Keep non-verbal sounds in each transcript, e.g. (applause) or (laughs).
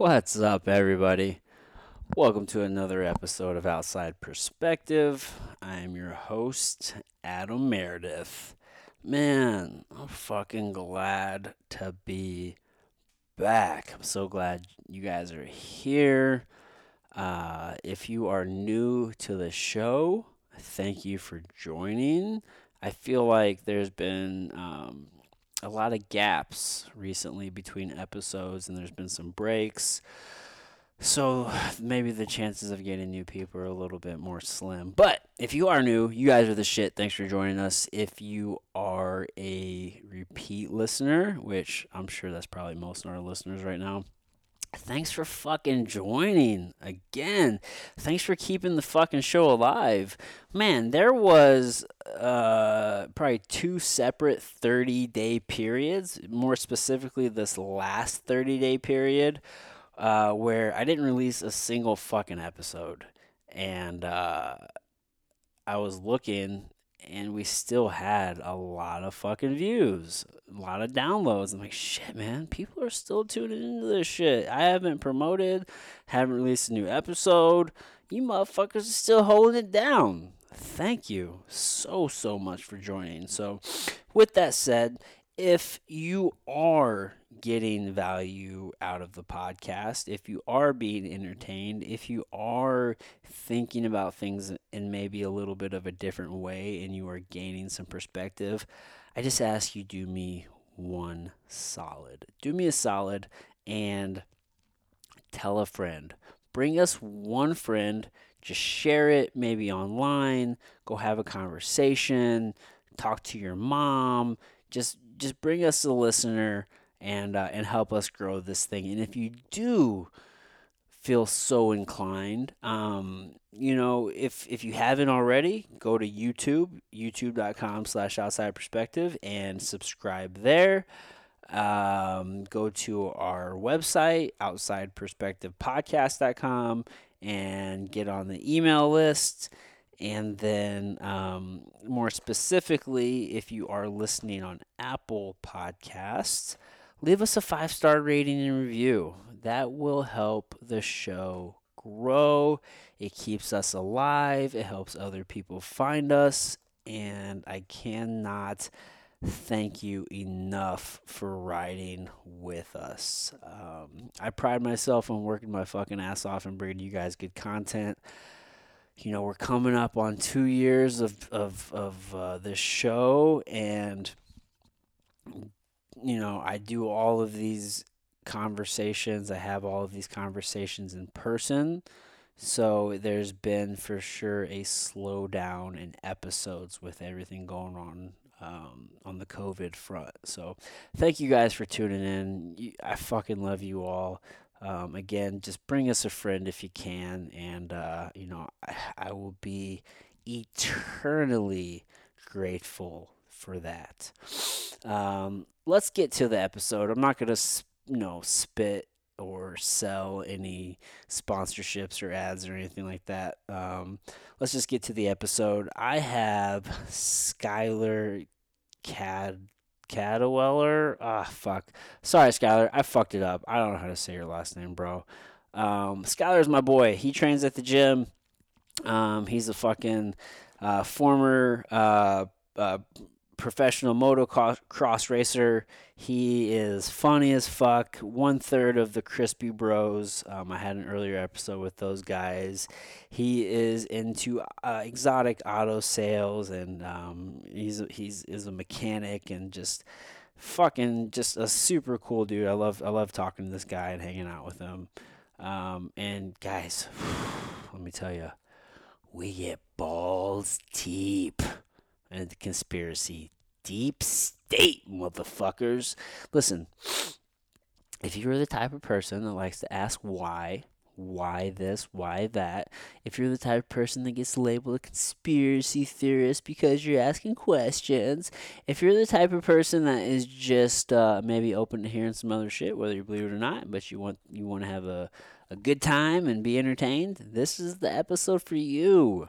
What's up, everybody? Welcome to another episode of Outside Perspective. I am your host, Adam Meredith. Man, I'm fucking glad to be back. I'm so glad you guys are here. Uh, if you are new to the show, thank you for joining. I feel like there's been um, a lot of gaps recently between episodes, and there's been some breaks. So maybe the chances of getting new people are a little bit more slim. But if you are new, you guys are the shit. Thanks for joining us. If you are a repeat listener, which I'm sure that's probably most of our listeners right now, thanks for fucking joining again. Thanks for keeping the fucking show alive. Man, there was uh, probably two separate 30 day periods, more specifically, this last 30 day period, uh, where I didn't release a single fucking episode. And uh, I was looking and we still had a lot of fucking views, a lot of downloads. I'm like, shit, man, people are still tuning into this shit. I haven't promoted, haven't released a new episode. You motherfuckers are still holding it down. Thank you so, so much for joining. So, with that said, if you are getting value out of the podcast, if you are being entertained, if you are thinking about things in maybe a little bit of a different way and you are gaining some perspective, I just ask you do me one solid. Do me a solid and tell a friend. Bring us one friend, just share it maybe online, go have a conversation, talk to your mom, just just bring us a listener and uh, and help us grow this thing. And if you do feel so inclined, um, you know, if if you haven't already, go to YouTube, youtube.com slash outside perspective and subscribe there. Um, go to our website, outsideperspectivepodcast.com, and get on the email list and then, um, more specifically, if you are listening on Apple Podcasts, leave us a five star rating and review. That will help the show grow. It keeps us alive, it helps other people find us, and I cannot thank you enough for riding with us. Um, I pride myself on working my fucking ass off and bringing you guys good content you know, we're coming up on two years of of of uh, this show, and you know, I do all of these conversations. I have all of these conversations in person. So there's been for sure a slowdown in episodes with everything going on um, on the COVID front. So thank you guys for tuning in. I fucking love you all. Um, again, just bring us a friend if you can, and uh, you know I, I will be eternally grateful for that. Um, let's get to the episode. I'm not gonna you know spit or sell any sponsorships or ads or anything like that. Um, let's just get to the episode. I have Skylar Cad Cadweller. Ah, fuck. Sorry, Skylar. I fucked it up. I don't know how to say your last name, bro. Um, Skylar's my boy. He trains at the gym. Um, he's a fucking uh, former uh, uh, professional motocross racer. He is funny as fuck. One third of the Crispy Bros. Um, I had an earlier episode with those guys. He is into uh, exotic auto sales, and um, he's he's is a mechanic and just fucking just a super cool dude. I love I love talking to this guy and hanging out with him. Um, and guys, (sighs) let me tell you, we get balls deep and the conspiracy. Deep state, motherfuckers. Listen, if you're the type of person that likes to ask why, why this, why that, if you're the type of person that gets labeled a conspiracy theorist because you're asking questions, if you're the type of person that is just uh, maybe open to hearing some other shit, whether you believe it or not, but you want you want to have a, a good time and be entertained, this is the episode for you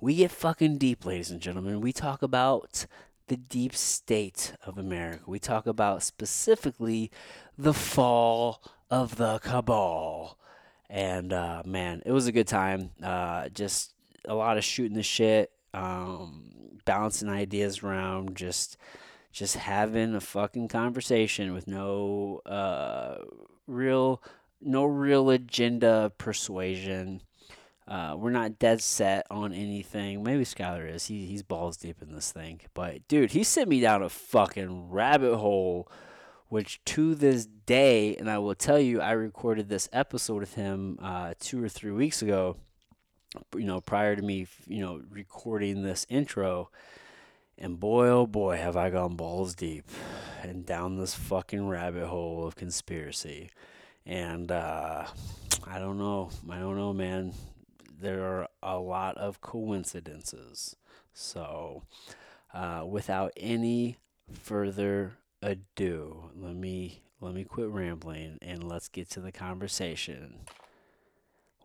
we get fucking deep, ladies and gentlemen. We talk about the deep state of America. We talk about specifically the fall of the cabal. And uh, man, it was a good time. Uh, just a lot of shooting the shit, um, bouncing ideas around, just just having a fucking conversation with no uh, real no real agenda persuasion. Uh, we're not dead set on anything. Maybe Skylar is. He he's balls deep in this thing. But dude, he sent me down a fucking rabbit hole, which to this day, and I will tell you, I recorded this episode with him uh, two or three weeks ago. You know, prior to me, you know, recording this intro, and boy, oh boy, have I gone balls deep and down this fucking rabbit hole of conspiracy. And uh, I don't know. I don't know, man. There are a lot of coincidences. So, uh, without any further ado, let me let me quit rambling and let's get to the conversation.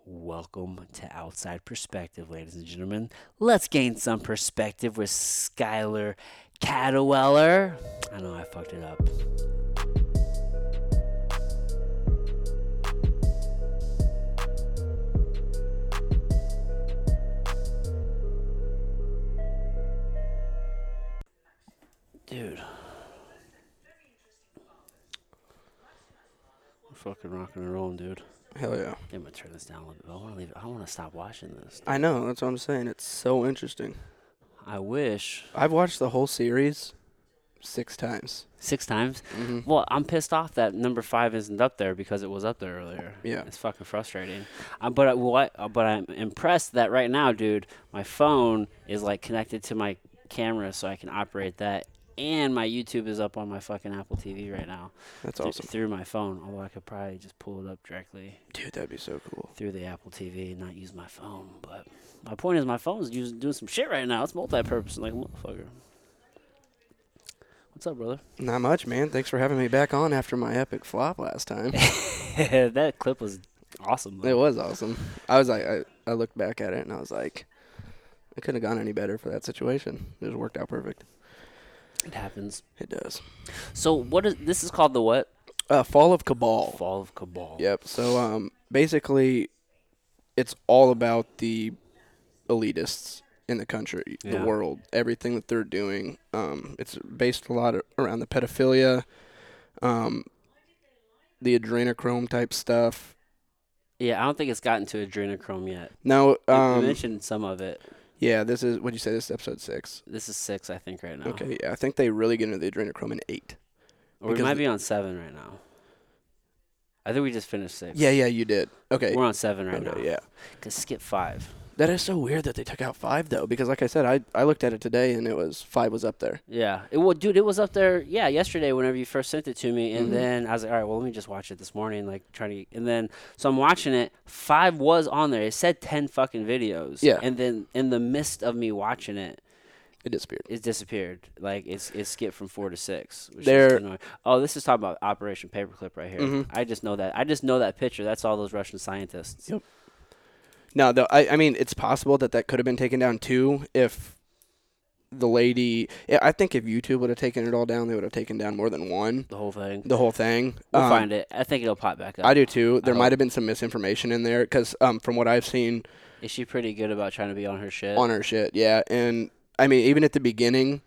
Welcome to Outside Perspective, ladies and gentlemen. Let's gain some perspective with Skylar Cadweller. I know I fucked it up. Dude. We're fucking rocking and rolling, dude. Hell yeah. I'm gonna turn this down a little bit. I wanna leave I wanna stop watching this. I know, that's what I'm saying. It's so interesting. I wish I've watched the whole series six times. six times. hmm Well, I'm pissed off that number five isn't up there because it was up there earlier. Yeah. it's fucking frustrating. Uh, but I- what? uh, But I'm impressed that right now, dude, my phone is like connected to my camera, so I can operate that, and my YouTube is up on my fucking Apple TV right now. That's th- awesome. through my phone. Although I could probably just pull it up directly Dude, that'd be so cool. through the Apple TV and not use my phone. But my point is, my phone's using doing some shit right now. It's multi-purpose, like a motherfucker. What's up, brother? Not much, man. Thanks for having me back on after my epic flop last time. (laughs) that clip was awesome. Though. it was awesome. I was like, I, I looked back at it and I was like, it couldn't have gone any better for that situation. It just worked out perfect. It happens. It does. So what is this? Is called the what? Uh, Fall of Cabal. Fall of Cabal. Yep. So um, basically, it's all about the elitists in the country, Yeah. the world, everything that they're doing. Um, it's based a lot around the pedophilia, um, the adrenochrome type stuff. Yeah, I don't think it's gotten to adrenochrome yet. No, You- you um, mentioned some of it. Yeah, this is what do you say. This is episode six. This is six, I think, right now. Okay, yeah, I think they really get into the adrenochrome in eight. Or we because might the- be on seven right now. I think we just finished six. Yeah, yeah, you did. Okay, We're on seven right okay, now. yeah. Cause skip five. That is so weird that they took out five though, because like I said, I I looked at it today and it was five was up there. Yeah. It well, dude, it was up there. Yeah, yesterday whenever you first sent it to me, and Mhm. then I was like, all right, well, let me just watch it this morning, like trying to. And then so I'm watching it. Five was on there. It said ten fucking videos. Yeah. And then in the midst of me watching it, It disappeared. it disappeared. Like it's it skipped from four to six. Which There-. Oh, this is talking about Operation Paperclip right here. Mhm. I just know that. I just know that picture. That's all those Russian scientists. Yep. No, though I, I mean, it's possible that that could have been taken down too if the lady. Yeah, I think if YouTube would have taken it all down, they would have taken down more than one. The whole thing. The whole thing. We'll Um, find it. I think it'll pop back up. I do too. There might have been some misinformation in there because um, from what I've seen Is she pretty good about trying to be on her shit? on her shit, yeah, and I mean even at the beginning.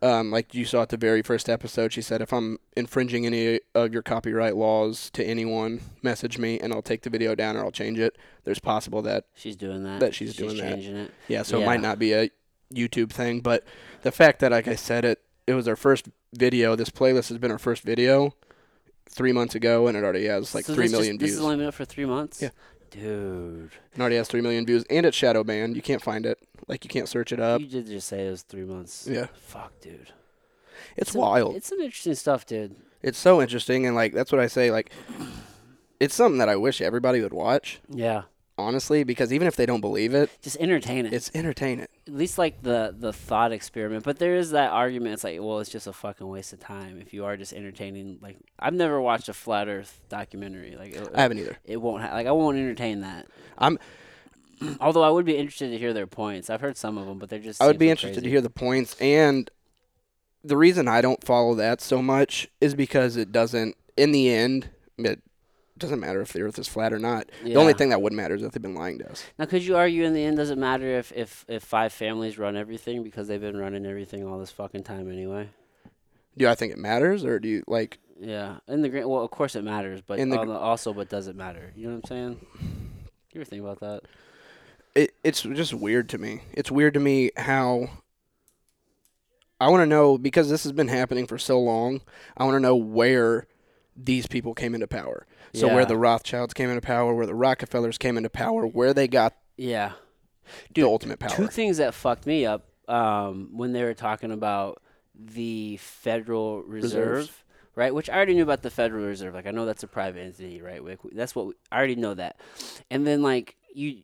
Um, like you saw at the very first episode, she said, "If I'm infringing any of your copyright laws to anyone, message me, and I'll take the video down or I'll change it." There's possible that she's doing that. That she's doing that. it. Yeah, so it might not be a YouTube thing, but the fact that, like I said, it it was our first video. This playlist has been our first video three months ago, and it already has like So three this just- million This views. has only been up for three months. Yeah. Dude, It already has three million views, and it's shadow banned. You can't find it. Like you can't search it up. you did just say it was three months. Yeah, Fuck, dude. it's some- wild. It's some interesting stuff, dude. It's so interesting, and like that's what I say. Like, it's something that I wish everybody would watch. Yeah. Honestly, because even if they don't believe it, Just entertain it. it's entertaining. At least like the the thought experiment. But there is that argument. It's like, well, it's just a fucking waste of time if you are just entertaining. Like, I've never watched a flat Earth documentary. Like, it, I haven't either. it won't ha- like I won't entertain that. I'm. (clears throat) Although I would be interested to hear their points. I've heard some of them, but they're just. I would be interested to hear the points. And the reason I don't follow that so much is because it doesn't, in the end, it doesn't matter if the Earth is flat or not. The only thing that would matter is that they've been lying to us. Now, could you argue in the end, does it matter if, if, if five families run everything because they've been running everything all this fucking time anyway? Do I think it matters, or do you like? Yeah, in the grand, well, of course it matters, but In the on gr- the- also, but does it matter? You know what I'm saying? You ever think about that? It, it's just weird to me. It's weird to me how. I want to know because this has been happening for so long. I want to know where these people came into power. So where the Rothschilds came into power, where the Rockefellers came into power, where they got Yeah. the ultimate power. Two things that fucked me up um, when they were talking about the Federal Reserve, Reserves. right? Which I already knew about the Federal Reserve. Like I know that's a private entity, right? Like, that's what we, I already know that. And then like you,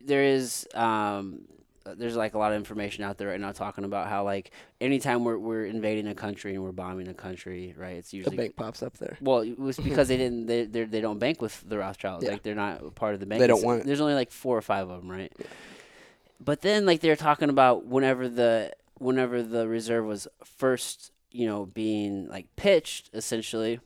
there is um, Uh, there's like a lot of information out there right now talking about how like anytime we're we're invading a country and we're bombing a country, right? It's the usually bank pops up there. well, it was (laughs) because they didn't. They they don't bank with the Rothschilds. Yeah. Like they're not part of the bank. They don't want it. There's only like four or five of them, right? But then like they're talking about whenever the whenever the reserve was first, you know, being like pitched, essentially,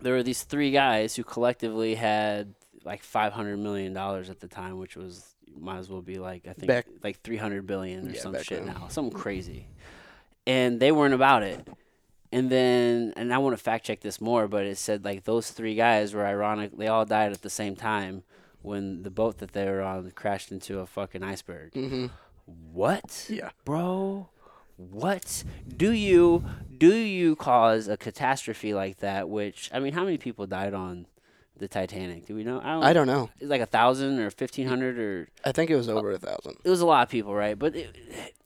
there were these three guys who collectively had like five hundred million dollars at the time, which was might as well be like I think Back- like three hundred billion or Yeah, some shit then. now, something crazy. And they weren't about it. And then, and I want to fact check this more, but it said like those three guys were ironic. They all died at the same time when the boat that they were on crashed into a fucking iceberg. Mm-hmm. What? Yeah. bro what do you do you cause a catastrophe like that which i mean how many people died on the titanic do we know i don't, I don't know. it's like a thousand or 1500 or I think it was over a thousand. it was a lot of people right but it,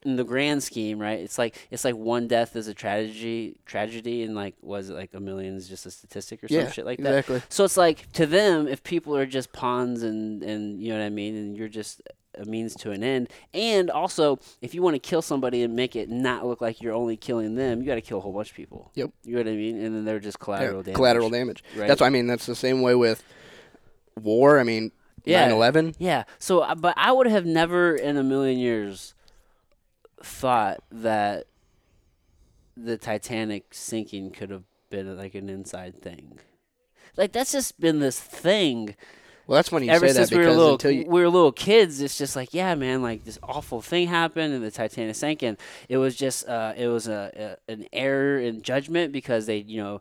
in the grand scheme right it's like it's like one death is a tragedy tragedy and like was it like a million is just a statistic or some Yeah, shit like that exactly. so it's like to them, if people are just pawns and and you know what I mean, and you're just a means to an end, and also if you want to kill somebody and make it not look like you're only killing them, you got to kill a whole bunch of people. Yep. You know what I mean? And then they're just collateral Yeah, damage. Collateral damage. Right. That's what I mean. That's the same way with war. I mean, Yeah. 9/11. Yeah. So, uh, but I would have never in a million years thought that the Titanic sinking could have been like an inside thing. Like that's just been this thing Well, that's when you ever say that since we were because little, until you, we were little kids. It's just like, yeah, man, like this awful thing happened and the Titanic sank, and it was just, uh, it was a, a an error in judgment because they, you know,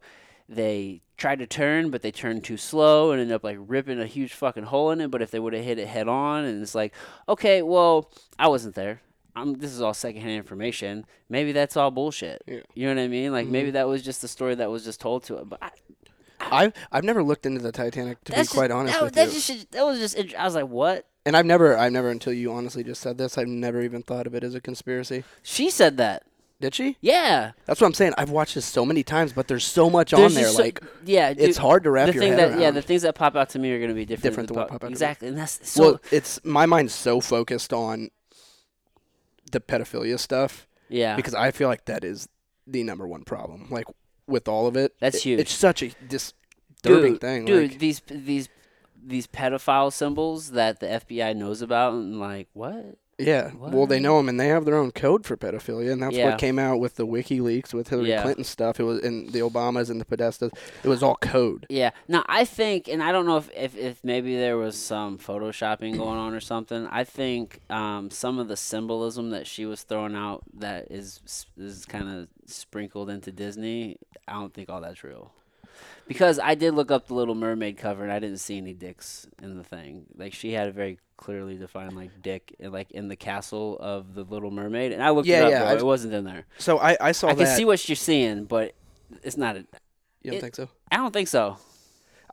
they tried to turn, but they turned too slow and ended up like ripping a huge fucking hole in it. But if they would have hit it head on, and it's like, okay, well, I wasn't there. I'm, this is all secondhand information. Maybe that's all bullshit. Yeah. You know what I mean? Like Mhm. maybe that was just the story that was just told to it. But I, I've I've never looked into the Titanic to be quite just, honest that, with that you. just that was just. int- I was like, what? and I've never I've never until you honestly just said this. I've never even thought of it as a conspiracy. She said that. Did she? Yeah. That's what I'm saying. I've watched this so many times, but there's so much on there. just so- like yeah, dude, it's hard to wrap the your thing head that around. yeah, the things that pop out to me are going to be different. Different than what pop- pop out to me. exactly, and that's so well, it's my mind's so focused on the pedophilia stuff yeah. because I feel like that is the number one problem. Like with all of it, That's it- huge. It's such a disturbing dude, thing. dude. like, these these these pedophile symbols that the FBI knows about, and like what? Yeah. Well, they know them, and they have their own code for pedophilia, and that's Yeah. what came out with the WikiLeaks with Hillary Yeah. Clinton stuff. It was and the Obamas and the Podestas. It was all code. Yeah. Now I think, and I don't know if, if, if maybe there was some photoshopping going on or something. I think um, some of the symbolism that she was throwing out that is is kind of sprinkled into Disney. I don't think all that's real. Because I did look up the Little Mermaid cover and I didn't see any dicks in the thing. Like she had a very clearly defined like dick in, like in the castle of the Little Mermaid, and I looked Yeah, it up. yeah. I've- It wasn't in there. So I, I saw I that. can see what you're seeing, but it's not. A, you don't it- think so? I don't think so.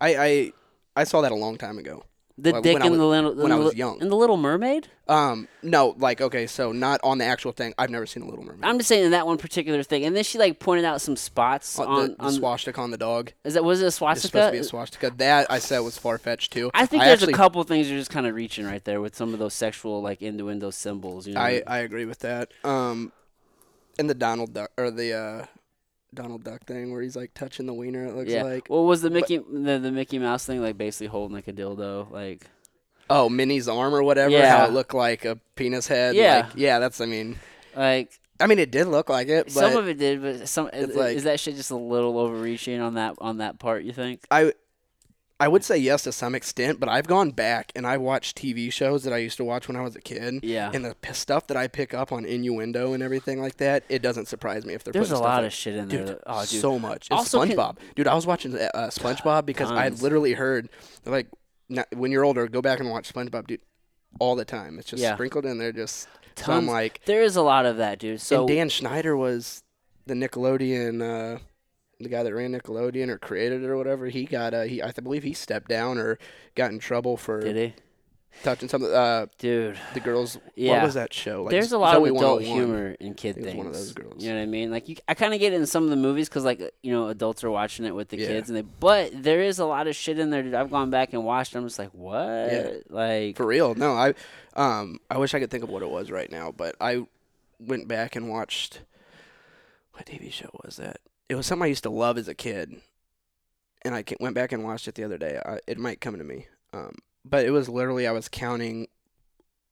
I, I I saw that a long time ago. The dick in the little when I was young. in the Little Mermaid. Um, no, like okay, so not on the actual thing. I've never seen a Little Mermaid. I'm just saying in that one particular thing, and then she like pointed out some spots Uh, on the, the on. swastika on the dog. is that was it a It's supposed to be a swastika. That I said was far fetched too. I think there's actually, a couple things you're just kind of reaching right there with some of those sexual like innuendo symbols. You know, I, I agree with that. Um, and the Donald Duck or the uh, Donald Duck thing where he's like touching the wiener. It looks yeah. like what was the Mickey the, the Mickey Mouse thing like basically holding like a dildo like oh Minnie's arm or whatever. Yeah. How it looked like a penis head. Yeah. like, yeah. That's I mean, like I mean it did look like it, but some of it did, but some is, like- is that shit just a little overreaching on that on that part? You think? I I would say yes to some extent, but I've gone back and I watched TV shows that I used to watch when I was a kid. Yeah. And the p- stuff that I pick up on innuendo and everything like that, it doesn't surprise me if they're There's a lot stuff of shit in there. Dude, that- oh, dude. so much. And Also can- SpongeBob, dude. I was watching uh, uh, SpongeBob because I literally heard like when you're older, go back and watch SpongeBob, dude, all the time. It's just Yeah. sprinkled in there. Just so I'm like, there is a lot of that, dude. So and Dan Schneider was the Nickelodeon, uh, the guy that ran Nickelodeon or created it or whatever. He got, uh, he I believe he stepped down or got in trouble for did he, touching something. Uh, dude? the girls. Yeah. What was that show? Like There's a lot Zoe of adult 101. humor in kid things. one of those girls. You know what I mean? Like you, I kind of get it in some of the movies because like you know adults are watching it with the Yeah. kids and they. But there is a lot of shit in there. Dude. I've gone back and watched. I'm just like, what? Yeah. Like For real? No, I, um, I wish I could think of what it was right now, but I went back and watched. What TV show was that? It was something I used to love as a kid, and I went back and watched it the other day. I, it might come to me, um, but it was literally I was counting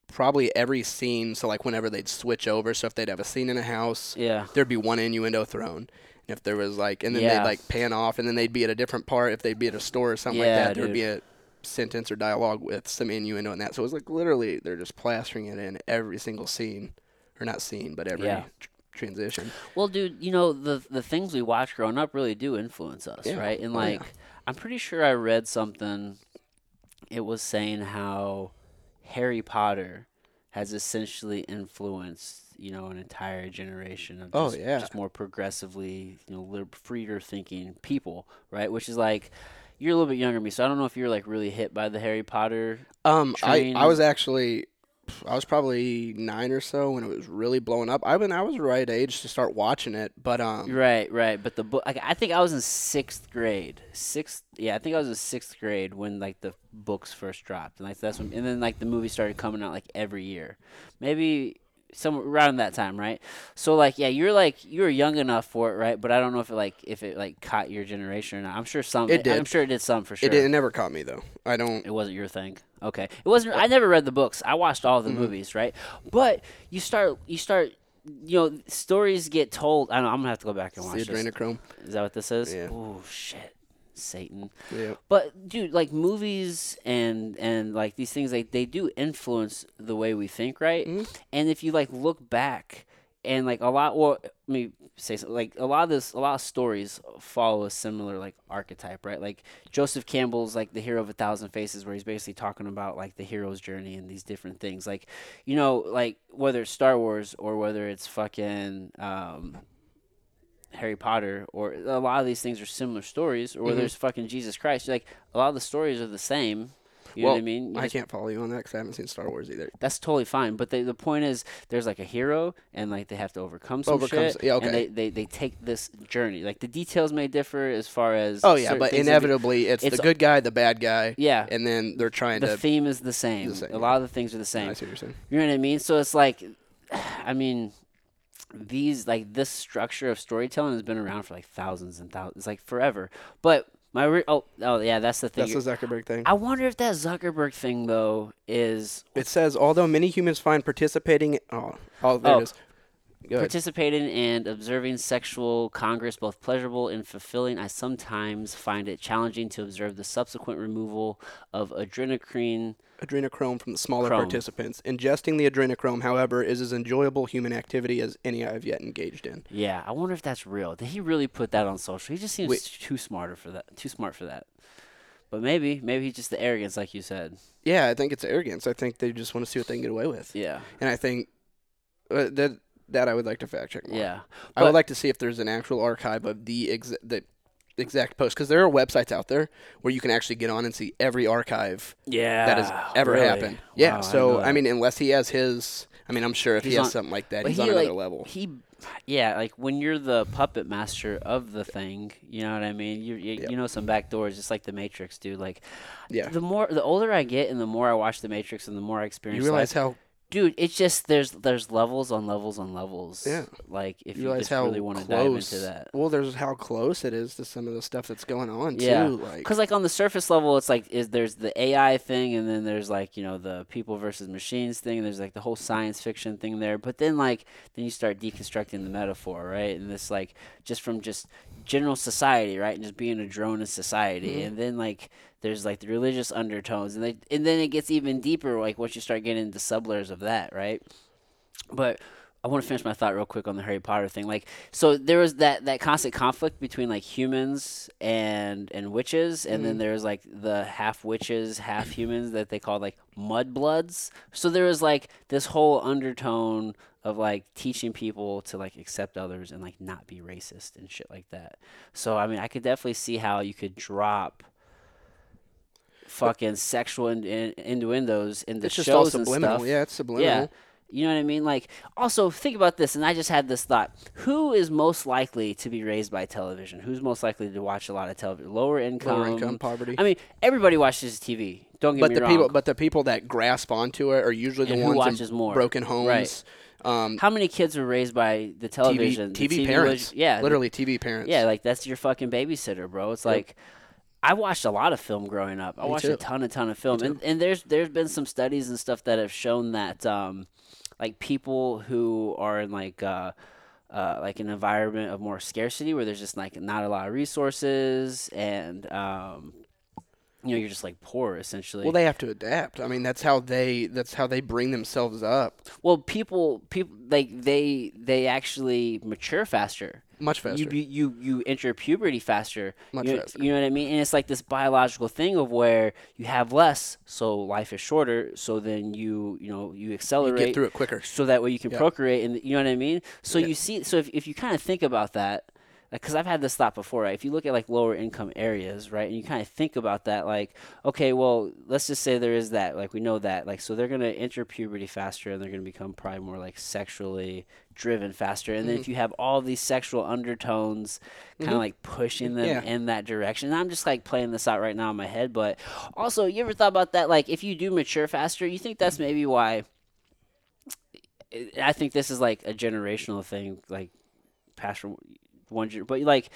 probably every scene. So like whenever they'd switch over, so if they'd have a scene in a house, yeah, there'd be one innuendo thrown. And if there was like, and then Yeah. they'd like pan off, and then they'd be at a different part. If they'd be at a store or something Yeah, like that, there'd be a sentence or dialogue with some innuendo in that. So it was like literally they're just plastering it in every single scene, or not scene, but every Yeah. Tr- transition. Well, dude, you know the the things we watch growing up really do influence us, Yeah. right? And Oh, yeah. like, I'm pretty sure I read something. It was saying how Harry Potter has essentially influenced, you know, an entire generation of Oh, yeah. just more progressively, you know, lib- freer thinking people, right? Which is like, you're a little bit younger than me, so I don't know if you're like really hit by the Harry Potter. Um, I I was actually. I was probably nine or so when it was really blowing up. I mean, I was the right age to start watching it, but um, Right, right. But the book, like, I think I was in sixth grade. Sixth, yeah, I think I was in sixth grade when like the books first dropped, and like that's when, and then like the movie started coming out like every year, maybe somewhere around that time, right? So like, yeah, you're like you were young enough for it, right? But I don't know if it like if it like caught your generation or not. I'm sure some. It did. I'm sure it did some for sure. it, it never caught me though. I don't. It wasn't your thing. Okay. It wasn't I never read the books. I watched all the movies, right? But you start you start you know, stories get told. I don't know, I'm gonna have to go back and watch the this. adrenochrome. Is that what this is? Yeah. Oh shit. Satan. Yeah. But dude, like movies and and like these things like they do influence the way we think, right? Mhm. And if you like look back and like a lot well let me say something like a lot of this a lot of stories follow a similar like archetype, right? Like Joseph Campbell's like the hero of a thousand faces where he's basically talking about like the hero's journey and these different things. Like, you know, like whether it's Star Wars or whether it's fucking um Harry Potter or a lot of these things are similar stories or whether Mhm. it's fucking Jesus Christ. Like a lot of the stories are the same. You know well, what I mean? You I just- can't follow you on that because I haven't seen Star Wars either. that's totally fine. But the the point is, there's like a hero, and like they have to overcome some Overcome shit. yeah, okay. And they, they, they take this journey. Like the details may differ as far as. Oh yeah, but inevitably it's, it's- the good guy, the bad guy, yeah. and then they're trying The to. The theme is the same. the same, A lot of the things are the same. I see what you're saying. You know what I mean? So it's like, (sighs) I mean, these like this structure of storytelling has been around for like thousands and thousands, like forever. But my re- oh oh yeah, that's the thing. That's the Zuckerberg thing. I wonder if that Zuckerberg thing though is It says although many humans find participating. Oh, oh, there Oh. it is. Participating and observing sexual congress both pleasurable and fulfilling. I sometimes find it challenging to observe the subsequent removal of adrenochrome. Adrenochrome from the smaller Chrome. participants. Ingesting the adrenochrome, however, is as enjoyable human activity as any I have yet engaged in. Yeah, I wonder if that's real. Did he really put that on social? He just seems Wait. too smarter for that. Too smart for that. But maybe, maybe he's just the arrogance, like you said. Yeah, I think it's arrogance. I think they just want to see what they can get away with. Yeah, And I think uh, that that I would like to fact check more. yeah. I would like to see if there's an actual archive of the ex- the exact post because there are websites out there where you can actually get on and see every archive Yeah, that has ever really? happened. Yeah. Wow, I so I, mean, unless he has his, I mean, I'm sure if He's he has on- something like that, he's he on another like level. he, yeah, like when you're the puppet master of the thing, you know what I mean. You you, Yep. you know some back doors, just like the Matrix, dude. Like, Yeah. the more the older I get, and the more I watch the Matrix, and the more I experience, You realize life, how dude, it's just there's there's levels on levels on levels. Yeah. Like if you you, just really want to dive into that. Well, there's how close it is to some of the stuff that's going on Yeah. too. Like, Because like on the surface level, it's like is there's the AI thing, and then there's like you know the people versus machines thing. And there's like the whole science fiction thing there. But then like then you start deconstructing the metaphor, right? And this like just from just general society, right? And just being a drone in society. Mhm. And then like there's like the religious undertones and they, and then it gets even deeper like once you start getting into sublayers of that, right? But I want to finish my thought real quick on the Harry Potter thing. Like, so there was that, that constant conflict between like humans and and witches, and then Mhm. there was like the half witches, half humans that they called like mudbloods. So there was like this whole undertone of like teaching people to like accept others and like not be racist and shit like that. So I mean, I could definitely see how you could drop fucking sexual in, in, innuendos in the It's just all shows and stuff. Yeah, it's subliminal. Yeah. You know what I mean? Like, also think about this, and I just had this thought: Who is most likely to be raised by television? Who's most likely to watch a lot of television? Lower income. Lower income poverty. I mean, everybody watches TV. Don't get but me the wrong. people, but the people that grasp onto it are usually the And who ones watches in more. broken homes. Right. Um, How many kids were raised by the television? The TV, TV was- parents. yeah, literally TV parents. Yeah, like that's your fucking babysitter, bro. It's Yep. like I watched a lot of film growing up. I Me watched too. a ton, a ton of film, and and there's there's been some studies and stuff that have shown that um, like people who are in like uh, uh, like an environment of more scarcity where there's just like not a lot of resources and um, you know you're just like poor essentially. Well, they have to adapt. I mean, that's how they that's how they bring themselves up well, people people like they they actually mature faster. Much faster. You, you you enter puberty faster. Much you, faster. You know what I mean? And it's like this biological thing of where you have less, so life is shorter. So then you you know you accelerate. you get through it quicker. so that way you can Yeah. procreate, and you know what I mean. So Yeah. you see, so if if you kind of think about that. Because I've had this thought before, right? If you look at like lower income areas, right, and you kind of think about that, like, okay, well, let's just say there is that, like, we know that, like, so they're gonna enter puberty faster, and they're gonna become probably more like sexually driven faster, and then Mm-hmm. if you have all these sexual undertones, kind of Mhm. like pushing them Yeah. in that direction. And I'm just like playing this out right now in my head, but also, you ever thought about that? Like, if you do mature faster, you think that's maybe why? I think this is like a generational thing, like past from one, but like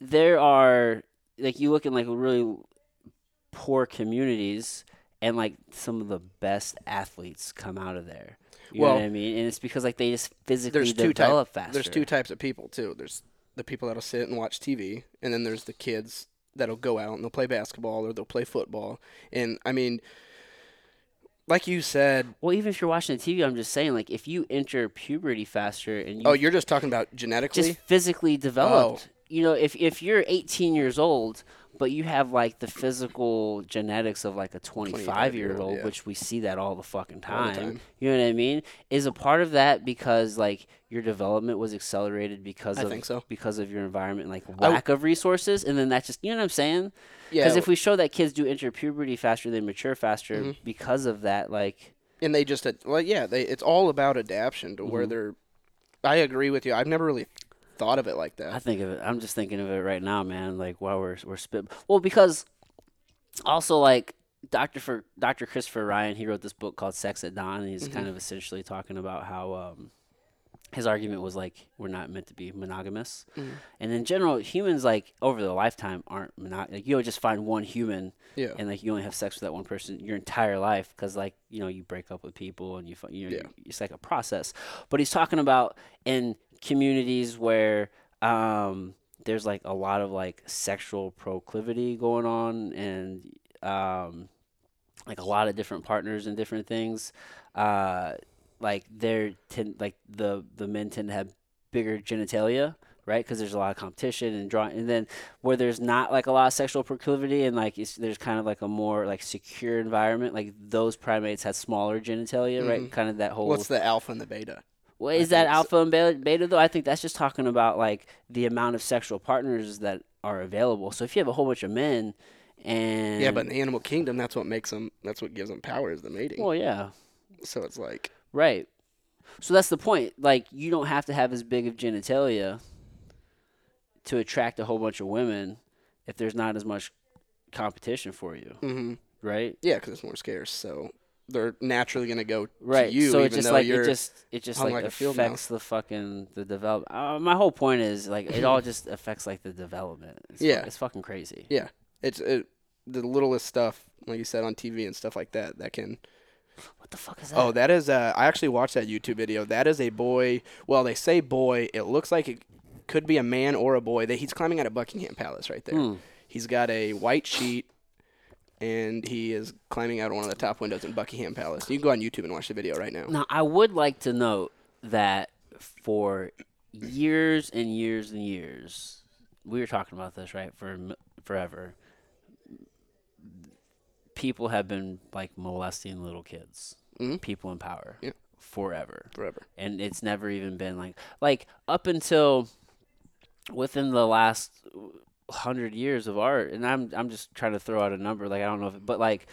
there are like you look in like really poor communities, and like some of the best athletes come out of there. You know Well, what I mean? And it's because like they just physically There's two develop types. faster. There's two types of people too. There's the people that'll sit and watch TV, and then there's the kids that'll go out and they'll play basketball or they'll play football. And I mean, like you said, Well, even if you're watching the TV, I'm just saying, like, if you enter puberty faster and you oh, you're just talking about genetically. just physically developed, Oh. you know, if if you're 18 years old, but you have like the physical genetics of like a 25 year 25-year-old, yeah. which we see that all the fucking time, the time. You know what I mean? Is a part of that because like your development was accelerated because I of so. because of your environment, like I w- lack of resources, and then that's just you know what I'm saying? yeah, Because if we show that kids do enter puberty faster, they mature faster Mhm. because of that, like. and they just well, yeah, they it's all about adaptation to where Mhm. they're. I agree with you. I've never really thought of it like that. I think of it. I'm just thinking of it right now, man. Like while we're we're spit. Well, because also like Doctor for Doctor Christopher Ryan, he wrote this book called Sex at Dawn, and he's kind Mhm. of essentially talking about how um, his argument was like we're not meant to be monogamous, Mhm. and in general, humans like over their lifetime aren't monog. Like you don't just find one human yeah, and like you only have sex with that one person your entire life because like you know you break up with people and you you know Yeah. it's like a process but he's talking about in communities where um there's like a lot of like sexual proclivity going on and um like a lot of different partners and different things uh like they're tend like the the men tend to have bigger genitalia right because there's a lot of competition and drawing and then where there's not like a lot of sexual proclivity and like it's, there's kind of like a more like secure environment like those primates had smaller genitalia right Mhm. kind of that whole what's the alpha and the beta? Well, is that alpha and beta, beta though? I think that's just talking about like the amount of sexual partners that are available. So if you have a whole bunch of men, and Yeah, but in the animal kingdom, that's what makes them. That's what gives them power is the mating. well, yeah, so it's like right. So that's the point. Like you don't have to have as big of genitalia to attract a whole bunch of women if there's not as much competition for you, hmm right? Yeah, because it's more scarce, so they're naturally gonna go Right. to you, so it just like you're. it just it just like, like affects the fucking the develop. Uh, my whole point is like it all (laughs) just affects like the development. It's Yeah. it's fucking crazy. Yeah, it's it, the littlest stuff, like you said on TV and stuff like that, that can. (laughs) What the fuck is that? Oh, that is. Uh, I actually watched that YouTube video. That is a boy. Well, they say boy. It looks like it could be a man or a boy. That he's climbing out of Buckingham Palace right there. Hmm. He's got a white sheet, and he is climbing out of one of the top windows in Buckingham Palace. You can go on YouTube and watch the video right now. Now, I would like to note that for years and years and years, we were talking about this, right? For forever, people have been like molesting little kids, Mhm. people in power, Yeah. forever, Forever. and it's never even been like like up until within the last hundred years of art. And I'm I'm just trying to throw out a number, like I don't know, if, but like,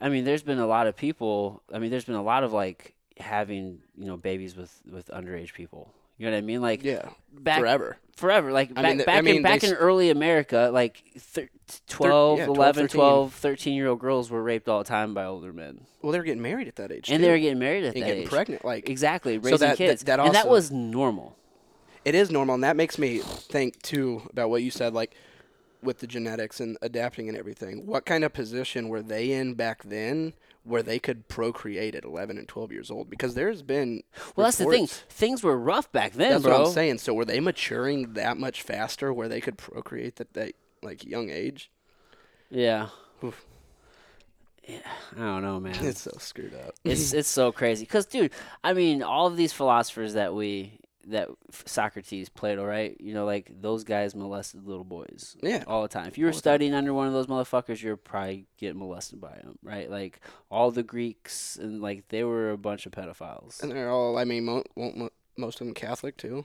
I mean, there's been a lot of people. I mean, there's been a lot of like having you know babies with with underage people. You know what I mean? Like Yeah. back Forever. forever. Like I back, mean, th- I back mean, in back in early America, like thir- 12, yeah, 11, 13. 12, 13 year old girls were raped all the time by older men, Well, they were getting married at that age. and too. they were getting married at and that getting age. pregnant. Like Exactly, raising that- that- kids, that and that was normal. It is normal, and that makes me think too about what you said, like with the genetics and adapting and everything. What kind of position were they in back then, where they could procreate at 11 and 12 years old? Because there's been Well, that's the thing. Things were rough back then, That's bro. what I'm saying. So were they maturing that much faster, where they could procreate at that like young age? Yeah. Oof. Yeah, I don't know, man. (laughs) It's so screwed up. it's it's so crazy because dude i mean all of these philosophers that we that socrates plato right you know like those guys molested little boys Yeah. all the time if you were the time. studying under one of those motherfuckers you're probably getting molested by them right like all the greeks and like they were a bunch of pedophiles And they're all. I mean, mo- most of them Catholic too.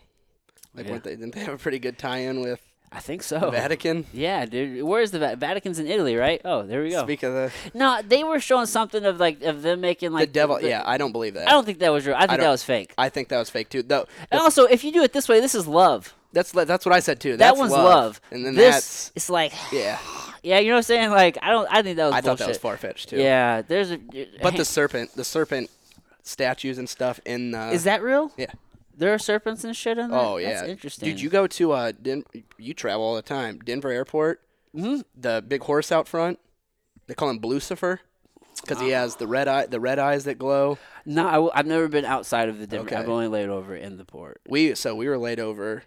Like, Yeah. weren't they? Didn't they have a pretty good tie-in with i think the so Vatican? yeah dude where's the Va- vatican's in italy right oh there we go Speak of the no they were showing something of like of them making like the devil. the- yeah, I don't believe that. i don't think that was real i think that was fake I think that was fake too. Though and also if you do it this way this is love that's that's what I said too. that That's one's love. love. and then this that's it's like yeah. (sighs) yeah, you know what I'm saying? Like I don't I think that was I thought that was far fetched too. Yeah, there's a But the serpent, the serpent statues and stuff in the is that real? yeah. There are serpents and shit in there. Oh yeah, that's interesting. Dude, you go to uh, Den- you travel all the time. Denver Airport, Mhm. the big horse out front. They call him Blucifer because he has the red eye, the red eyes that glow. No, I w- I've never been outside of the Denver. Okay. I've only laid over in the port. We so we were laid over.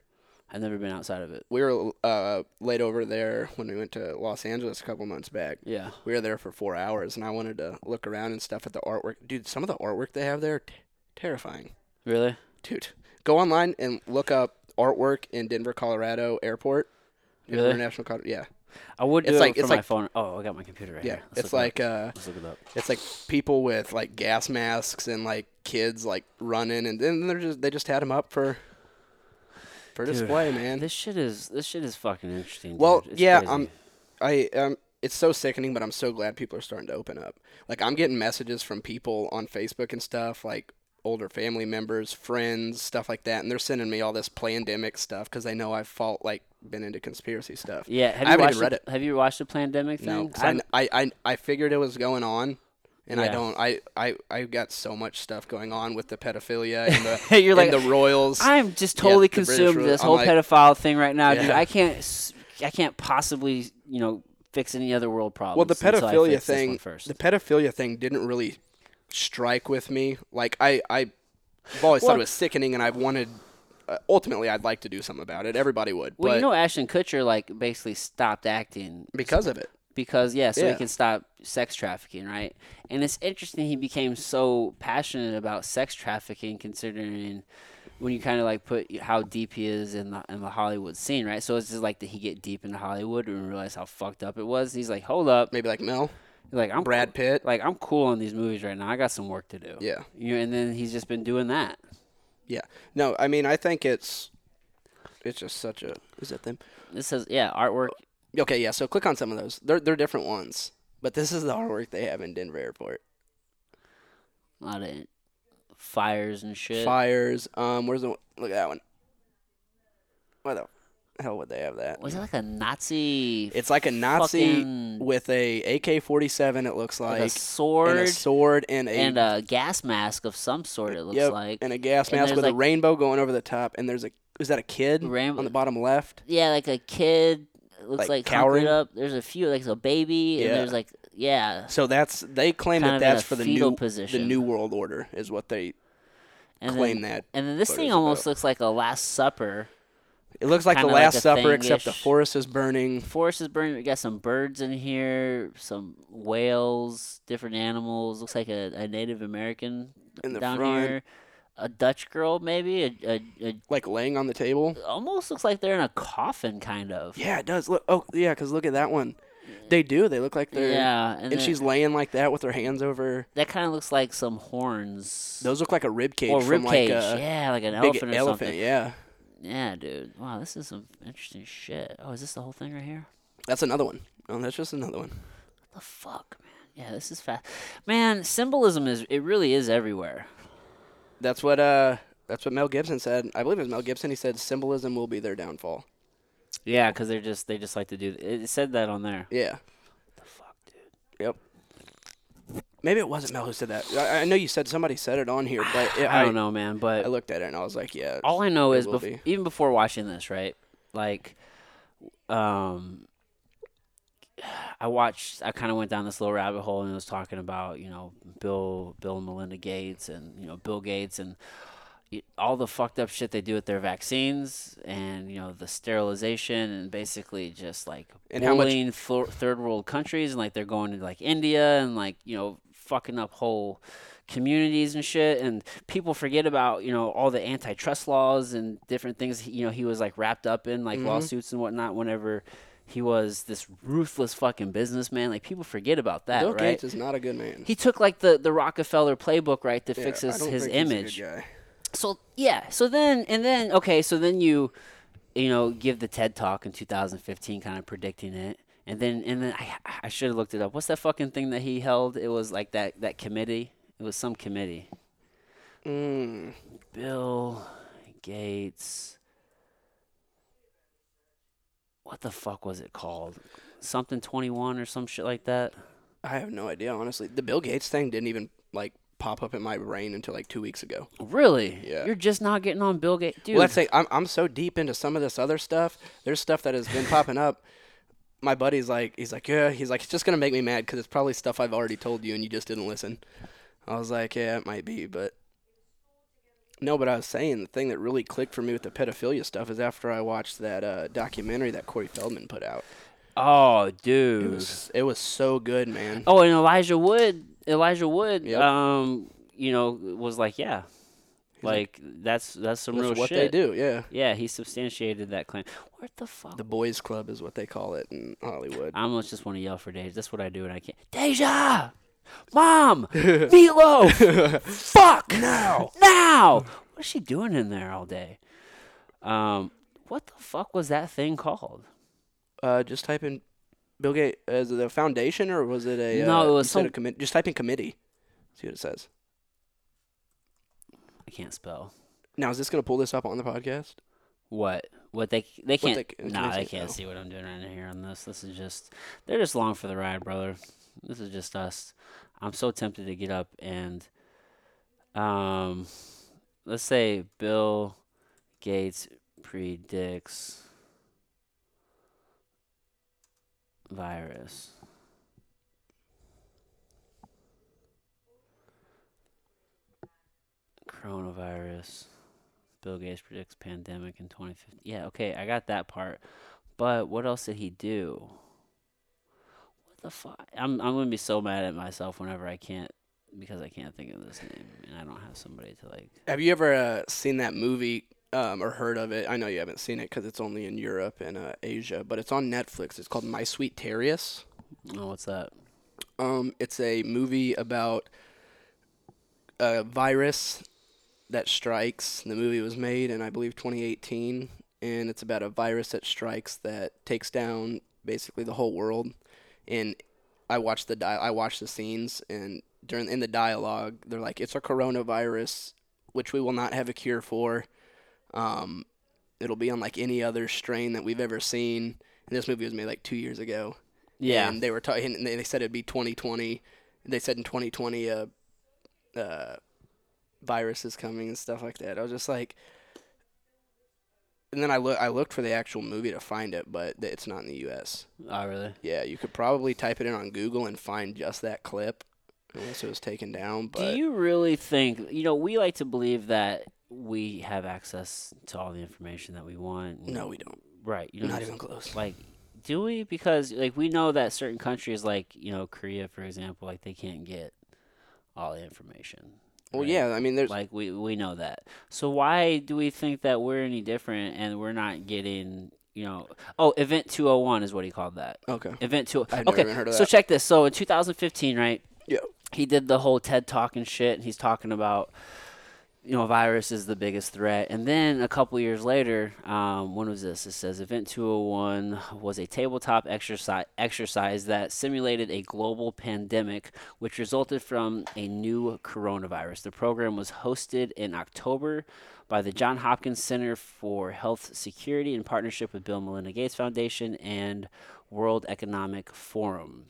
I've never been outside of it. We were uh, laid over there when we went to Los Angeles a couple months back. Yeah. We were there for four hours, and I wanted to look around and stuff at the artwork. Dude, some of the artwork they have there, t- terrifying. Really? Dude, go online and look up artwork in Denver, Colorado airport. Really? International, yeah, I would do It's it like- from it's my like- phone. Oh, I got my computer right yeah. here. Let's It's it like uh, Let's look it up. it's like people with like gas masks and like kids like running, and then they're just they just had them up for for Dude, display, man. This shit is this shit is fucking interesting. Well. Yeah, crazy. I'm- I um, it's so sickening, but I'm so glad people are starting to open up. Like I'm getting messages from people on Facebook and stuff, like older family members, friends, stuff like that, and they're sending me all this pandemic stuff because they know I've fought like been into conspiracy stuff. Yeah, have I you watched read the, it. Have you watched the pandemic thing? No, I, I, I, I figured it was going on, and I don't. I, I, I got so much stuff going on with the pedophilia and the, (laughs) You're and like, the royals. I'm just totally British consumed with this I'm whole like- pedophile thing right now, dude. I can't, I can't possibly, you know, fix any other world problems. well, the pedophilia fix this one thing, first. the pedophilia thing didn't really strike with me. Like I, I, I've always thought it was sickening, and I've wanted. Uh, ultimately, I'd like to do something about it. Everybody would, well, but you know, Ashton Kutcher like basically stopped acting because of it, because yeah, so Yeah. he can stop sex trafficking, right? And it's interesting he became so passionate about sex trafficking, considering when you kind of like put how deep he is in the in the Hollywood scene, right? So it's just like did he get deep into Hollywood and realize how fucked up it was? He's like, hold up, maybe like Mel, like I'm Brad Pitt. like I'm cool on these movies right now. I got some work to do. Yeah, You know, and then he's just been doing that. yeah. No, I mean, I think it's, it's just such a. Is that them? This says yeah, artwork. Okay, yeah. So click on some of those. They're they're different ones, but this is the artwork they have in Denver Airport. A lot of fires and shit. Fires. Um, where's the one- look at that one? What the hell would they have that? Was it like a Nazi? It's like a Nazi with a AK-47. It looks like like a sword and a sword and a, and a gas mask of some sort. It looks yep, like. and a gas And mask with a rainbow going over the top. And there's a is that a kid Rainbow- on the bottom left? yeah, like a kid. It looks Like like, cowering up. There's a few, like a baby, Yeah. and there's like yeah, So that's they claim Kind that that's for the new position. the new world order is what they and claim then, that. And then this thing almost about. looks like a Last Supper It looks like the like Last a Supper, except the forest is burning. Forest is burning. We got some birds in here, some whales, different animals. Looks like a, a Native American In the down front. here. A Dutch girl, maybe. A, a, a Like laying on the table. almost looks like they're in a coffin, kind of. Yeah, it does. Look. Oh, yeah, because look at that one. Mm. They do. They look like they're. Yeah, and, And she's laying like that with her hands over. that kind of looks like some horns Those look like a rib cage or from rib cage. like a yeah, like an elephant or elephant. something. Yeah, Yeah, dude. Wow, this is some interesting shit. Oh, is this the whole thing right here? that's another one. Oh, that's just another one. What the fuck, man? Yeah, this is fast. Man, symbolism is it really is everywhere. That's what uh that's what Mel Gibson said. I believe it was Mel Gibson. He said symbolism will be their downfall. Yeah, because they're just they just like to do. It said that on there. Yeah. The fuck, dude. Yep. Maybe it wasn't Mel who said that. I, I know you said somebody said it on here, but it, I don't know, man. But I looked at it and I was like, yeah. all I know is bef- be. even before watching this, right? Like, um, I watched. I kind of went down this little rabbit hole and was talking about you know Bill, Bill and Melinda Gates, and you know Bill Gates and all the fucked up shit they do with their vaccines, and you know the sterilization, and basically just like And how much- bullying third world countries, and like they're going to like India and like you know fucking up whole communities and shit and people forget about you know all the antitrust laws and different things you know he was like wrapped up in like Mhm. lawsuits and whatnot whenever he was this ruthless fucking businessman. Like people forget about that Bill right? Gates is not a good man. he took like the the rockefeller playbook right to Yeah, fix his, his think he's a good image. so yeah so then and then okay so then you you know give the ted talk in 2015 kind of predicting it and then and then i, I should have looked it up what's that fucking thing that he held it was like that that committee it was some committee Mm. bill gates what the fuck was it called something 21 or some shit like that I have no idea, honestly. The Bill Gates thing didn't even like pop up in my brain until like two weeks ago. really Yeah. you're just not getting on bill gates dude Well, let's say I'm I'm so deep into some of this other stuff. There's stuff that has been (laughs) popping up. My buddy's like, he's like, yeah, he's like, it's just gonna make me mad because it's probably stuff I've already told you and you just didn't listen. I was like, yeah, it might be, but no. But I was saying the thing that really clicked for me with the pedophilia stuff is after I watched that uh, documentary that Corey Feldman put out. oh It dude was it was so good, man. Oh, and Elijah Wood, Elijah Wood, Yep. um, you know, was like, yeah, like, that's that's some That's real what shit. they do, yeah. Yeah, he substantiated that claim. What the fuck? The boys' club is what they call it in Hollywood. I almost just want to yell for Deja. That's what I do, and I can't. Deja, mom, (laughs) meatloaf, fuck now, now. What is she doing in there all day? Um, what the fuck was that thing called? Uh, just type in Bill Gates. Is it a foundation or was it a? No, uh, it was some- commi- Just type in committee. See what it says. Can't spell. Now, is this gonna pull this up on the podcast? What? What they they can't? they- can nah, they, they can't no? see what I'm doing right here on this. This is just they're just long for the ride, brother. This is just us. I'm so tempted to get up and, um, let's say Bill Gates predicts virus. Coronavirus. Bill Gates predicts pandemic in 2050. Yeah, okay, I got that part. But what else did he do? What the fuck? I'm I'm gonna be so mad at myself whenever I can't because I can't think of this name and I don't have somebody to like. Have you ever uh, seen that movie um, or heard of it? I know you haven't seen it because it's only in Europe and uh, Asia, but it's on Netflix. It's called My Sweet Terrius. Oh, what's that? Um, it's a movie about a virus that strikes. The movie was made in, I believe, 2018, and it's about a virus that strikes that takes down basically the whole world. And I watched the di- I watched the scenes, and during in the dialogue, they're like, "It's a coronavirus, which we will not have a cure for. Um, it'll be unlike any other strain that we've ever seen." And this movie was made like two years ago. Yeah. And they were talking, and they they said it'd be 2020. They said in 2020, uh, uh, virus is coming and stuff like that. I was just like, and then I look, I looked for the actual movie to find it, but it's not in the U.S. oh, really? Yeah, you could probably type it in on Google and find just that clip, unless it was taken down. But Do you really think, you know, we like to believe that we have access to all the information that we want. No, we don't. Right. You know, Not even close. like do we because like we know that certain countries like you know korea for example like they can't get all the information Well, right? yeah. I mean, there's like we we know that so why do we think that we're any different and we're not getting you know oh event 201 is what he called that okay. event 2 I'd never okay heard of so check this so in 2015 right Yeah. he did the whole TED talk and shit. And he's talking about, you know, virus is the biggest threat. And then a couple years later, um, when was this? It says Event 201 was a tabletop exercise exercise that simulated a global pandemic, which resulted from a new coronavirus. The program was hosted in October by the John Hopkins Center for Health Security in partnership with Bill Melinda Gates Foundation and World Economic Forum.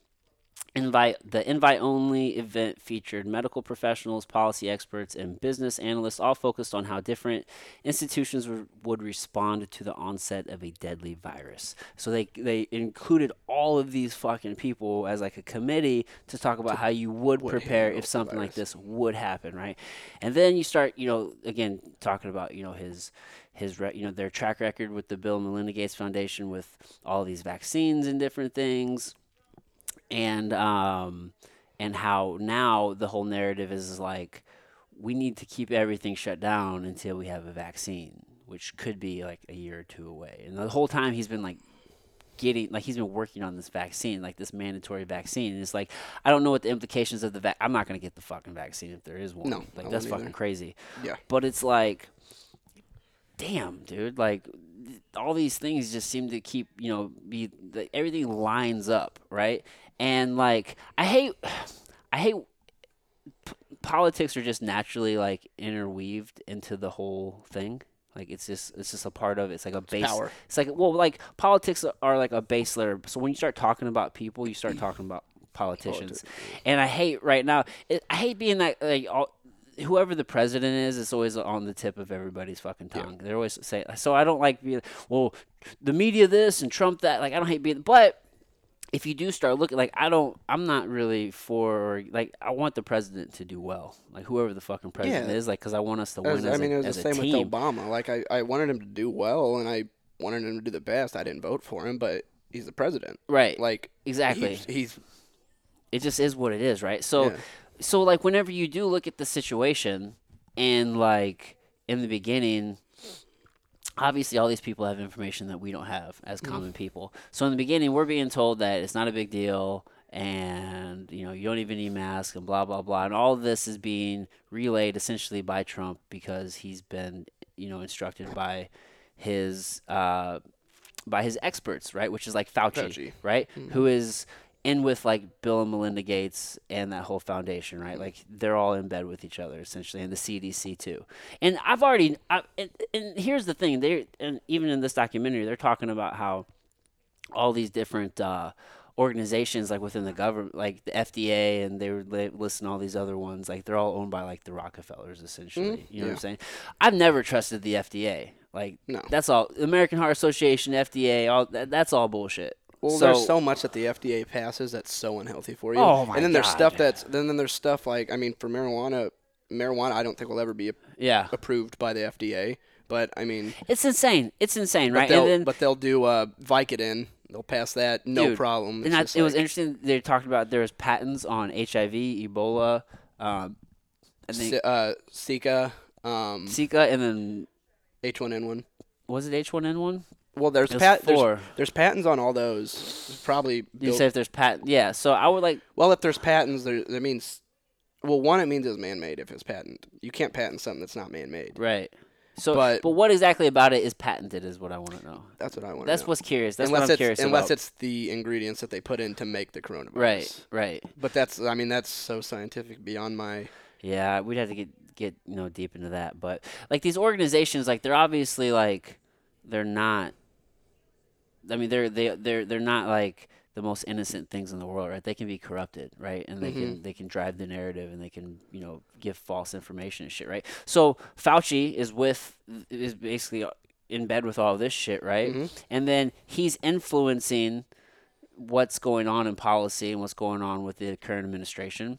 Invite the invite only event featured medical professionals, policy experts, and business analysts, all focused on how different institutions would, would respond to the onset of a deadly virus. So they they included all of these fucking people as like a committee to talk about how you would would prepare if something like this would happen, right? And then you start, you know, again talking about you know his his re- you know their track record with the Bill and Melinda Gates Foundation with all these vaccines and different things and um, and how now the whole narrative is like we need to keep everything shut down until we have a vaccine, which could be like a year or two away. And the whole time he's been like getting like he's been working on this vaccine, like this mandatory vaccine. And it's like I don't know what the implications of the vac. I'm not gonna get the fucking vaccine if there is one. No, like that's fucking either. crazy. Yeah. But it's like, damn, dude, like th- all these things just seem to keep you know be the, everything lines up right and like i hate i hate p- politics are just naturally like interweaved into the whole thing like it's just it's just a part of it's like a base power. it's like well like politics are like a base layer so when you start talking about people you start talking about politicians and i hate right now it, i hate being that like all whoever the president is, it's always on the tip of everybody's fucking tongue. They're always say so. I don't like being well, the media this and Trump that. Like I don't hate being, but if you do start looking like I don't, I'm not really for like I want the president to do well, like whoever the fucking president Yeah. is, like because I want us to win As- as, I mean, a, it was the same with Obama. Like, I, I wanted him to do well, and I wanted him to do the best. I didn't vote for him, but he's the president. right? Like, exactly. He's, he's it just is what it is, right? So, Yeah. so like whenever you do look at the situation, and like in the beginning, obviously all these people have information that we don't have as common people. So in the beginning, we're being told that it's not a big deal. And you know you don't even need masks and blah blah blah, and all of this is being relayed essentially by Trump because he's been you know instructed by his uh, by his experts, right? Which is like Fauci, Fauci. right? Who is in with like Bill and Melinda Gates and that whole foundation, right? Like they're all in bed with each other essentially, and the CDC too. And I've already, I, and, and here's the thing: they and even in this documentary, they're talking about how all these different uh, organizations, like within the government, like the FDA, and they were li- listing all these other ones, like they're all owned by like the Rockefellers, essentially. you know what I'm saying? I've never trusted the FDA. Like No. that's all. American Heart Association, FDA, all that, that's all bullshit. Well, So- there's so much that the FDA passes that's so unhealthy for you. Oh, my And then there's God. stuff that's then then there's stuff like I mean for marijuana, marijuana I don't think will ever be Yeah, approved by the FDA. But I mean, it's insane. It's insane, but right? they'll And then but they'll do uh, Vicodin. They'll pass that no Dude, problem. And it was interesting. They talked about there was patents on HIV, Ebola, um, and then uh, Zika, um, Zika, and then H1N1. was it H1N1? Well, there's pat there's, four. there's patents on all those. Probably You built- say if there's patent, yeah. So I would like, well, if there's patents, there that means well, one it means it's man-made if it's patent. You can't patent something that's not man-made. right. So, but, But- what exactly about it is patented? Is what I want to know. That's what I want. That's know. That's what's curious. That's unless what I'm it's curious unless about. it's the ingredients that they put in to make the coronavirus. right, right. But that's I mean that's so scientific beyond my Yeah, we'd have to get get you know deep into that, but like these organizations, like they're obviously like they're not. I mean, they're they they're they're not like the most innocent things in the world, right? They can be corrupted, right? And they can mm-hmm. they can drive the narrative, and they can you know give false information and shit, right? So Fauci is with is basically in bed with all this shit, right? Mm-hmm. And then he's influencing what's going on in policy and what's going on with the current administration.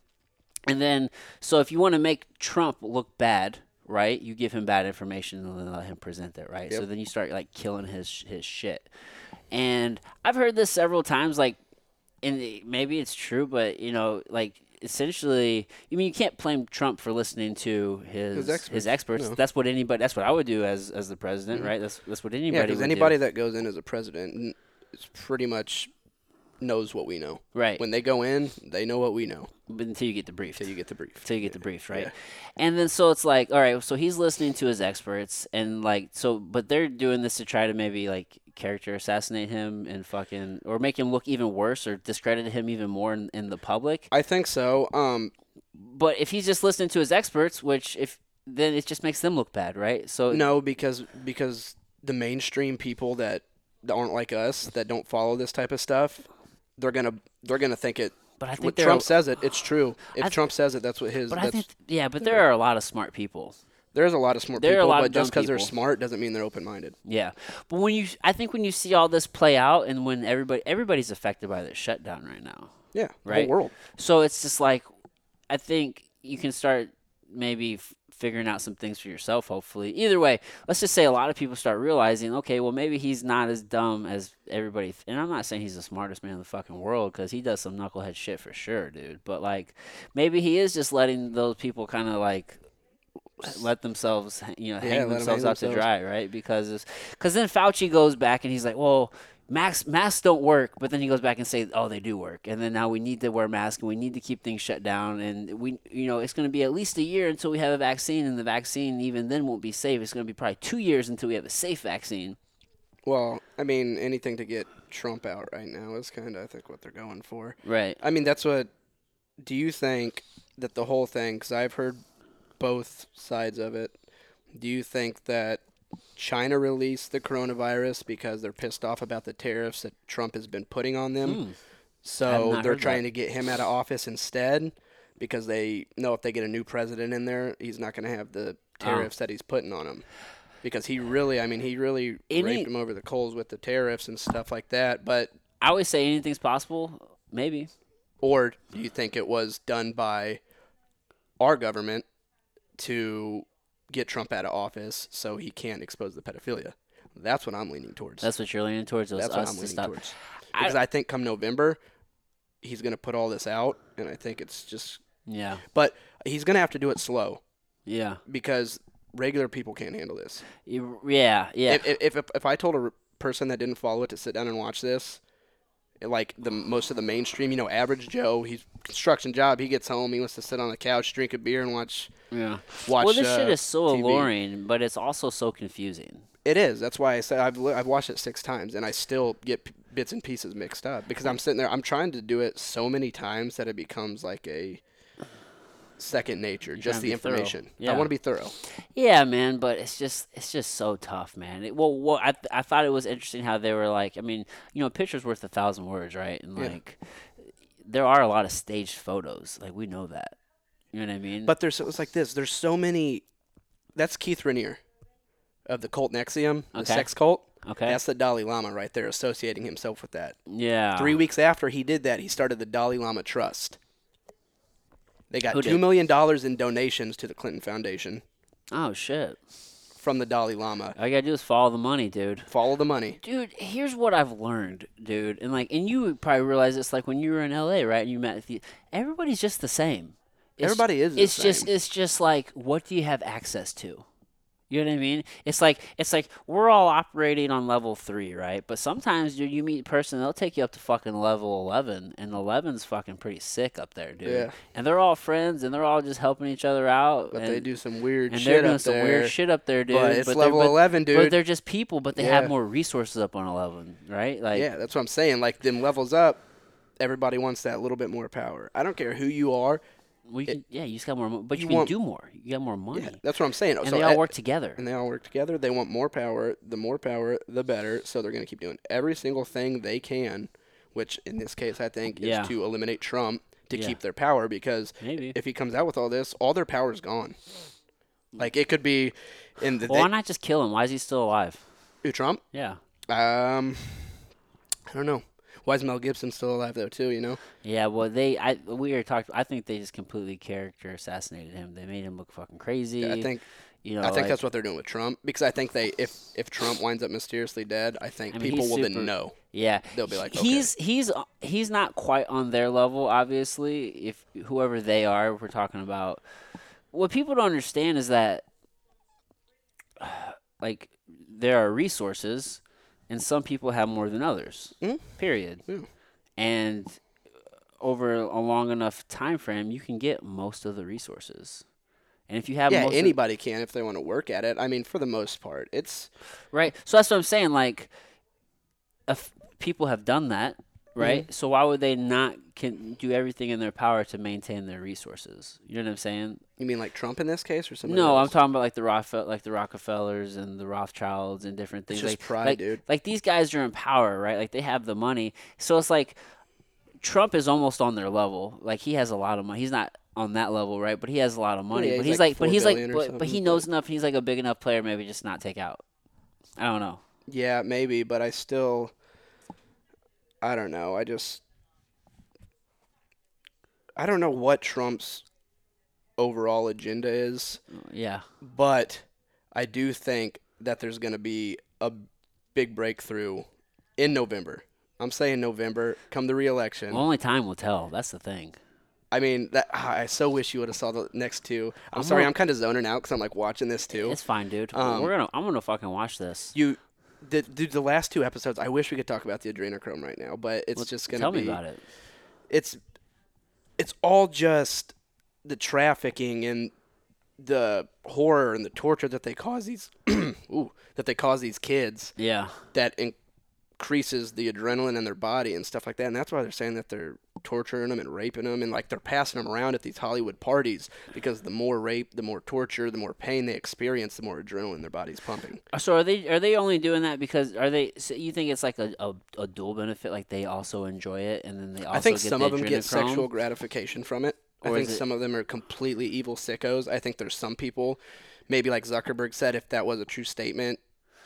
And then, so if you want to make Trump look bad, right? You give him bad information and then let him present it, right? So then you start like killing his his shit. And I've heard this several times, like, and maybe it's true, but you know, like essentially, I mean, you can't blame Trump for listening to his his experts, experts. no. Mm-hmm. That's what anybody. That's what I would do as as the president, right? That's that's what anybody. Yeah, because anybody do. that goes in as a president is pretty much knows what we know. right? When they go in, they know what we know but until you get the brief. until you get the brief. Until you get the brief, right? Yeah. And then so it's like, all right, so he's listening to his experts, and like, so, but they're doing this to try to maybe like character assassinate him and fucking, or make him look even worse, or discredit him even more in, in the public. I think so. Um, But if he's just listening to his experts, which if then it just makes them look bad, right? So no, because because the mainstream people that that aren't like us that don't follow this type of stuff, they're gonna they're gonna think it. but I think Trump are, says it, it's true. If I- Trump says it, that's what his. but I think yeah, but there are a lot of smart people. there's a lot of smart there are a people, lot of but just because they're smart doesn't mean they're open minded. Yeah, but when you, I think when you see all this play out, and when everybody, everybody's affected by this shutdown right now. Yeah, the Right. whole world. So it's just like, I think you can start maybe f- figuring out some things for yourself. Hopefully, either way, let's just say a lot of people start realizing, okay, well maybe he's not as dumb as everybody. Th- and I'm not saying he's the smartest man in the fucking world because he does some knucklehead shit for sure, dude. But like, maybe he is just letting those people kind of like let themselves, you know, Yeah, hang themselves hang out to dry, right? Because because then Fauci goes back and he's like, well. Masks, masks don't work, but then he goes back and say, "Oh, they do work." And then now we need to wear masks and we need to keep things shut down. And we, you know, it's going to be at least a year until we have a vaccine, and the vaccine even then won't be safe. It's going to be probably two years until we have a safe vaccine. Well, I mean, anything to get Trump out right now is kind of, I think, what they're going for. Right. I mean, that's what. Do you think that the whole thing? Because I've heard both sides of it. Do you think that China released the coronavirus because they're pissed off about the tariffs that Trump has been putting on them? Hmm. So they're trying that. to get him out of office instead because they know if they get a new president in there, he's not going to have the Oh. tariffs that he's putting on him. Because he really, I mean, he really Any- raped him over the coals with the tariffs and stuff like that. But I always say anything's possible. Maybe. or do you think it was done by our government to get Trump out of office so he can't expose the pedophilia? That's what I'm leaning towards. That's what you're leaning towards. That's what I'm leaning stop. towards. Because I, think come November, he's going to put all this out, and I think it's just. Yeah. But he's going to have to do it slow Yeah. because regular people can't handle this. Yeah. Yeah. If, if, if, if I told a person that didn't follow it to sit down and watch this, like the most of the mainstream, you know, average Joe, he's construction job. He gets home, he wants to sit on the couch, drink a beer, and watch yeah. watch. well, this uh, shit is so TV. alluring, but it's also so confusing. It is. That's why I said I've li- I've watched it six times, and I still get p- bits and pieces mixed up because I'm sitting there. I'm trying to do it so many times that it becomes like a second nature. just trying to the information. I want to be thorough. Yeah, man, but it's just it's just so tough, man. It, well, well, I th- I thought it was interesting how they were like, I mean, you know, a picture's worth a thousand words, right? And Yeah. like, there are a lot of staged photos, like we know that. You know what I mean? But there's it was like this. There's so many. That's Keith Raniere, of the cult NXIVM, the Okay. sex cult. okay, That's the Dalai Lama right there, associating himself with that. yeah, Three weeks after he did that, he started the Dalai Lama Trust. They got Who two did? million dollars in donations to the Clinton Foundation Oh shit! from the Dalai Lama. All you gotta do is follow the money, dude. Follow the money. Dude, here's what I've learned, dude, and like, and you probably realize this, like when you were in LA, right? And you met the, everybody's just the same. It's- Everybody is the It's just, same. it's just like, what do you have access to? You know what I mean? It's like, it's like we're all operating on level three, right? But sometimes, dude, you meet a person, they'll take you up to fucking level eleven, and 11's fucking pretty sick up there, dude. Yeah. And they're all friends, and they're all just helping each other out. But and, they do some weird and shit they're doing up some there. weird shit up there, dude. But it's they're- level but- 11, But they're just people, but they Yeah. have more resources up on eleven, right? Like, yeah, that's what I'm saying. Like them levels up, everybody wants that little bit more power. I don't care who you are. We can, yeah, you just got more, but you, you can want- do more. You got more money, Yeah, that's what I'm saying. and so they all e- work together. and they all work together. They want more power. The more power, the better. So they're going to keep doing every single thing they can, which in this case I think is Yeah. to eliminate Trump to Yeah. keep their power because Maybe. if he comes out with all this, all their power is gone. Like it could be in the Well, why not just kill him? Why is he still alive? who Trump. Yeah. Um, I don't know. Why is Mel Gibson still alive though? Too, you know. Yeah, well, they, I, we were talking. I think they just completely character assassinated him. They made him look fucking crazy. Yeah, I think You know, I think like- that's what they're doing with Trump because I think they if if Trump winds up mysteriously dead, I think I mean, people will super- then know. Yeah, They'll be like, he's he's he's not quite on their level. Obviously, if whoever they are, we're talking about. What people don't understand is that, (sighs) like, there are resources, and some people have more than others. Mhm. Period. Yeah. And over a long enough time frame, you can get most of the resources. And if you have Yeah, most of- anybody can if they want to work at it. I mean, for the most part, it's Right. So that's what I'm saying. Like, if people have done that, right? Mm-hmm. So why would they not can do everything in their power to maintain their resources? You know what I'm saying? you mean like Trump in this case or something? No, I'm talking about like the Rockefeller, like the Rockefellers and the Rothschilds and different things. It's just like, pride, like, dude. Like these guys are in power, right? Like they have the money. So it's like Trump is almost on their level. Like he has a lot of money. He's not on that level, right? But he has a lot of money. yeah, but he's he's like like, but he's like, but, but he knows enough. He's like a big enough player, maybe just not take out. I don't know. Yeah, maybe, but I still I don't know. I just I don't know what Trump's overall agenda is, Yeah. but I do think that there's going to be a big breakthrough in November. I'm saying November, come the re-election. Well, only time will tell. That's the thing. I mean, that ah, I so wish you would have saw the next two. I'm, I'm sorry, more- I'm kind of zoning out because I'm like watching this too. It's fine, dude. Um, We're gonna. I'm gonna fucking watch this. You, the, dude, the last two episodes. I wish we could talk about the adrenochrome right now, but it's Well, just gonna tell be. me about it. It's, it's all just the trafficking and the horror and the torture that they cause these, (clears throat) ooh, that they cause these kids. Yeah. That increases the adrenaline in their body and stuff like that, and that's why they're saying that they're torturing them and raping them and like they're passing them around at these Hollywood parties because the more rape, the more torture, the more pain they experience, the more adrenaline their body's pumping. Uh, so are they? Are they only doing that because are they? So you think it's like a, a, a dual benefit? Like they also enjoy it, and then they also I think get some of them get sexual gratification from it. I think it- some of them are completely evil sickos. I think there's some people, maybe like Zuckerberg said, if that was a true statement,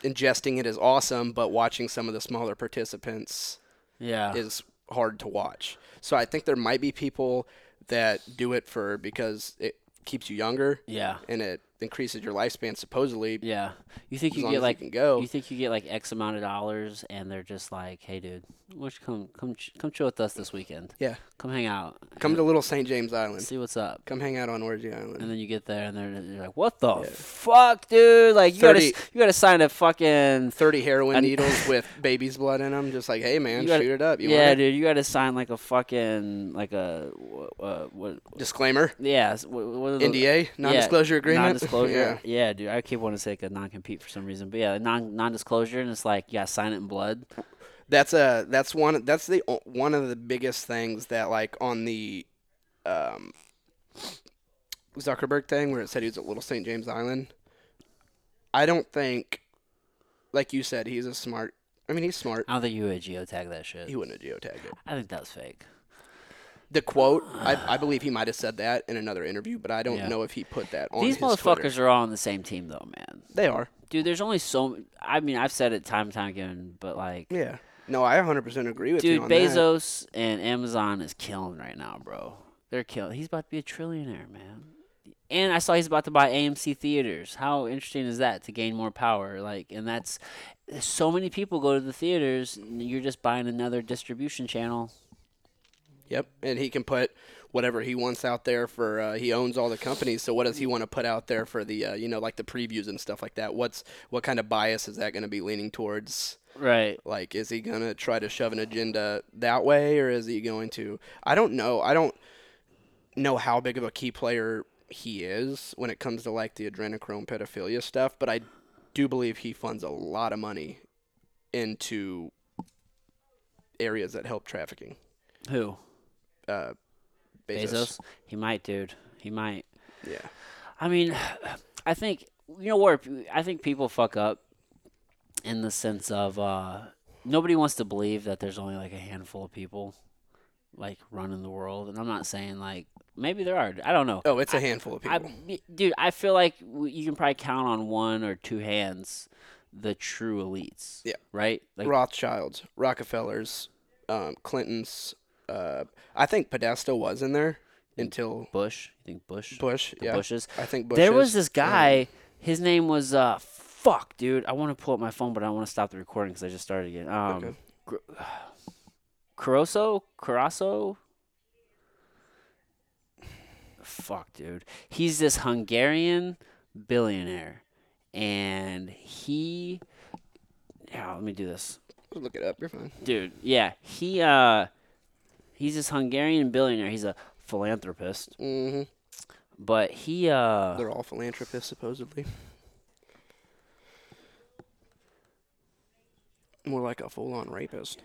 ingesting it is awesome, but watching some of the smaller participants Yeah. is hard to watch. So I think there might be people that do it for because it keeps you younger yeah. and it increases your lifespan supposedly. Yeah. You think you get you like can go. You think you get like X amount of dollars, and they're just like, "Hey, dude, why don't you come come come chill with us this weekend? Yeah. Come hang out. Come to Little St. James Island. see what's up." Come hang out on Orgy Island. And then you get there, and they're, they're like, "What the fuck, dude? Like, you gotta you gotta sign a fucking 30 heroin And- needles (laughs) with baby's blood in them. Just like, hey, man, gotta- shoot it up. You yeah, dude. You gotta sign like a fucking like a uh, what? Disclaimer. Yeah, what, what NDA, non-disclosure agreement. Non-disclosure. Yeah. Yeah. dude. I keep wanting to say like a non-compete for some reason, but yeah, non non-disclosure, and it's like yeah, sign it in blood. That's a that's one that's the o- one of the biggest things that like on the um, Zuckerberg thing where it said he was at Little St. James Island. I don't think, like you said, he's a smart. I mean, he's smart. I don't think you would geotag that shit. He wouldn't have geotagged it. I think that was fake. The quote, I, (sighs) I believe he might have said that in another interview, but I don't Yeah. know if he put that on These motherfuckers Twitter. are all on the same team, though, man. They are. Dude, there's only so. I mean, I've said it time and time again, but like, Yeah. No, I 100% agree with you dude, on that. Bezos and Amazon is killing right now, bro. They're killing. He's about to be a trillionaire, man. And I saw he's about to buy AMC theaters. How interesting is that to gain more power? Like, and that's so many people go to the theaters. And you're just buying another distribution channel. Yep, and he can put whatever he wants out there for. Uh, he owns all the companies, so what does he want to put out there for the, uh, you know, like the previews and stuff like that? What's what kind of bias is that going to be leaning towards? Right. Like, is he going to try to shove an agenda that way, or is he going to? I don't know. I don't know how big of a key player he is when it comes to like the adrenochrome pedophilia stuff, but I do believe he funds a lot of money into areas that help trafficking. Who? Uh, Bezos. Bezos. He might, dude. He might. Yeah. I mean, (sighs) I think you know where I think people fuck up in the sense of uh, nobody wants to believe that there's only like a handful of people like running the world, and I'm not saying like maybe there are. I don't know. Oh, it's a handful of I, people. dude, I feel like you can probably count on one or two hands the true elites. Yeah. Right. Like Rothschilds, Rockefellers, um, Clintons. Uh, I think Podesta was in there until Bush. You think Bush? Bush. The yeah, Bushes. I think Bush. there was this guy His name was uh fuck, dude. I want to pull up my phone, but I don't want to stop the recording because I just started again. Um, Okay. Gr- (sighs) Caruso, Carasso. Fuck, dude. He's this Hungarian billionaire, and he. Yeah, let me do this Look it up. You're fine. dude yeah he uh he's this hungarian billionaire he's a philanthropist hmm but he uh They're all philanthropists, supposedly. More like a full-on rapist.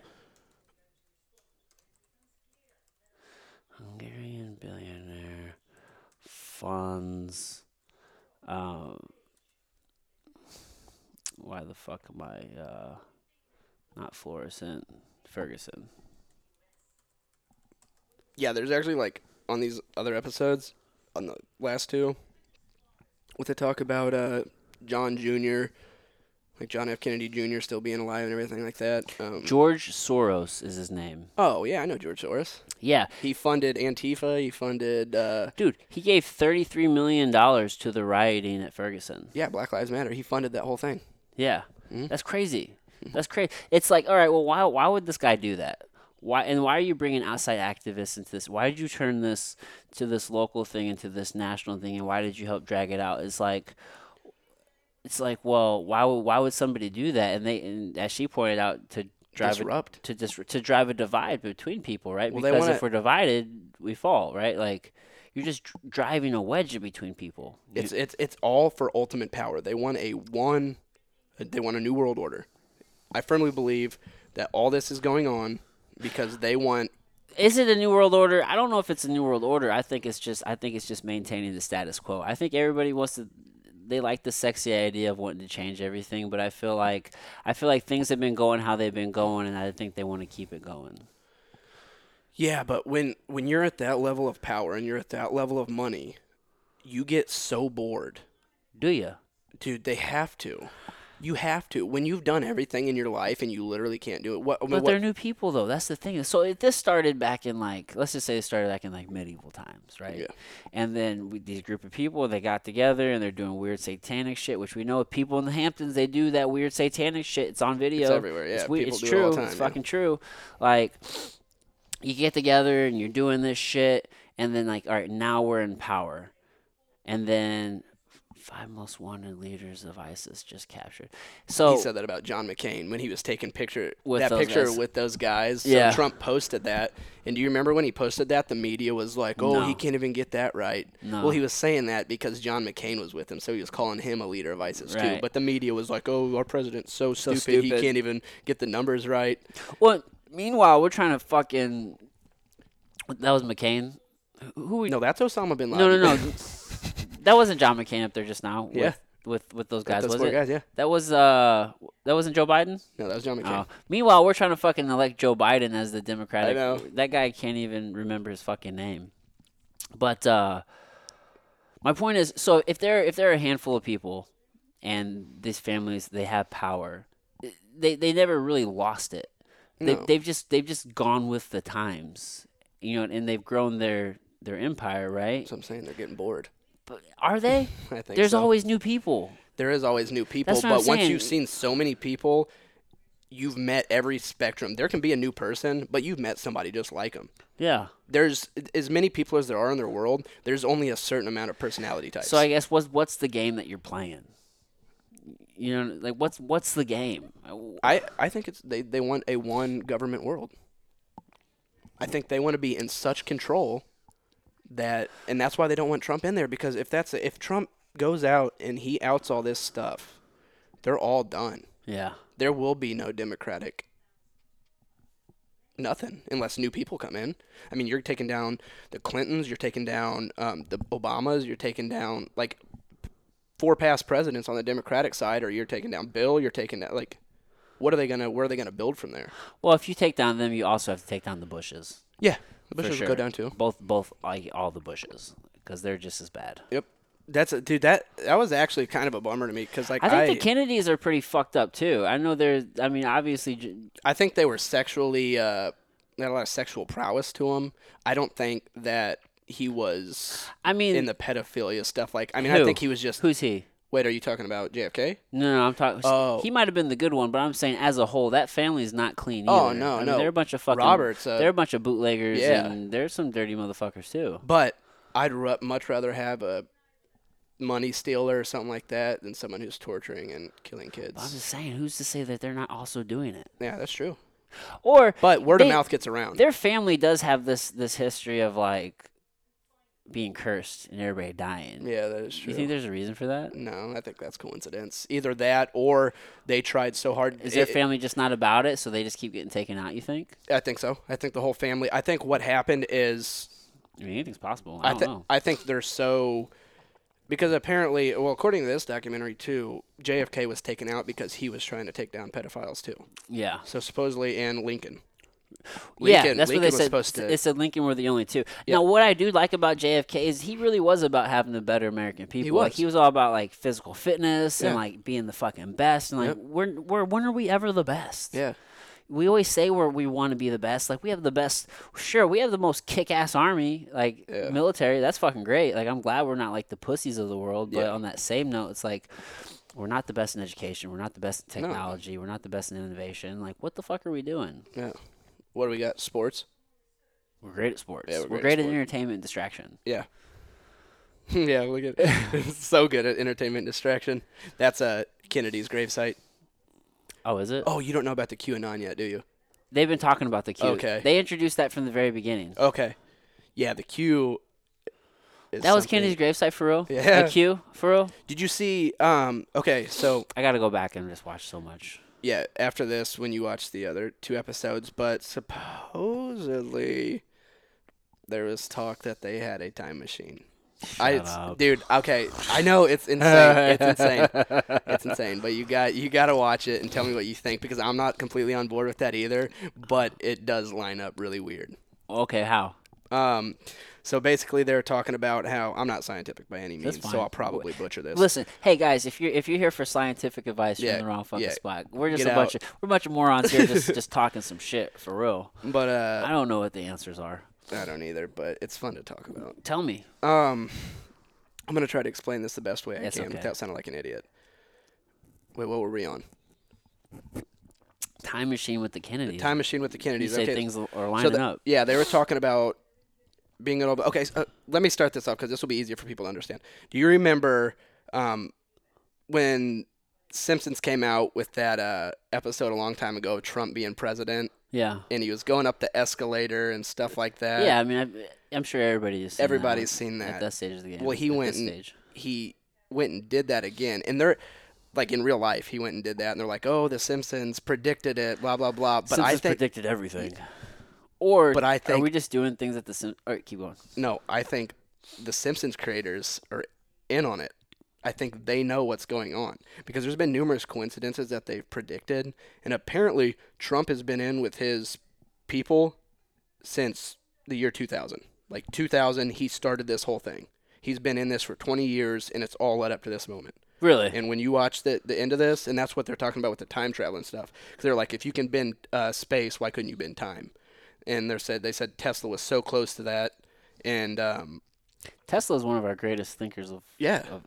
hungarian billionaire funds um why the fuck am i uh not fluorescent ferguson Yeah, there's actually like on these other episodes, on the last two, what they talk about uh, John Jr., like John F. Kennedy Jr. still being alive and everything like that. Um, george soros is his name oh yeah, I know George Soros. yeah He funded Antifa. He funded uh, dude he gave 33 million dollars to the rioting at ferguson yeah Black Lives Matter. He funded that whole thing. Yeah, Mhm. that's crazy. That's crazy. It's like, all right, well, why why would this guy do that? Why and why are you bringing outside activists into this? Why did you turn this to this local thing into this national thing, and why did you help drag it out? It's like, it's like, well, why would why would somebody do that? And they, and as she pointed out, to drive a, Disrupt. to dis- to drive a divide between people, right? Well, because wanna- if we're divided, we fall, right? Like you're just dr- driving a wedge between people. You- It's it's it's all for ultimate power. They want a one. They want a new world order. I firmly believe that all this is going on because they want. is it a new world order? I don't know if it's a new world order. I think it's just I think it's just maintaining the status quo. I think everybody wants to they like the sexy idea of wanting to change everything, but I feel like I feel like things have been going how they've been going and I think they want to keep it going. Yeah, but when when you're at that level of power and you're at that level of money, you get so bored, Do you? dude. They have to. You have to. When you've done everything in your life and you literally can't do it. What? I mean, But what they're new people though. That's the thing. So it, this started back in like let's just say it started back in like medieval times, right? Yeah. And then these group of people, they got together and they're doing weird satanic shit, which we know people in the Hamptons they do that weird satanic shit. It's on video. everywhere, yeah. It's, we- People it's do it all true. the it's time, yeah. fucking true. Like you get together and you're doing this shit, and then like all right, now we're in power, and then five most wanted leaders of ISIS just captured. So he said that about John McCain when he was taking picture With that picture guys. with those guys. So Yeah. Trump posted that, and do you remember when he posted that? The media was like, "Oh, No. he can't even get that right." No. Well, he was saying that because John McCain was with him, so he was calling him a leader of ISIS too. Right. But the media was like, "Oh, our president's so So stupid, he can't even get the numbers right." Well, meanwhile, we're trying to fucking. That was McCain. Who who we? No, that's Osama bin Laden. no, no, (laughs) no. That wasn't John McCain up there just now. Yeah. With with, with those guys, those was four it? guys, yeah. That was uh. That wasn't Joe Biden. No, that was John McCain. Oh. Meanwhile, we're trying to fucking elect Joe Biden as the Democratic. I know. That guy can't even remember his fucking name. But uh, my point is, so if there if there are a handful of people, and these families they have power, they they never really lost it. They, No. They've just they've just gone with the times, you know, and they've grown their their empire, right? So I'm saying. They're getting bored. But are they? (laughs) I think There's so. always new people. there is always new people, what I'm but once saying. you've seen so many people, you've met every spectrum. There can be a new person, but you've met somebody just like them. Yeah. There's as many people as there are in the world. There's only a certain amount of personality types. So I guess what's what's the game that you're playing? You know, like what's what's the game? I, I think it's they, they want a one government world. I think they want to be in such control that and that's why they don't want Trump in there because if that's if Trump goes out and he outs all this stuff, they're all done. Yeah. There will be no democratic nothing unless new people come in. I mean, you're taking down the Clintons, you're taking down um, the Obamas, you're taking down like four past presidents on the Democratic side, or you're taking down Bill, you're taking down like what are they gonna where are they gonna build from there? Well, if you take down them, you also have to take down the Bushes. Yeah, the Bushes sure. go down too. Both, both, like all the Bushes, because they're just as bad. Yep, that's a, dude. That that was actually kind of a bummer to me because like I think I, the Kennedys are pretty fucked up too. I know they're. I mean, obviously, I think they were sexually uh, they had a lot of sexual prowess to him. I don't think that he was I mean, in the pedophilia stuff. Like, I mean, I think he was just Who's he? Wait, are you talking about JFK? No, no, I'm talking. Oh. He might have been the good one, but I'm saying as a whole, that family's not clean. Either. Oh, no, I mean, no. They're a bunch of fucking. Robert's, uh, they're a bunch of bootleggers, yeah. and there's some dirty motherfuckers too. But I'd ru- much rather have a money stealer or something like that than someone who's torturing and killing But I'm just saying, who's to say that they're not also doing it? Yeah, that's true. Or But word They- of mouth gets around. their family does have this this history of like being cursed and everybody dying. Yeah, that is true. You think there's a reason for that? no, I think that's coincidence. Either that or they tried so hard. Is their family just not about it, so they just keep getting taken out? You think? I think so. I think the whole family. I think what happened is I mean, anything's possible. I I think. I think they're so because apparently, well, according to this documentary too, JFK was taken out because he was trying to take down pedophiles too. Yeah. So supposedly, and Lincoln. Yeah, that's Lincoln what they said. supposed to- It said Lincoln were the only two. Yeah. Now, what I do like about JFK is he really was about having the better American people. Like was. he was all about like physical fitness and like being the fucking best. And like Yep. we're we're when are we ever the best? Yeah. we always say we're, we want to be the best. Like we have the best. Sure, we have the most kick-ass army, like Yeah. military. That's fucking great. Like I'm glad we're not like the pussies of the world. But Yeah. on that same note, it's like we're not the best in education. We're not the best in No. technology. We're not the best in innovation. Like what the fuck are we doing? Yeah. What do we got? Sports. We're great at sports. Yeah, we're, we're great at at entertainment and distraction. Yeah. (laughs) yeah. Look at (laughs) so good at entertainment distraction. That's uh, Kennedy's gravesite. Oh, is it? Oh, you don't know about the QAnon yet, do you? They've been talking about the Q. Okay. They introduced that from the very beginning. Okay. Yeah, the Q. is That was something- Kennedy's gravesite for real. Yeah. The Q for real. Did you see? Um. Okay. So I got to go back and just watch so much. Yeah, after this, when you watch the other two episodes, but supposedly there was talk that they had a time machine. I, up. dude. Okay, I know it's insane. it's insane. (laughs) It's insane. But you got you got to watch it and tell me what you think because I'm not completely on board with that either. But it does line up really weird. Okay, how? Um, so basically, they're talking about how I'm not scientific by any means, so. I'll probably butcher this. Listen, hey guys, if you're if you're here for scientific advice, you're Yeah, in the wrong fucking yeah. spot. We're just Get a bunch of we're a bunch of morons here, just (laughs) just talking some shit for real. But uh, I don't know what the answers are. I don't either. But it's fun to talk about. Tell me. Um, I'm gonna try to explain this the best way I That's can okay. without sounding like an idiot. Wait, what were we on? Time machine with the Kennedys. Time machine with the you Kennedys. say okay. things are so lining the- up. yeah, they were talking about being a little bit. Okay, so, uh, let me start this off because this will be easier for people to understand. Do you remember um, when Simpsons came out with that uh, episode a long time ago of Trump being president? Yeah. and he was going up the escalator and stuff like that. yeah, I mean, I, I'm sure everybody's seen everybody's that seen that at that. stage of the game. Well, he went and he went and did that again, and they're like in real life, he went and did that, and they're like, "Oh, The Simpsons predicted it," blah blah blah. But I Simpsons think predicted everything. Or But I think, are we just doing things at the Sim? All right, keep going. no, I think the Simpsons creators are in on it. I think they know what's going on because there's been numerous coincidences that they've predicted, and apparently Trump has been in with his people since the year 2000. Like 2000, he started this whole thing. He's been in this for 20 years, and it's all led up to this moment. Really? And when you watch the the end of this, and that's what they're talking about with the time travel and stuff, because they're like, if you can bend uh, space, why couldn't you bend time? And they said they said Tesla was so close to that, and um, Tesla is one of our greatest thinkers of, yeah, of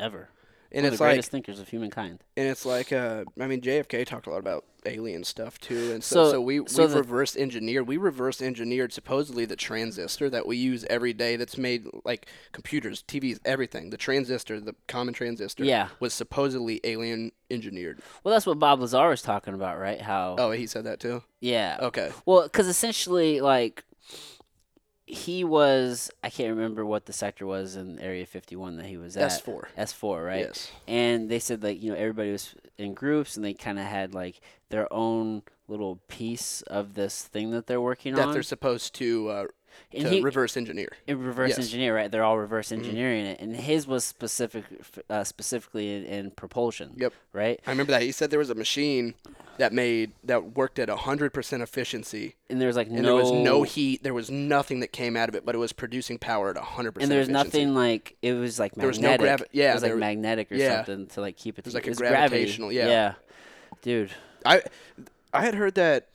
ever. And it's the like greatest thinkers of humankind. and it's like uh, I mean JFK talked a lot about alien stuff too, and So- so so, we so we reverse engineered we reverse engineered supposedly the transistor that we use every day that's made like computers, TVs, everything. The transistor, the common transistor, Yeah. was supposedly alien engineered. Well, that's what Bob Lazar was talking about, right? How? Oh, he said that too. Yeah. Okay. Well, because essentially, like, he was, I can't remember what the sector was in Area 51 that he was at. S4. S4, right? Yes. And they said, like, you know, everybody was in groups and they kind of had, like, their own little piece of this thing that they're working That on. That they're supposed to uh, And to he- reverse engineer. in reverse Yes. Mm-hmm. engineer, right? They're all reverse engineering it, and his was specific, uh, specifically in, in propulsion. Yep. Right, I remember that he said there was a machine that made that worked at hundred percent efficiency, and there's like and no, there was no heat. There was nothing that came out of it, but it was producing power at hundred percent. and there's efficiency. nothing like it was like There was no magnetic. gravi- yeah, it was like there- magnetic or yeah. something to like keep it. There's like it was gravity. gravitational- yeah. Yeah, dude. I I had heard that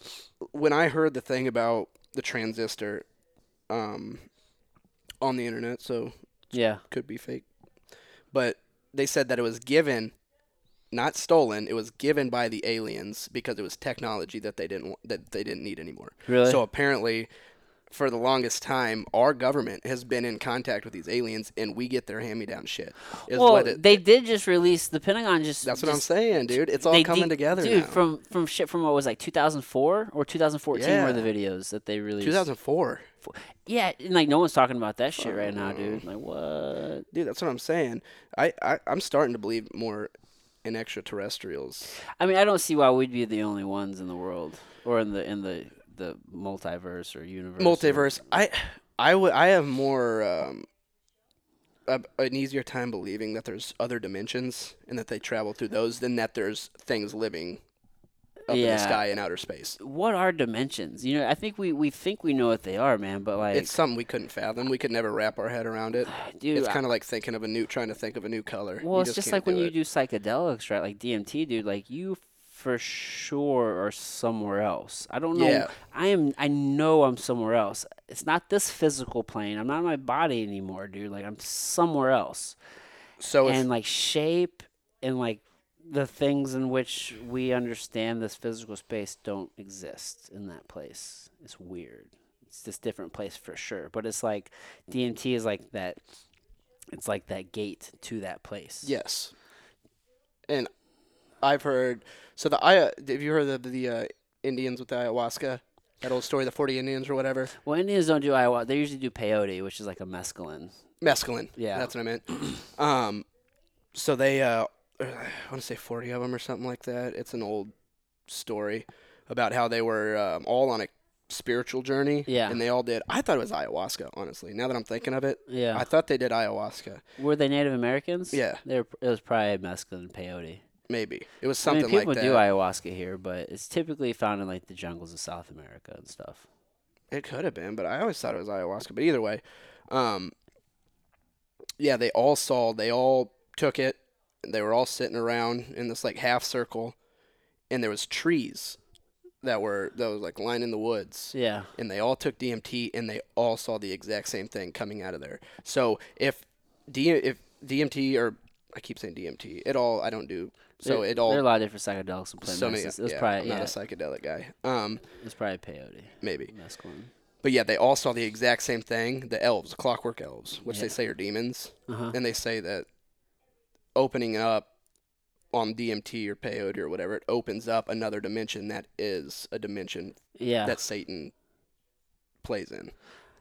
when I heard the thing about the transistor, um, on the internet, so Yeah, could be fake, but they said that it was given, not stolen. It was given by the aliens because it was technology that they didn't that they didn't need anymore. Really? So apparently, for the longest time, our government has been in contact with these aliens, and we get their hand-me-down shit. Is well, it, they did just release the Pentagon. Just that's what I'm saying, dude. It's all coming de- together dude. now. From from shit from what was like 2004 or 2014 Yeah. were the videos that they released. 2004. Yeah, and like no one's talking about that shit right now, dude. Like what? Dude, that's what I'm saying. I, I I'm starting to believe more in extraterrestrials. I mean, I don't see why we'd be the only ones in the world or in the in the the multiverse or universe. or- Multiverse. I I would I have more um a, an easier time believing that there's other dimensions and that they travel through those than that there's things living up in Yeah. the sky in outer space. What are dimensions? You know, I think we we think we know what they are, man. But like, It's something we couldn't fathom. We could never wrap our head around it. (sighs) dude, it's kind of like thinking of a new, trying to think of a new color. Well, You it's just can't like when do you do psychedelics, right? Like DMT, dude. Like you for sure are somewhere else. I don't know. Yeah. I am. I know I'm somewhere else. It's not this physical plane. I'm not in my body anymore, dude. Like I'm somewhere else. So and like shape and like the things in which we understand this physical space don't exist in that place. It's weird. It's this different place for sure. But it's like DMT is like that. It's like that gate to that place. Yes. And I've heard so the I have you heard of the, the uh, Indians with the ayahuasca? That old story, the forty Indians or whatever. Well, Indians don't do ayahuasca. They usually do peyote, which is like a mescaline. Mescaline. Yeah. that's what I meant. (clears throat) um, so they uh, I want to say forty of them or something like that. It's an old story about how they were um, all on a spiritual journey. Yeah. and they all did. I thought it was ayahuasca. Honestly, now that I'm thinking of it, Yeah. I thought they did ayahuasca. Were they Native Americans? Yeah. They were, it was probably mescaline and peyote. Maybe it was something I mean, people like that. do ayahuasca here, but it's typically found in like the jungles of South America and stuff. It could have been, but I always thought it was ayahuasca. But either way, um, yeah, they all saw, they all took it. They were all sitting around in this like half circle, and there was trees that were that was like lining the woods, Yeah. and they all took DMT, and they all saw the exact same thing coming out of there. So if D if DMT or I keep saying DMT, it all I don't do. So there, it all there are a lot of different psychedelics and plant so many. medicines. It was yeah, probably I'm yeah, not a psychedelic guy. Um, it was probably peyote, maybe. mescaline. But yeah, they all saw the exact same thing. The elves, clockwork elves, which they say are demons, Uh-huh. and they say that opening up on DMT or peyote or whatever, it opens up another dimension that is a dimension Yeah. that Satan plays in.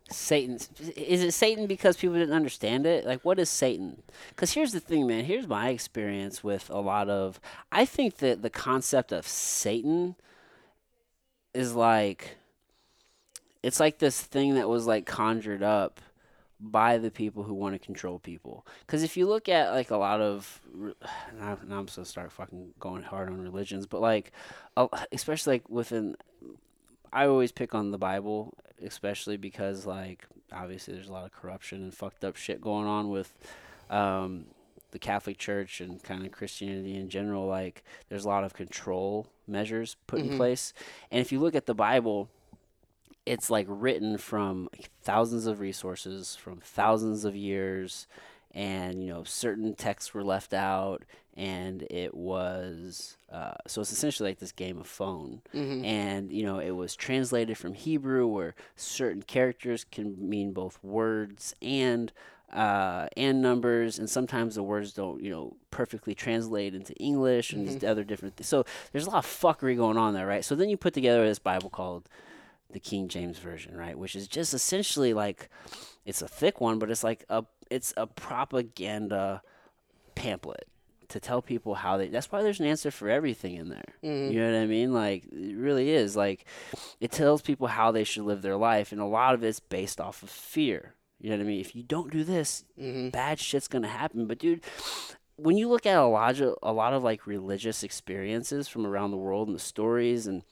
Satan. Is it Satan because people didn't understand it? Like, what is Satan? Because here's the thing, man. Here's my experience with a lot of. I think that the concept of Satan is like. It's like this thing that was like conjured up by the people who want to control people. Because if you look at like a lot of, (sighs) now, now I'm gonna start fucking going hard on religions, but like, especially like within I always pick on the Bible, especially because like obviously there's a lot of corruption and fucked up shit going on with um, the Catholic Church and kind of Christianity in general. Like there's a lot of control measures put in Mhm. place, and if you look at the Bible, it's like written from thousands of resources from thousands of years and you know certain texts were left out and it was uh, so it's essentially like this game of phone. Mm-hmm. and you know it was translated from hebrew where certain characters can mean both words and uh, and numbers and sometimes the words don't you know perfectly translate into english and these other different things so there's a lot of fuckery going on there right? So then you put together this bible called the king james version right? Which is just essentially like it's a thick one but it's like a it's a propaganda pamphlet to tell people how they that's why there's an answer for everything in there. Mhm. you know what i mean? Like it really is. Like it tells people how they should live their life and a lot of it's based off of fear. You know what i mean? If you don't do this Mm-hmm. bad shit's gonna happen. But dude when you look at a lot of a lot of like religious experiences from around the world and the stories and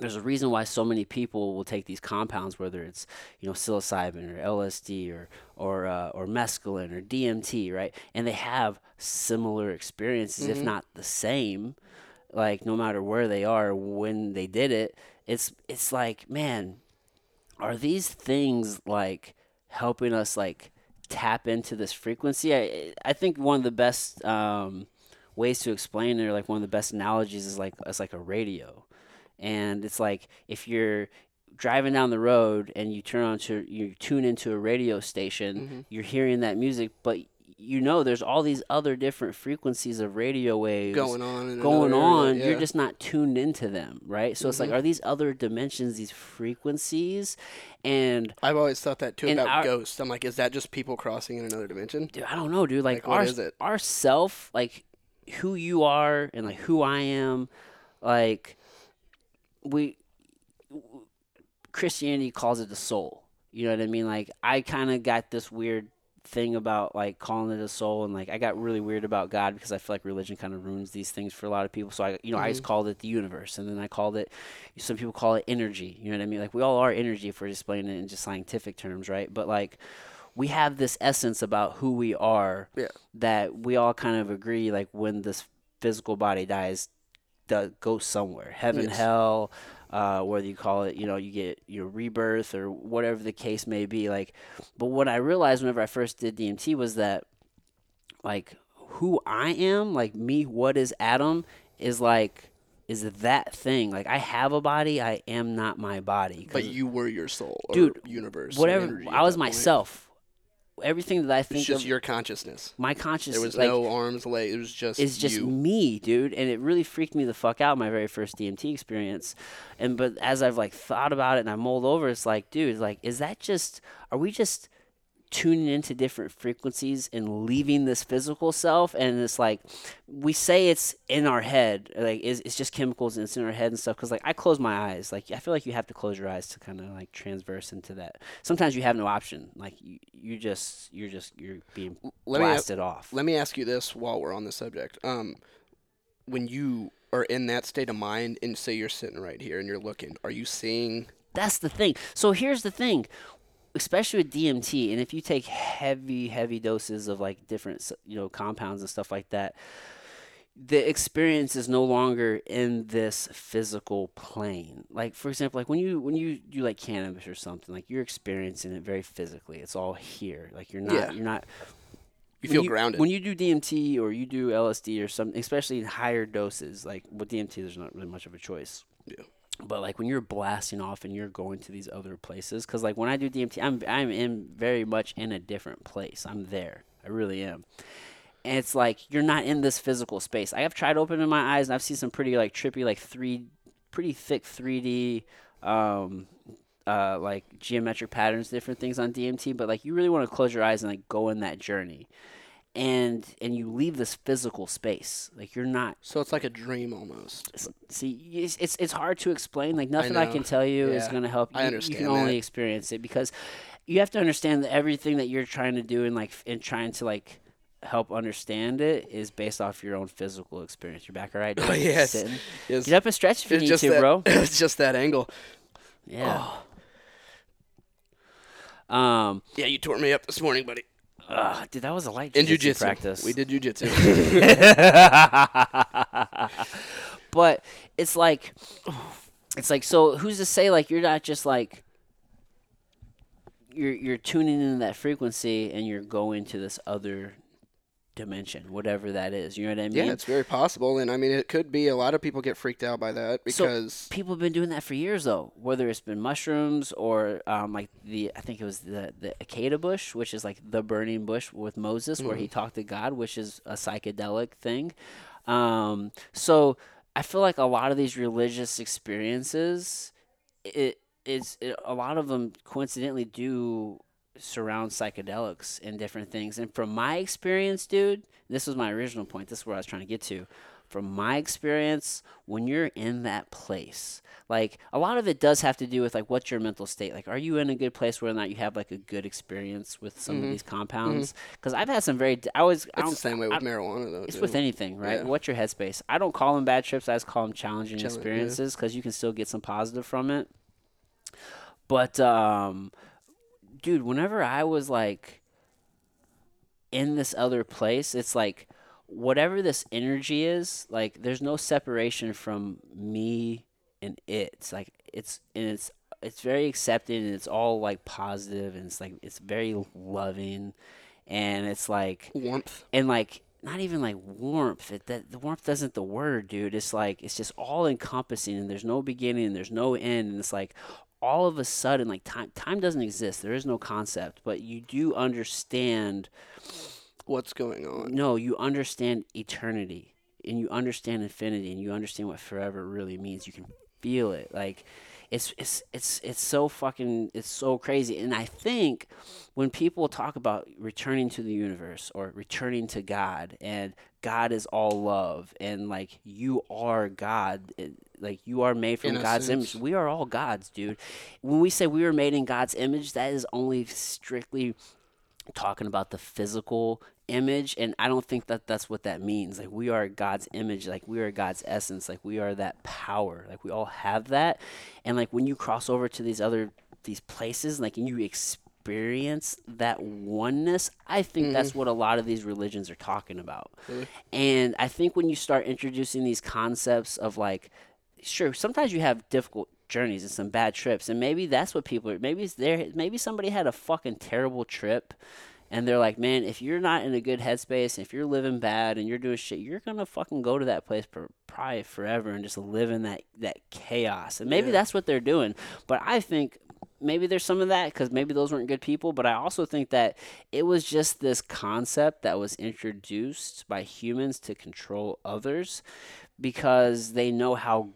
there's a reason why so many people will take these compounds, whether it's you know psilocybin or LSD or or uh, or mescaline or DMT, right? And they have similar experiences, if Mhm. not the same. Like no matter where they are when they did it, it's it's like man, are these things like helping us like tap into this frequency. I I think one of the best um, ways to explain it, or like one of the best analogies, is like it's like a radio, and it's like if you're driving down the road and you turn on to you tune into a radio station, Mm-hmm. you're hearing that music, but you know there's all these other different frequencies of radio waves Going on. Going on area, you're just not tuned into them right so it's like Mhm. are these other dimensions these frequencies and I've always thought that too about our- ghosts. I'm like, is that just people crossing in another dimension? dude, i don't know dude like, Like, our is it? our self like who you are and like who i am like we christianity calls it the soul. You know what i mean? Like i kind of got this weird thing about like calling it a soul and like i got really weird about god because i feel like religion kind of ruins these things for a lot of people. So i you know i just mm-hmm. called it the universe and then i called it some people call it energy. You know what i mean? Like we all are energy if we're displaying it in just scientific terms right? But like we have this essence about who we are Yeah. that we all kind of agree like when this physical body dies does goes somewhere. Heaven Yes. hell uh, whether you call it you know you get your rebirth or whatever the case may be like but what i realized whenever i first did dmt was that like who i am like me what is adam is like is that thing. Like i have a body i am not my body. But you were your soul, or Dude, universe, whatever i was myself everything that i think It's just of your consciousness. my consciousness There was like, no arms, legs. It was just it's just you. me, dude, and it really freaked me the fuck out my very first DMT experience. And but as I've like thought about it and I mulled over, it's like, dude, like, is that just? Are we just tuning into different frequencies and leaving this physical self? And it's like we say it's in our head, like it's, it's just chemicals and it's in our head and stuff. Because like I close my eyes, like I feel like you have to close your eyes to kind of like transverse into that. Sometimes you have no option, like you, you just you're just you're being Let me blasted off. Let me ask you this while we're on the subject. Um, when you are in that state of mind, and say you're sitting right here and you're looking, are you seeing? That's the thing. So here's the thing, especially with DMT, and if you take heavy, heavy doses of like different, you know, compounds and stuff like that, the experience is no longer in this physical plane. Like for example, like when you when you do like cannabis or something, like you're experiencing it very physically. It's all here. Like you're not Yeah. you're not You feel grounded. When you do DMT or you do LSD or something, especially in higher doses, like with DMT, there's not really much of a choice. Yeah. But like when you're blasting off and you're going to these other places, because like when I do DMT, I'm I'm in very much in a different place. I'm there. I really am. And it's like you're not in this physical space. I have tried opening my eyes and I've seen some pretty like trippy, like three, pretty thick 3D, um, uh, like geometric patterns, different things on DMT. But like you really want to close your eyes and like go in that journey, and and you leave this physical space. Like you're not so it's like a dream almost. see it's it's, it's hard to explain like nothing I, know. can tell you is going to help you I you understand can only experience it because you have to understand that everything that you're trying to do and like and trying to like help understand it is based off your own physical experience you're back all right (laughs) Oh, yes. Sitting. It's, get up and stretch if you it's need to that, bro (laughs) It's just that angle. yeah um Yeah, you tore me up this morning, buddy. Ugh, dude that was a light In jiu-jitsu jujitsu, practice we did jujitsu. (laughs) but it's like it's like so who's to say like you're not just like you're you're tuning into that frequency and you're going to this other dimension whatever that is you know what i mean yeah, it's very possible, and I mean, it could be. A lot of people get freaked out by that So- because people have been doing that for years though whether it's been mushrooms or um, like the i think it was the the acacia bush which is like the burning bush with moses where he talked to god which is a psychedelic thing um, so i feel like a lot of these religious experiences it it is it, a lot of them coincidentally do surround psychedelics and different things and from my experience dude this was my original point this is where i was trying to get to from my experience, when you're in that place, like a lot of it does have to do with like what's your mental state. Like, are you in a good place where or not you have like a good experience with some of these compounds? Because I've had some very, I always, I it's don't, the same way with I- marijuana, though. it's too. with anything, right? Yeah. What's your headspace? I don't call them bad trips. I just call them challenging Challenge- experiences because you can still get some positive from it. But, um, dude, whenever I was like in this other place, it's like whatever this energy is, like there's no separation from me and it. It's like it's and it's it's very accepting and it's all like positive and it's like it's very loving and it's like Warmth. and like not even like warmth. It, that the warmth isn't the word, dude. It's like it's just all encompassing, and there's no beginning, and there's no end, and it's like all of a sudden, like time time doesn't exist. There is no concept, but you do understand. What's going on? No, you understand eternity, and you understand infinity, and you understand what forever really means. You can feel it, like it's it's it's it's so fucking it's so crazy. And i think when people talk about returning to the universe or returning to god and god is all love and like you are god it- like you are made from god's sense. image we are all gods dude. When we say we were made in god's image that is only strictly talking about the physical image and i don't think that that's what that means. Like we are god's image like we are god's essence like we are that power like we all have that. And like when you cross over to these other these places like and you experience that oneness i think mm-hmm. that's what a lot of these religions are talking about. Really? and i think when you start introducing these concepts of like sure sometimes you have difficult journeys and some bad trips and maybe that's what people are maybe it's there maybe somebody had a fucking terrible trip and they're like man if you're not in a good headspace if you're living bad and you're doing shit you're gonna fucking go to that place for probably forever and just live in that that chaos. And maybe Yeah. that's what they're doing. But i think maybe there's some of that because maybe those weren't good people. But i also think that it was just this concept that was introduced by humans to control others because they know how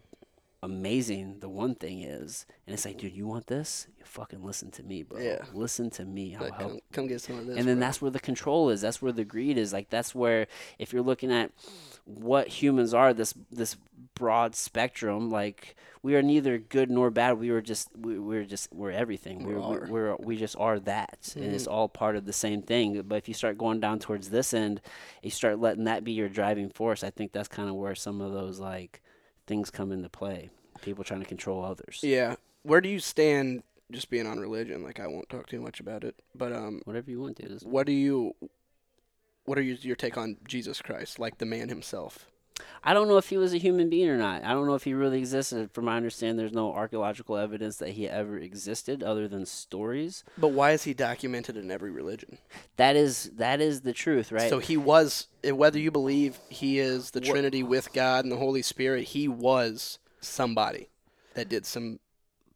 amazing the one thing is and it's like dude you want this? You fucking listen to me bro. Yeah. listen to me. I'll Like, help come, come get some of this. and then bro. that's where the control is. That's where the greed is. Like that's where if you're looking at what humans are this this broad spectrum like we are neither good nor bad. We were just we, we're just we're everything. We we're, we're, we're we just are that. And it's mm-hmm. all part of the same thing. But if you start going down towards this end you start letting that be your driving force i think that's kind of where some of those like things come into play people trying to control others Yeah. Where do you stand? Just being on religion, like I won't talk too much about it. But um, whatever you want to what do you? What are your, your take on Jesus Christ, like the man himself? I don't know if he was a human being or not. I don't know if he really existed. From my understanding, there's no archaeological evidence that he ever existed other than stories. But why is he documented in every religion? That is that is the truth, right? So he was, eh, whether you believe he is the What- Trinity with God and the Holy Spirit, he was somebody that did some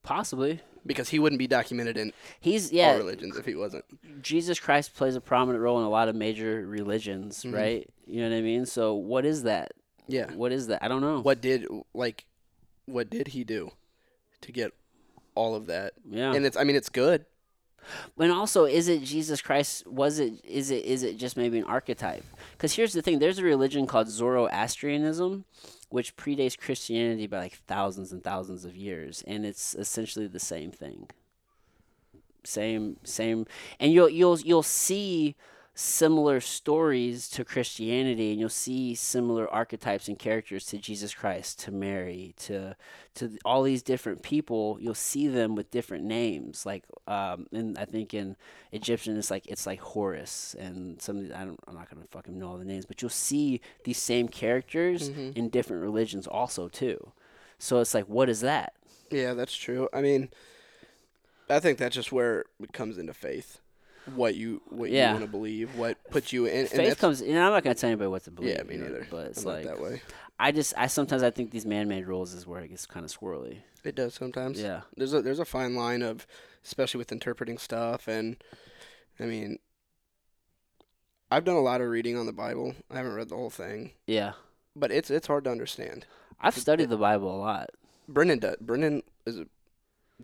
Possibly. because he wouldn't be documented in He's all yeah. religions if he wasn't. Jesus Christ plays a prominent role in a lot of major religions, Mhm. right? You know what I mean? So what is that? Yeah. What is that? I don't know. What did like what did he do to get all of that? Yeah. And it's I mean it's good. And also, is it Jesus Christ? Was it? Is it? Is it just maybe an archetype? Because here's the thing: there's a religion called Zoroastrianism, which predates Christianity by like thousands and thousands of years, and it's essentially the same thing. Same, same, and you'll you'll you'll see similar stories to Christianity, and you'll see similar archetypes and characters to Jesus Christ, to Mary, to to all these different people. You'll see them with different names, like um, and I think in Egyptian it's like it's like Horus and some. of I don't, I'm not gonna fucking know all the names, but you'll see these same characters Mhm. in different religions also too. So it's like, what is that? Yeah, that's true. I mean I think that's just where it comes into faith. What you what Yeah. you want to believe, what puts you in and Faith comes. You know, I'm not gonna tell anybody what to believe. Yeah, me neither. But it's I'm like that way. I just I sometimes I think these man-made rules is where it gets kind of swirly. It does sometimes. Yeah. There's a there's a fine line of especially with interpreting stuff and I mean I've done a lot of reading on the Bible. I haven't read the whole thing, Yeah. but it's it's hard to understand. I've studied the Bible a lot. Brendan does. Brendan is a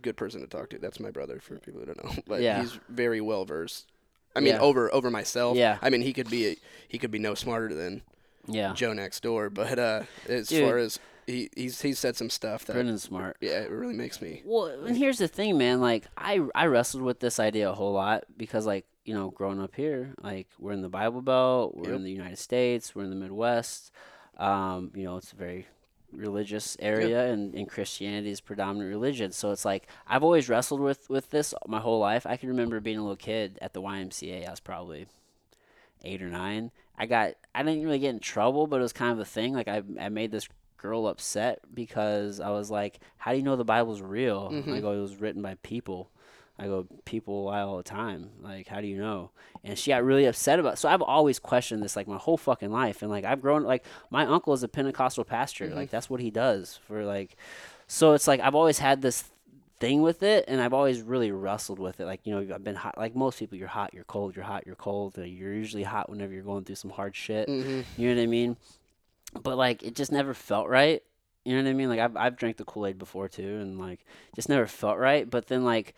good person to talk to. That's my brother for people who don't know. (laughs) But Yeah. he's very well versed. I mean, Yeah. over over myself. Yeah. I mean, he could be he could be no smarter than Yeah. Joe next door. But uh, as Dude. far as he he's he's said some stuff that Brendan's smart. yeah, it really makes me. Well, and here's the thing, man. Like I I wrestled with this idea a whole lot because like, you know, growing up here, like we're in the Bible Belt, we're Yep. in the United States, we're in the Midwest. Um, you know, it's a very religious area and, and Christianity is predominant religion. So it's like I've always wrestled with with this my whole life. I can remember being a little kid at the YMCA. I was probably eight or nine. I got I didn't really get in trouble, but it was kind of a thing. Like I I made this girl upset because I was like, "How do you know the Bible's real?" Mhm. I go, "It was written by people." I go, "People lie all the time. Like, how do you know?" And she got really upset about. It. So I've always questioned this like my whole fucking life, and like I've grown like my uncle is a Pentecostal pastor. Mhm. Like that's what he does for like. So it's like I've always had this thing with it, and I've always really wrestled with it. Like you know, I've been hot. Like most people, you're hot, you're cold, you're hot, you're cold. You're usually hot whenever you're going through some hard shit. hmm You know what I mean? But like it just never felt right. You know what I mean? Like I've I've drank the Kool Aid before too, and like just never felt right. But then like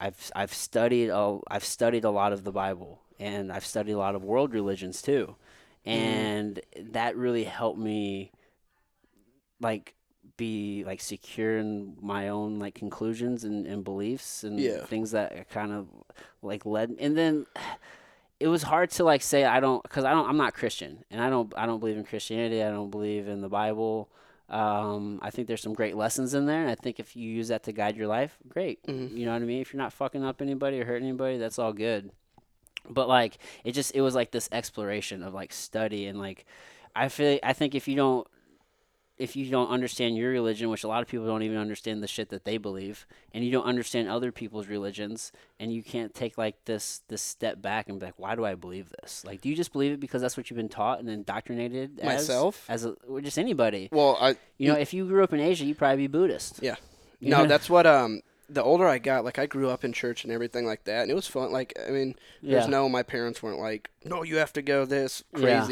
I've I've studied a, I've studied a lot of the Bible, and I've studied a lot of world religions too, mm-hmm. and that really helped me like be like secure in my own like conclusions and, and beliefs and Yeah. things that kind of like led and then it was hard to like say I don't because I don't I'm not Christian and I don't I don't believe in Christianity I don't believe in the Bible um, I think there's some great lessons in there and I think if you use that to guide your life great. Mhm. you know what I mean? If you're not fucking up anybody or hurting anybody that's all good. But like it just it was like this exploration of like study and like I feel I think if you don't if you don't understand your religion, which a lot of people don't even understand the shit that they believe, and you don't understand other people's religions, and you can't take like this this step back and be like, why do I believe this? Like, do you just believe it because that's what you've been taught and indoctrinated? As, Myself? as a, or just anybody. Well, I You know, if you grew up in Asia, you'd probably be Buddhist. Yeah. You no, know? that's what um the older I got, like I grew up in church and everything like that, and it was fun. Like I mean, there's yeah, no my parents weren't like, no, you have to go this Yeah.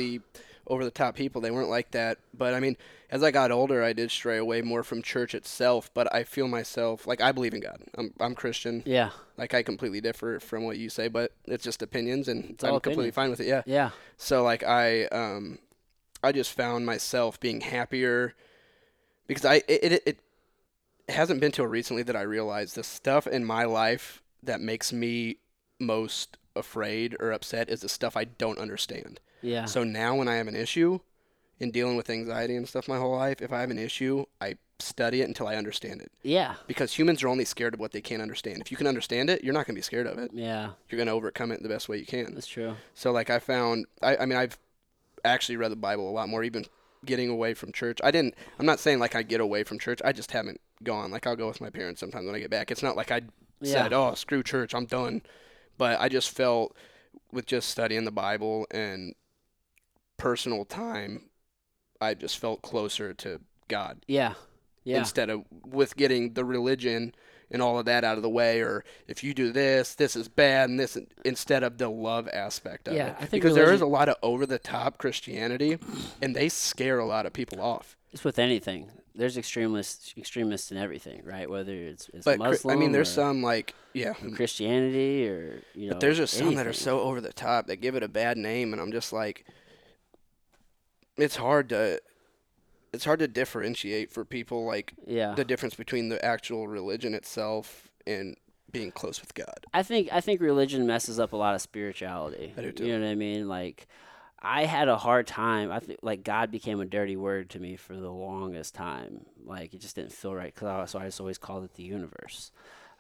Over the top people. They weren't like that. But I mean, as I got older, I did stray away more from church itself. But I feel myself like I believe in God. I'm I'm Christian. yeah, Like I completely differ from what you say, but it's just opinions, and It's I'm all completely fine with it. Yeah. yeah, So like I um I just found myself being happier because I it it, it hasn't been till recently that I realized the stuff in my life that makes me most afraid or upset is the stuff I don't understand. Yeah, So now when I have an issue in dealing with anxiety and stuff my whole life, if I have an issue, I study it until I understand it. yeah, Because humans are only scared of what they can't understand. If you can understand it, you're not going to be scared of it. yeah. You're going to overcome it the best way you can. That's true. So like I found I, I mean I've actually read the Bible a lot more even getting away from church. I didn't I'm not saying like I get away from church. I just haven't gone. Like I'll go with my parents sometimes when I get back. It's not like I Yeah, said, "Oh, screw church, I'm done." But I just felt with just studying the Bible and personal time, I just felt closer to God yeah, yeah, instead of with getting the religion and all of that out of the way or if you do this this is bad and this instead of the love aspect of Yeah, it I think because there is a lot of over the top christianity and they scare a lot of people off It's with anything. There's extremists, extremists in everything, right? Whether it's, it's but Muslim i mean there's or some like yeah Christianity or you know. but there's just some that are so over the top that give it a bad name and i'm just like it's hard to it's hard to differentiate for people like yeah. the difference between the actual religion itself and being close with god I think I think religion messes up a lot of spirituality. I do too. You know what I mean? Like I had a hard time. I think like God became a dirty word to me for the longest time. Like it just didn't feel right. Cause I, so I just always called it the universe.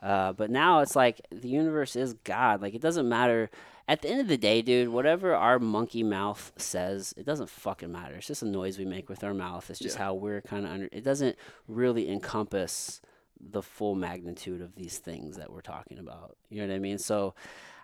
Uh, but now it's like the universe is God. Like it doesn't matter. At the end of the day, dude, whatever our monkey mouth says, it doesn't fucking matter. It's just a noise we make with our mouth. It's just Yeah. how we're kind of under. It doesn't really encompass the full magnitude of these things that we're talking about. You know what I mean? So,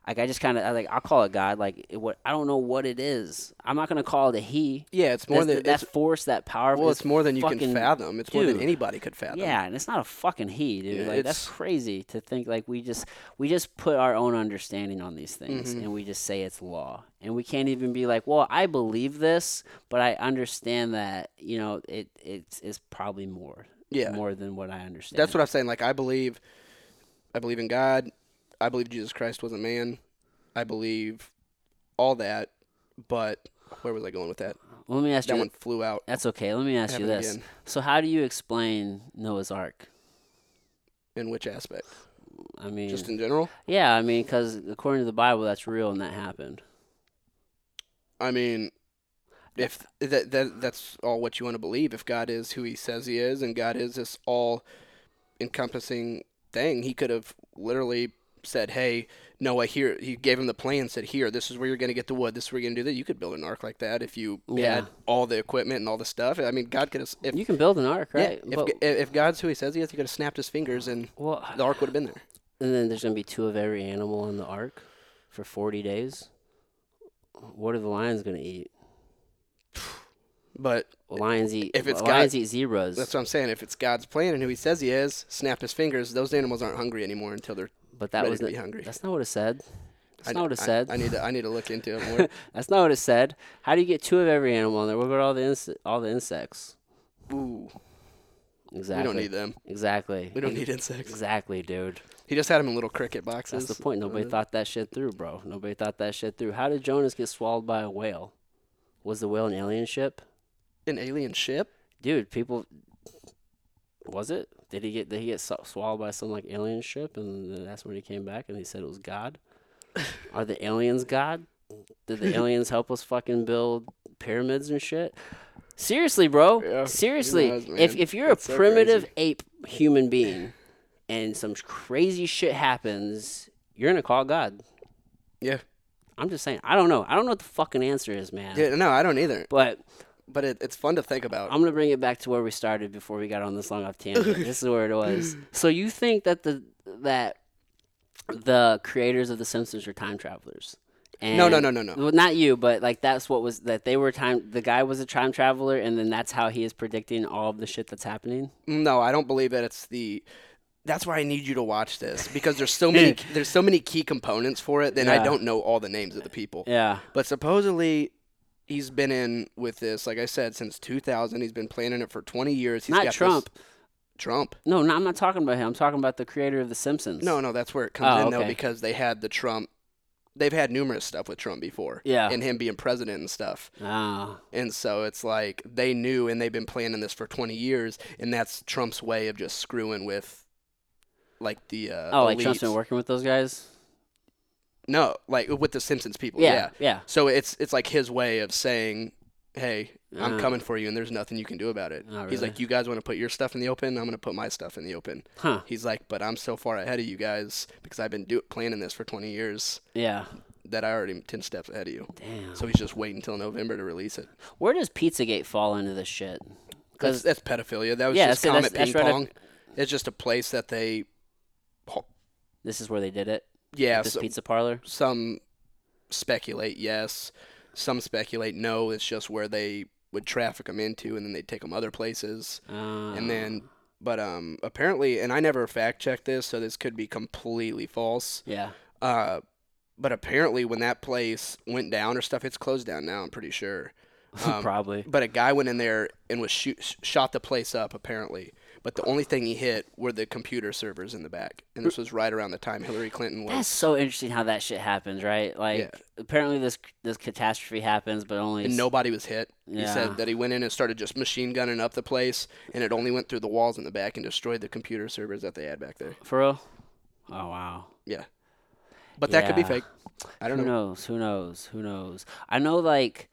like, I just kind of like I'll call it God. Like, it, what I don't know what it is. I'm not gonna call it a He. Yeah, it's more That's than that force, that power. well, is it's more than you can fathom. It's more than anybody could fathom. Yeah, and it's not a fucking he, dude. Yeah, like that's crazy to think like we just we just put our own understanding on these things Mhm. and we just say it's law. And we can't even be like, "Well, I believe this, but I understand that, you know, it it's is probably more yeah. more than what I understand." That's what I'm saying. Like I believe, I believe in God. I believe Jesus Christ was a man. I believe all that. But where was I going with that? Let me ask That you one flew out. That's okay. Let me ask you this. again. So how do you explain Noah's Ark? In which aspect? I mean, Just in general. yeah, I mean, because according to the Bible, that's real and that happened. I mean, if that, that that's all what you want to believe, if God is who He says He is, and God is this all encompassing thing, He could have literally said, "Hey, Noah, here," he gave him the plan, said, "Here, this is where you're going to get the wood. This is where you're going to do that." You could build an ark like that if you Yeah. had all the equipment and all the stuff. I mean, God could have. If, You can build an ark, yeah, right? if, But- if God's who He says He is, He could have snapped His fingers and well, the ark would have been there. and then there's gonna be two of every animal in the ark for 40 days. What are the lions gonna eat? But Lions eat. If it's lions got- eat zebras. that's what I'm saying. If it's God's plan and who He says He is, snap His fingers. Those animals aren't hungry anymore until they're but that ready was to not be hungry. That's not what it said. That's I, not what it I- said. I, need to I need to look into it more. (laughs) That's not what it said. How do you get two of every animal in there? What about all the inse- all the insects? Ooh, Exactly. we don't need them. Exactly. We don't need insects. Exactly, dude. He just had them in little cricket boxes. That's the point. Nobody Uh, thought that shit through, bro. Nobody thought that shit through. How did Jonas get swallowed by a whale? Was the whale an alien ship? An alien ship? Dude, people. Was it? Did he get? Did he get sw- swallowed by some like alien ship, and that's when he came back and he said it was God? (laughs) Are the aliens God? Did the aliens help us fucking build pyramids and shit? Seriously, bro. Yeah, Seriously, if if you're That's a so primitive crazy. ape human being, and some crazy shit happens, you're gonna call God. Yeah. I'm just saying. I don't know. I don't know what the fucking answer is, man. Yeah, no, I don't either. But But it, it's fun to think about. I'm gonna bring it back to where we started before we got on this long off tangent. (laughs) this is where it was. So you think that the that the creators of The Simpsons are time travelers? And, No, no, no, no, no. Well, not you, but like that's what was that they were time. The guy was a time traveler, and then that's how he is predicting all of the shit that's happening. No, I don't believe that it's the. That's why I need you to watch this because there's so many (laughs) there's so many key components for it. Then I don't know all the names of the people. Yeah. But supposedly, he's been in with this, like I said, since 2000. He's been planning it for 20 years. He's Not got this- Trump. Trump. No, no, I'm not talking about him. I'm talking about the creator of The Simpsons. No, no, that's where it comes Oh, in though because they had the Trump. They've had numerous stuff with Trump before. Yeah. And him being president and stuff. Ah. And so it's like they knew and they've been planning this for 20 years, and that's Trump's way of just screwing with, like the. Uh, Oh, like Trump's been working with those guys. No, like with the Simpsons people. Yeah. Yeah. Yeah. So it's it's like his way of saying, "Hey, I'm Ah. coming for you, and there's nothing you can do about it." Oh, He's really? like, "You guys want to put your stuff in the open? I'm going to put my stuff in the open." Huh. He's like, "But I'm so far ahead of you guys because I've been do- planning this for 20 years Yeah. that I already am 10 steps ahead of you." Damn. So he's just waiting until November to release it. Where does Pizzagate fall into this shit? Because that's pedophilia. That was Yeah, just that's- Comet that's Ping right up- Pong. It's just a place that they, this is where they did it. Yeah, this so- pizza parlor. some speculate yes, some speculate no. It's just where they would traffic them into, and then they'd take them other places, Uh, and then. But um, apparently, and I never fact checked this, so this could be completely false. yeah. Uh, but apparently, when that place went down or stuff, it's closed down now. I'm pretty sure. (laughs) Um, Probably. But a guy went in there and was shoot, shot the place up apparently. But the only thing he hit were the computer servers in the back, and this was right around the time Hillary Clinton was. That's so interesting how that shit happens, right? Like Yeah. apparently this this catastrophe happens, but only and nobody was hit. He said that he went in and started just machine gunning up the place, and it only went through the walls in the back and destroyed the computer servers that they had back there. for real. Oh wow. Yeah, but that could be fake. I don't Who know. knows? Who knows? Who knows? I know, like,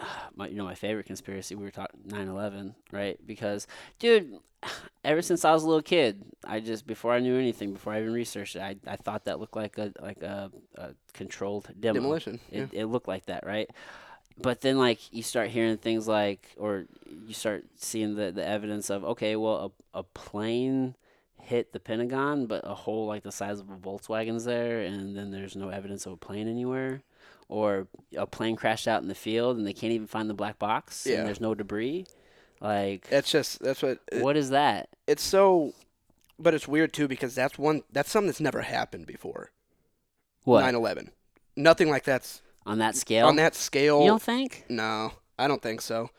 (sighs) my you know my favorite conspiracy. We were talking 9/11, right? Because, dude, (sighs) ever since I was a little kid, I just before I knew anything, before I even researched it, I, I thought that looked like a like a, a controlled demo. Demolition. Yeah. It, it looked like that, right? But then, like, you start hearing things like, or you start seeing the, the evidence of, okay, well, a, a plane hit the Pentagon, but a hole like the size of a Volkswagen's there, and then there's no evidence of a plane anywhere. Or a plane crashed out in the field, and they can't even find the black box, Yeah. and there's no debris. Like, That's just that's what. what is that? It's so, but it's weird too because that's one that's something that's never happened before. What 9/11. Nothing like that's on that scale? on that scale. you don't think? No, I don't think so.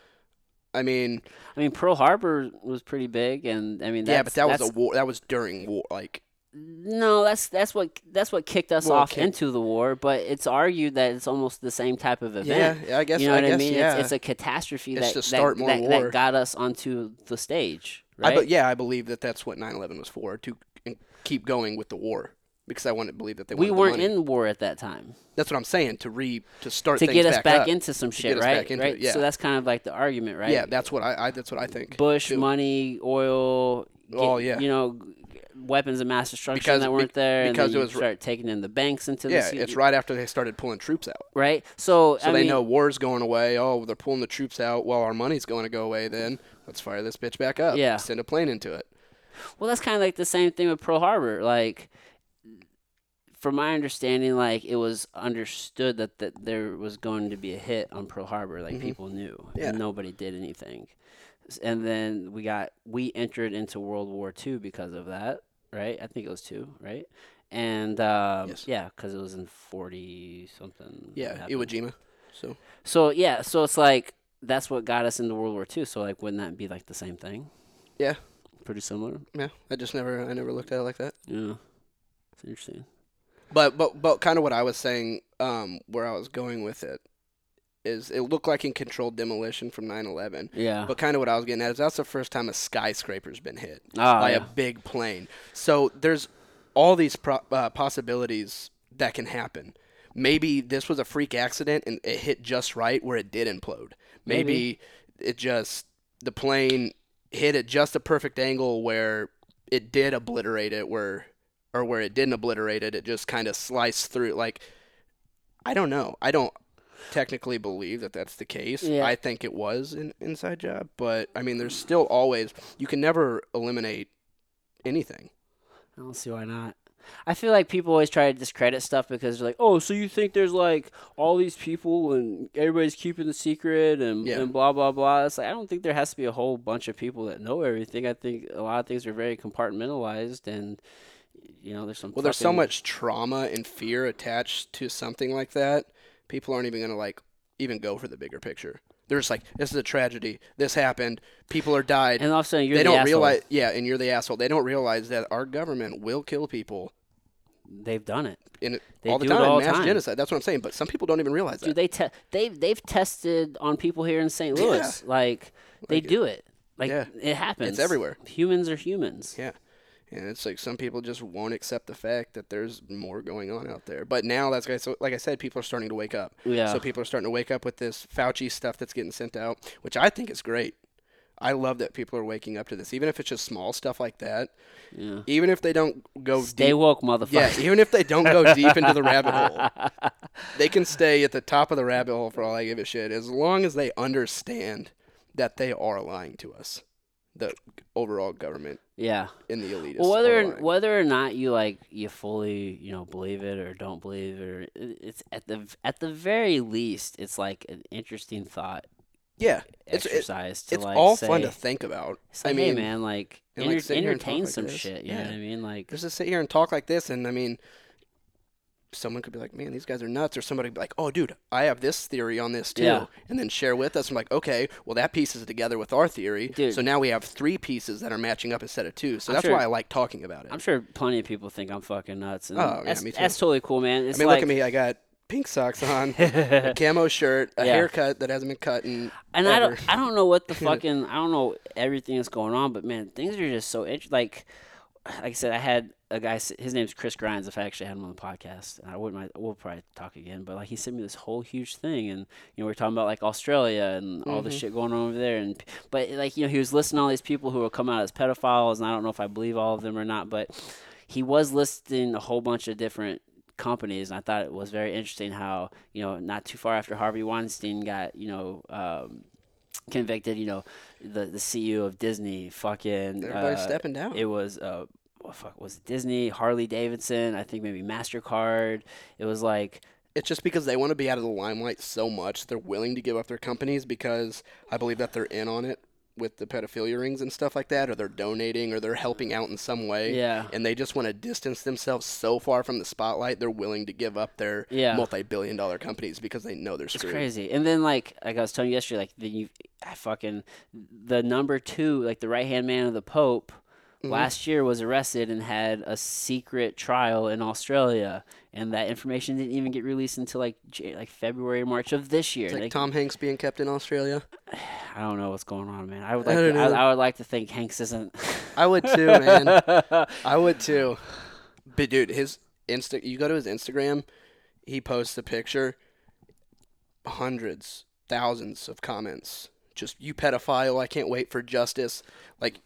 I mean, I mean, Pearl Harbor was pretty big, and I mean, yeah, but that was a war. That was during war. Like, No, that's that's what that's what kicked us Well, off kick- into the war. But it's argued that it's almost the same type of event. yeah, I guess. you know what I guess, I mean? Yeah. It's, it's a catastrophe It's that that, that, that got us onto the stage, I right? be, yeah, I believe that that's what 9/11 was for to keep going with the war because I wanted to believe that they we weren't money. in war at that time That's what I'm saying to re to start to get us back, up. into some shit, right? into right. it, yeah. So that's kind of like the argument, right? Yeah, that's what I, I that's what I think. Bush too. money, oil. Oh, get, Oh, yeah. You know, weapons of mass destruction Because- that weren't there, and because then it was- start taking in the banks into Yeah, the it's right after they started pulling troops out. right. So, So I they mean, know war's going away. Oh, they're pulling the troops out. Well, our money's going to go away. Then let's fire this bitch back up. Yeah. Send a plane into it. Well, that's kind of like the same thing with Pearl Harbor. Like, from my understanding, like it was understood that, that there was going to be a hit on Pearl Harbor. Like Mhm. people knew, Yeah. and nobody did anything. And then we got we entered into World War II because of that, right? I think it was two, right? And um, Yes. yeah, because it was in forty something. Yeah, happened. Iwo Jima. So So yeah, so it's like that's what got us into World War II. So like, wouldn't that be like the same thing? Yeah. Pretty similar. yeah, I just never, I never looked at it like that. Yeah. It's interesting. But but but kind of what I was saying, um, where I was going with it, is it looked like in controlled demolition from 9/11. Yeah. But kind of what I was getting at is that's the first time a skyscraper's been hit Ah, by yeah. a big plane. So there's all these pro- uh, possibilities that can happen. Maybe this was a freak accident and it hit just right where it did implode. Maybe, it just the plane hit at just a perfect angle where it did obliterate it where or where it didn't obliterate it it just kind of sliced through like I don't know. I don't technically believe that that's the case. Yeah. I think it was an inside job, but I mean there's still always you can never eliminate anything. I don't see why not. I feel like people always try to discredit stuff because they're like, "Oh, so you think there's like all these people and everybody's keeping the secret and, Yeah. and blah blah blah." It's like I don't think there has to be a whole bunch of people that know everything. I think a lot of things are very compartmentalized, and you know, there's some. Well, there's so much trauma and fear attached to something like that. People aren't even going to like even go for the bigger picture. They're just like, this is a tragedy. This happened. People are died. and all of a sudden you're they the don't asshole. realize, yeah, and you're the asshole. They don't realize that our government will kill people they've done it. in They all the do it time, all mass time. genocide. That's what I'm saying. But some people don't even realize that. Dude, they te- they've they've tested on people here in St. Yeah. Louis. Like they Like, do it. Like yeah. it happens. It's everywhere. Humans are humans. Yeah. And it's like some people just won't accept the fact that there's more going on out there. But now that's guys so like I said, people are starting to wake up. Yeah. So people are starting to wake up with this Fauci stuff that's getting sent out, which I think is great. I love that people are waking up to this, even if it's just small stuff like that. Yeah. Even if they don't go Stay deep, woke, motherfucker. yeah. Even if they don't go deep into the rabbit hole, (laughs) they can stay at the top of the rabbit hole for all I give a shit, as long as they understand that they are lying to us, the overall government Yeah. in the elitists. Well, whether lying. whether or not you like you fully you know believe it or don't believe it, or it's at the at the very least it's like an interesting thought yeah, it's it, exercise to it's like all say, fun to think about. it's I like, mean, hey man, like, like, enter- sit here and talk entertain some this. shit. You Yeah. know what I mean? Like, just to sit here and talk like this, and I mean, someone could be like, "Man, these guys are nuts," or somebody be like, "Oh, dude, I have this theory on this too," Yeah. and then share with us. I'm like, "Okay, well, that pieces together with our theory, Dude. so now we have three pieces that are matching up instead of two. So I'm that's sure- why I like talking about it. I'm sure plenty of people think I'm fucking nuts. And Oh, yeah, that's, me too. that's totally cool, man. I mean, like, look at me. I got pink socks on, (laughs) a camo shirt, a Yeah. haircut that hasn't been cut in and I don't, I don't know what the (laughs) fucking, I don't know everything that's going on, but man, things are just so interesting. Like, like I said, I had a guy. His name's Chris Grimes. If I actually had him on the podcast, and I wouldn't. mind- We'll probably talk again. But like, he sent me this whole huge thing, and you know, we're talking about like Australia and all the Mhm. shit going on over there. And but like, you know, he was listing all these people who will come out as pedophiles, and I don't know if I believe all of them or not. But he was listing a whole bunch of different companies and I thought it was very interesting how you know not too far after Harvey Weinstein got you know um, convicted you know the the CEO of Disney fucking Everybody's uh, stepping down. it was uh what fuck was it Disney Harley Davidson I think maybe Mastercard it was like It's just because they want to be out of the limelight so much, they're willing to give up their companies because I believe that they're in on it with the pedophilia rings and stuff like that, or they're donating, or they're helping out in some way. yeah And they just want to distance themselves so far from the spotlight, they're willing to give up their Yeah. multi-billion dollar companies because they know they're It's crazy. And then like like I was telling you yesterday, like the you I fucking the number two, like the right hand man of the Pope Mhm. last year was arrested and had a secret trial in Australia. And that information didn't even get released until like J- like February or March of this year. It's like Like, Tom Hanks being kept in Australia. (sighs) I don't know what's going on, man. I would I like don't to, I. I would like to think Hanks isn't. I would too, man. (laughs) I would too. But dude, his Insta you go to his Instagram, he posts a picture, hundreds, thousands of comments. Just you pedophile, I can't wait for justice. Like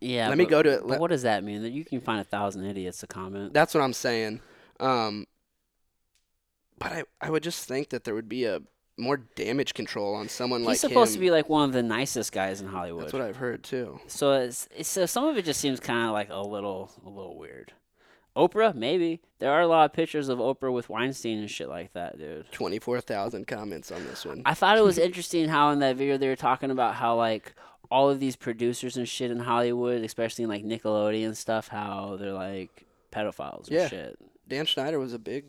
Yeah. Let me go to it. But Let- what does that mean? That you can find a thousand idiots to comment. That's what I'm saying. Um, but I, I would just think that there would be a more damage control on someone like that. He's like supposed to be like one of the nicest guys in Hollywood. That's what I've heard too. So it's, it's so some of it just seems kind of like a little a little weird. Oprah, maybe there are a lot of pictures of Oprah with Weinstein and shit like that, dude. Twenty-four thousand comments on this one. I thought it was (laughs) interesting how in that video they were talking about how like all of these producers and shit in Hollywood, especially in like Nickelodeon stuff, how they're like pedophiles and Yeah. shit. Dan Schneider was a big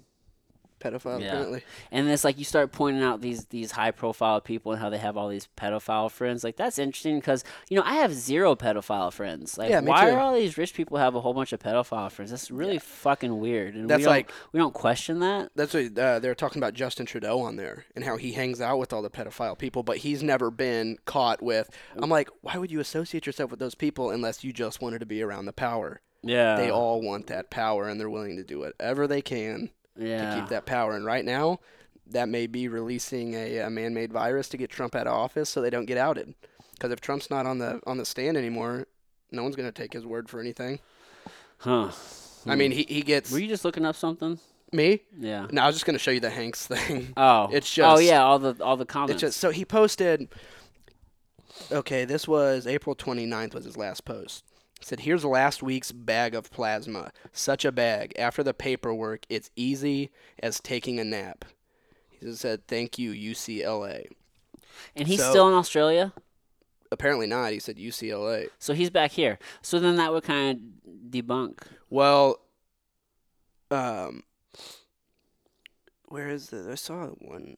pedophile, Yeah. apparently. And it's like you start pointing out these these high profile people and how they have all these pedophile friends. Like that's interesting because you know I have zero pedophile friends. Like Yeah, why too. are all these rich people have a whole bunch of pedophile friends? That's really fucking weird. And That's we like- we don't question that. That's what uh, they're talking about Justin Trudeau on there and how he hangs out with all the pedophile people, but he's never been caught with. I'm like, why would you associate yourself with those people unless you just wanted to be around the power? Yeah, They all want that power and they're willing to do whatever they can yeah. to keep that power. And right now, that may be releasing a, a man-made virus to get Trump out of office so they don't get outed. Because if Trump's not on the on the stand anymore, no one's going to take his word for anything. Huh? I mean, he, he gets Were you just looking up something? me. Yeah. No, I was just going to show you the Hanks thing. (laughs) Oh, It's oh, just. oh yeah, all the all the comments. It's just so he posted. Okay, this was April 29th was his last post. He said, "Here's last week's bag of plasma. Such a bag. After the paperwork, it's easy as taking a nap." He just said, "Thank you, UCLA." and he's so- still in Australia, Apparently not. He said UCLA. so he's back here. So then that would kind of debunk. Well, um, where is the? I saw one.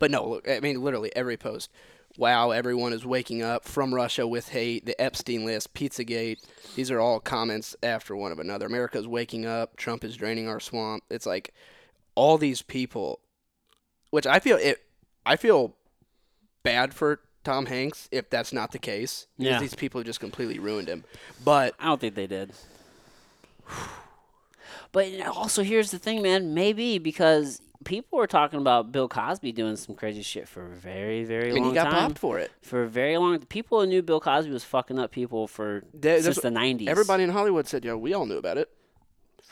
But no, look. I mean, literally every post. Wow, everyone is waking up from Russia with hate. The Epstein list, Pizzagate. These are all comments after one of another. America's waking up. Trump is draining our swamp. It's like all these people, which I feel it. I feel bad for Tom Hanks if that's not the case. Because Yeah. these people just completely ruined him. But I don't think they did. (sighs) But also, here's the thing, man. Maybe because people were talking about Bill Cosby doing some crazy shit for a very, very and long he got time. popped for it. For a very long, people knew Bill Cosby was fucking up people for since the '90s. Everybody in Hollywood said, "Yeah, we all knew about it."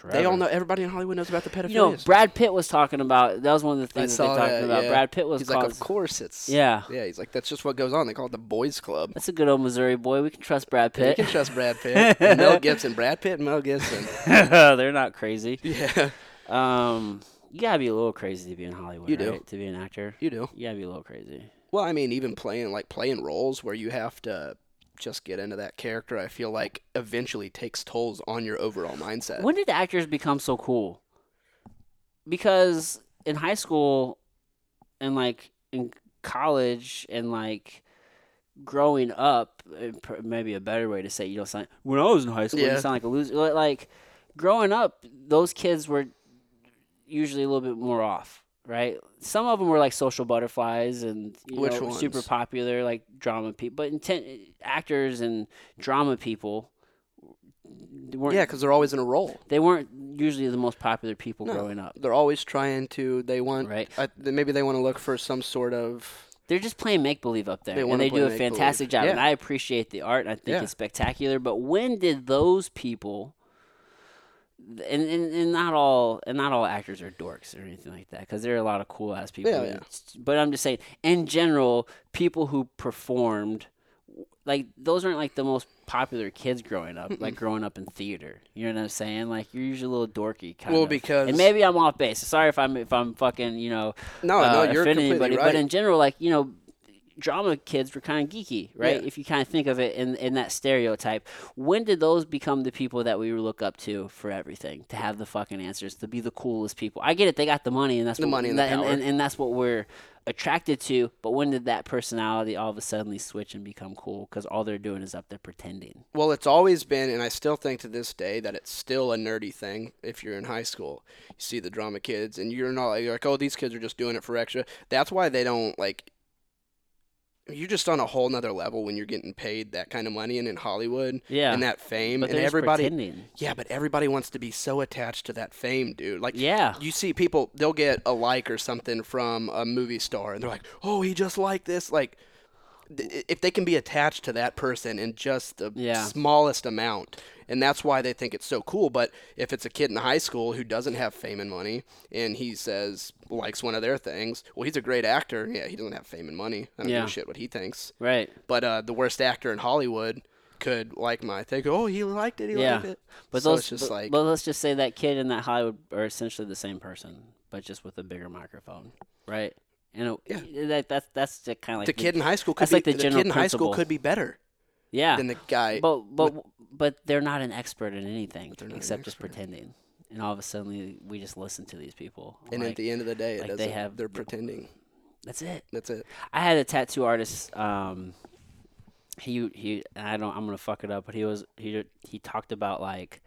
They all know. Everybody in Hollywood knows about the pedophilia. You know, Brad Pitt was talking about. That was one of the things they talked that, about. yeah. Brad Pitt was He's like, of course it's. Yeah, Yeah, he's like, that's just what goes on. They call it the boys' club. that's a good old Missouri boy. We can trust Brad Pitt. we can trust Brad (laughs) Pitt, and Mel Gibson, Brad Pitt, and Mel Gibson. (laughs) They're not crazy. Yeah, Um, you gotta be a little crazy to be in Hollywood. You do. right? To be an actor, you do. you gotta be a little crazy. Well, I mean, even playing like playing roles where you have to just get into that character, I feel like eventually takes tolls on your overall mindset. When did actors become so cool? Because in high school and like in college and like growing up, maybe a better way to say you don't sound when I was in high school, Yeah. you sound like a loser. Like growing up, those kids were usually a little bit more off, right? Some of them were like social butterflies and you Which know, super popular, like drama people. But intent actors and drama people weren't yeah, because they're always in a role. they weren't usually the most popular people No. growing up, They're always trying to. They want. right? I, maybe they want to look for some sort of. They're just playing make believe up there, They and wanna they play do a make-believe. fantastic job. And Yeah. I appreciate the art, and I think Yeah. it's spectacular. But when did those people? And, and, and not all and not all actors are dorks or anything like that because there are a lot of cool ass people. Yeah, yeah. But I'm just saying, in general, people who performed, like those aren't like the most popular kids growing up, like growing up in theater. You know what I'm saying? Like you're usually a little dorky kind Well, of. because and maybe I'm off base. Sorry if I'm if I'm fucking you know no, uh, no, you're completely anybody, right. but in general, like you know, drama kids were kind of geeky, right? Yeah. If you kind of think of it in in that stereotype, when did those become the people that we look up to for everything? To have the fucking answers, to be the coolest people. I get it; they got the money, and that's The what, money and the that, and, power. and, and that's what we're attracted to. But when did that personality all of a sudden switch and become cool? Because all they're doing is up there pretending. Well, it's always been, and I still think to this day that it's still a nerdy thing. If you're in high school, you see the drama kids, and you're not you're like, oh, these kids are just doing it for extra. That's why they don't like. You're just on a whole nother level when you're getting paid that kind of money, and in Hollywood Yeah, and that fame, but and everybody. pretending. Yeah, but everybody wants to be so attached to that fame, dude. Like, Yeah, you see people, they'll get a like or something from a movie star, and they're like, "Oh, he just liked this." Like, if they can be attached to that person in just the Yeah. smallest amount, and that's why they think it's so cool. But if it's a kid in high school who doesn't have fame and money, and he says likes one of their things, well, he's a great actor. Yeah, he doesn't have fame and money. I don't Yeah. give a shit what he thinks. Right. But uh, the worst actor in Hollywood could like my thing. Oh, he liked it. He Yeah. liked it. But so those, just but, like but let's just say that kid and that Hollywood are essentially the same person, but just with a bigger microphone, right? And it, Yeah. that that's that's the kind of like the kid in high school could that's be like the the, general kid in high school could be better yeah. than the guy. But but but they're not an expert in anything they're not an except just pretending. And all of a sudden we just listen to these people. and like, at the end of the day, it like they have they're pretending. that's it. That's it. I had a tattoo artist. Um, he he. I don't. I'm gonna fuck it up, but he was he he talked about like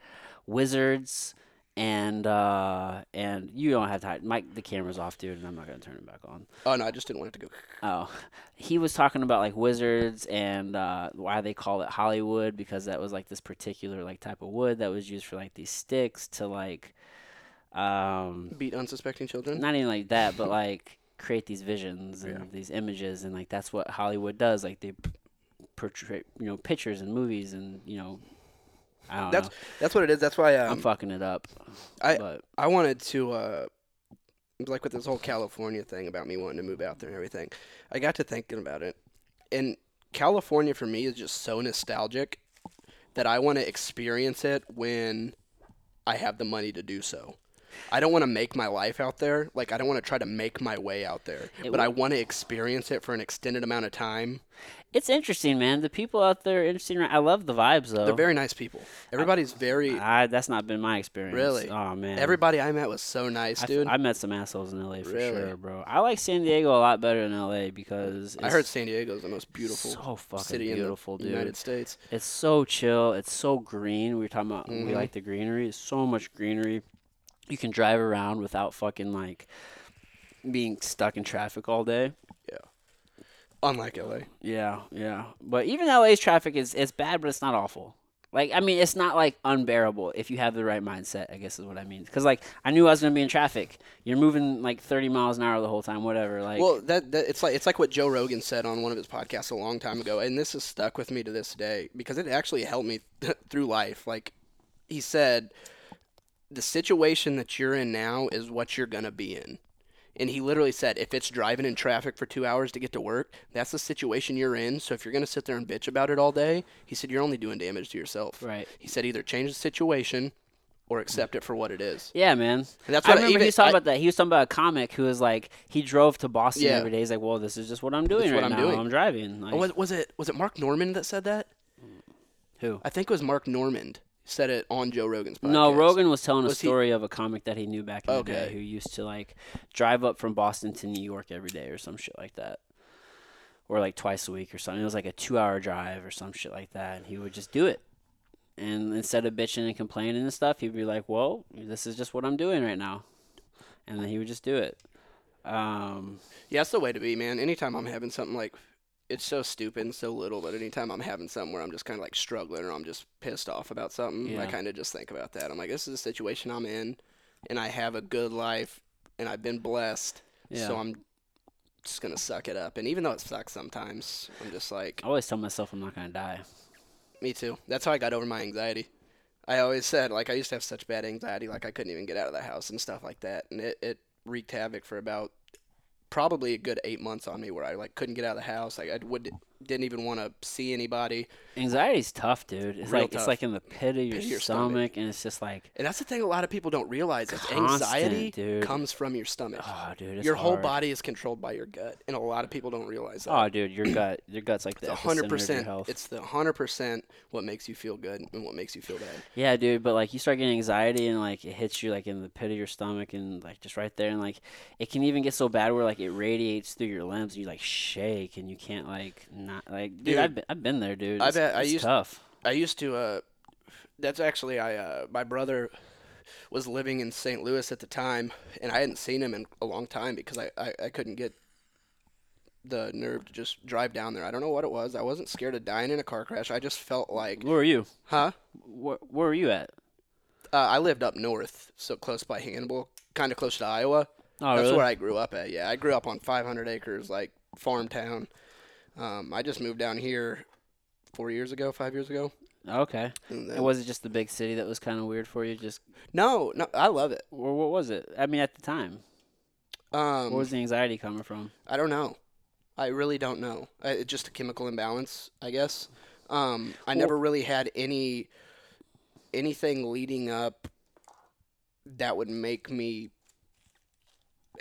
wizards and uh and you don't have to hide. Mike, the camera's off, dude, and I'm not gonna turn it back on. Oh no, I just didn't want it to go. Oh, he was talking about like wizards and uh, why they call it Hollywood because that was like this particular like type of wood that was used for like these sticks to like, um, Beat unsuspecting children. not even like that, but (laughs) like create these visions and Yeah. these images and like that's what Hollywood does. Like they portray you know pictures and movies and you know That's know. that's what it is. That's why I'm um, fucking it up. I- but I wanted to uh, like with this whole California thing about me wanting to move out there and everything. I got to thinking about it, and California for me is just so nostalgic that I want to experience it when I have the money to do so. I don't want to make my life out there. Like I don't want to try to make my way out there, It but I w- want to experience it for an extended amount of time. it's interesting, man. The people out there are interesting. I love the vibes though. They're very nice people. Everybody's very. I, that's not been my experience. Really? Oh man. Everybody I met was so nice, I, dude. I met some assholes in LA for Really? sure, bro. I like San Diego a lot better than LA because I heard San Diego is the most beautiful so fucking city beautiful, in the dude. United States. It's so chill. It's so green. We were talking about we Mhm. like the greenery. It's so much greenery. You can drive around without fucking like being stuck in traffic all day. Yeah. Unlike LA. Yeah, yeah. But even LA's traffic is it's bad, but it's not awful. Like I mean, it's not like unbearable if you have the right mindset. I guess is what I mean. Because like I knew I was gonna be in traffic. You're moving like 30 miles an hour the whole time, whatever. Like well, that, that it's like it's like what Joe Rogan said on one of his podcasts a long time ago, and this has stuck with me to this day because it actually helped me (laughs) through life. Like he said, the situation that you're in now is what you're gonna be in. And he literally said, if it's driving in traffic for two hours to get to work, that's the situation you're in. So if you're going to sit there and bitch about it all day, he said, you're only doing damage to yourself. right. He said, either change the situation or accept it for what it is. Yeah, man. And that's I what remember even, he was talking I- about that. He was talking about a comic who was like he drove to Boston Yeah. every day. He's like, well, this is just what I'm doing what right I'm now. doing. I'm driving. Like, Oh, was, was it was it Mark Normand that said that? who? I think it was Mark Normand said it on Joe Rogan's podcast. No, Rogan was telling Was a he- story of a comic that he knew back in the day who used to like drive up from Boston to New York every day or some shit like that. Or like twice a week or something. It was like a two hour drive or some shit like that. And he would just do it. And instead of bitching and complaining and stuff, he'd be like, Well, this is just what I'm doing right now. And then he would just do it. Um, Yeah, that's the way to be, man. Anytime I'm having something like, it's so stupid and so little, but anytime I'm having something where I'm just kind of like struggling or I'm just pissed off about something, I kind of just think about that. I'm like, this is a situation I'm in, and I have a good life, and I've been blessed, yeah. so I'm just gonna suck it up. And even though it sucks sometimes, I'm just like, I always tell myself I'm not gonna die. me too. That's how I got over my anxiety. I always said, like, I used to have such bad anxiety, like I couldn't even get out of the house and stuff like that, and it, it wreaked havoc for about probably a good eight months on me, where I like couldn't get out of the house, like I would didn't even want to see anybody. Anxiety's tough, dude. It's Real like tough. it's like in the pit of your, Pit of your stomach, stomach. and it's just like, And that's the thing a lot of people don't realize is anxiety dude. comes from your stomach. oh, dude, your whole hard. body is controlled by your gut, and a lot of people don't realize that. Oh, dude, your gut, your gut's like the hundred epicenter of your percent. health. It's the hundred percent what makes you feel good and what makes you feel bad. Yeah, dude, but like you start getting anxiety and like it hits you like in the pit of your stomach and like just right there and like it can even get so bad where like it radiates through your limbs and you like shake and you can't like not like dude, Dude, I've been, I've been there, dude. I It's, bet I used- tough. I used to. Uh, that's actually I. Uh, my brother was living in St. Louis at the time, and I hadn't seen him in a long time because I, I, I couldn't get the nerve to just drive down there. I don't know what it was. I wasn't scared of dying in a car crash. I just felt like, Where were you? huh? Where, where were you at? Uh, I lived up north, so close by Hannibal, kind of close to Iowa. Oh, That's really? where I grew up at. Yeah, I grew up on 500 acres, like farm town. Um, I just moved down here four years ago, five years ago. Okay. And then- And was it just the big city that was kind of weird for you? Just no, no, I love it. or what was it? I mean, at the time, Um, where was the anxiety coming from? I don't know. I really don't know. I, it's just a chemical imbalance, I guess. Um, I Well- never really had any anything leading up that would make me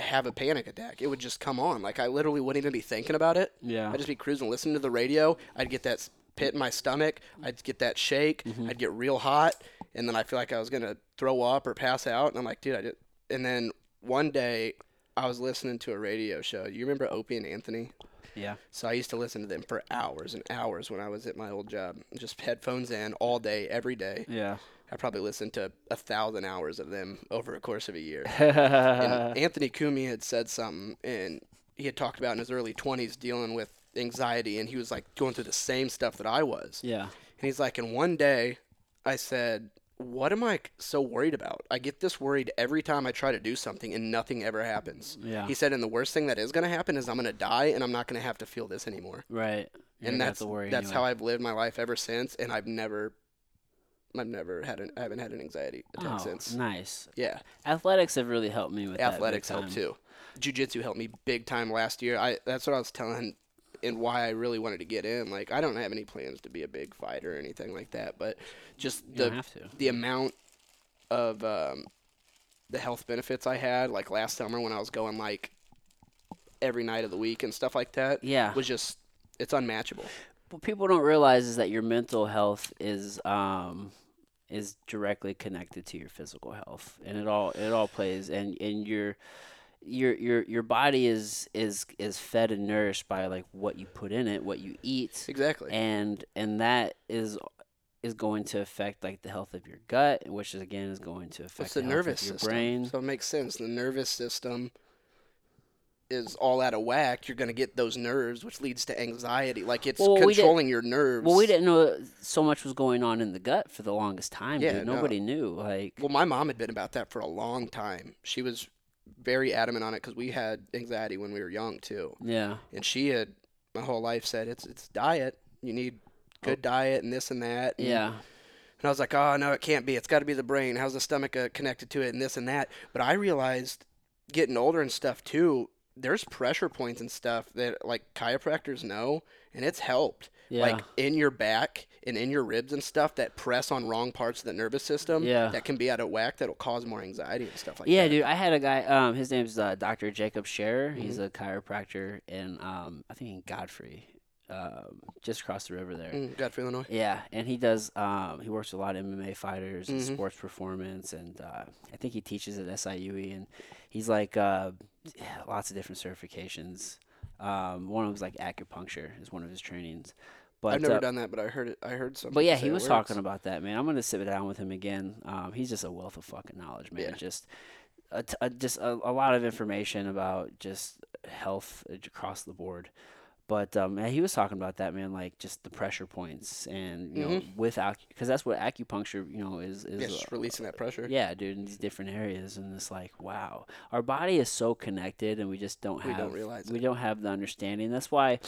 have a panic attack. It would just come on. Like I literally wouldn't even be thinking about it. Yeah. I'd just be cruising, listening to the radio. I'd get that pit in my stomach. I'd get that shake. Mm-hmm. I'd get real hot, and then I feel like I was gonna throw up or pass out. And I'm like, dude, I did. And then one day, I was listening to a radio show. You remember Opie and Anthony? Yeah. So I used to listen to them for hours and hours when I was at my old job. Just headphones in all day, every day. Yeah. I probably listened to a thousand hours of them over a course of a year. and (laughs) Anthony Cumia had said something, and he had talked about in his early 20s dealing with anxiety, and he was like going through the same stuff that I was. Yeah. And he's like, and one day I said, What am I so worried about? I get this worried every time I try to do something, and nothing ever happens. Yeah. He said, and the worst thing that is going to happen is I'm going to die, and I'm not going to have to feel this anymore. Right. You and that's worry that's anyway. how I've lived my life ever since, and I've never. I've never had an I haven't had an anxiety attack Oh, since. nice. Yeah. Athletics have really helped me with that athletics helped too. Jiu-jitsu helped me big time last year. I that's what I was telling and why I really wanted to get in. Like I don't have any plans to be a big fighter or anything like that, but just You the the amount of um, the health benefits I had, like last summer when I was going like every night of the week and stuff like that, Yeah. was just it's unmatchable. What people don't realize is that your mental health is um is directly connected to your physical health, and it all it all plays, and and your your your your body is is is fed and nourished by like what you put in it, what you eat, Exactly. and and that is is going to affect like the health of your gut, which is again is going to affect It's the health nervous your system. brain. So it makes sense. The nervous system is all out of whack. You're going to get those nerves, which leads to anxiety. Like it's Well, controlling your nerves. Well, we didn't know so much was going on in the gut for the longest time. Yeah, dude. no. nobody knew. Like, Well, my mom had been about that for a long time. She was very adamant on it because we had anxiety when we were young too, yeah, and she had my whole life said it's it's diet. You need good diet and this and that. and- Oh. yeah, And I was like, oh, no, it can't be. It's got to be the brain. How's the stomach uh, connected to it and this and that? But I realized getting older and stuff too, there's pressure points and stuff that like chiropractors know, and it's helped. yeah. Like in your back and in your ribs and stuff that press on wrong parts of the nervous system Yeah. that can be out of whack that'll cause more anxiety and stuff like yeah, that. Yeah, dude. I had a guy. Um, his name's uh, Dr. Jacob Scherer. He's Mm-hmm. a chiropractor in um, I think in Godfrey, um, just across the river there. Mm, Godfrey, Illinois. Yeah, and he does. Um, he works with a lot of MMA fighters and Mhm. sports performance, and uh, I think he teaches at SIUE, and he's like uh, lots of different certifications. Um, one of them them's like acupuncture is one of his trainings. But I've never uh, done that, but I heard it. I heard something. But yeah, he was talking about that, man. I'm gonna sit down with him again. Um, he's just a wealth of fucking knowledge, man. Yeah. Just, a t- a, just a, a lot of information about just health across the board. But um, he was talking about that, man. Like just the pressure points, and you know, without because that's what acupuncture, you know, is is Mm-hmm. Yeah, just releasing that pressure. yeah, dude, in these different areas, and it's like, wow, our body is so connected, and we just don't We have don't realize we it. don't have the understanding. That's why,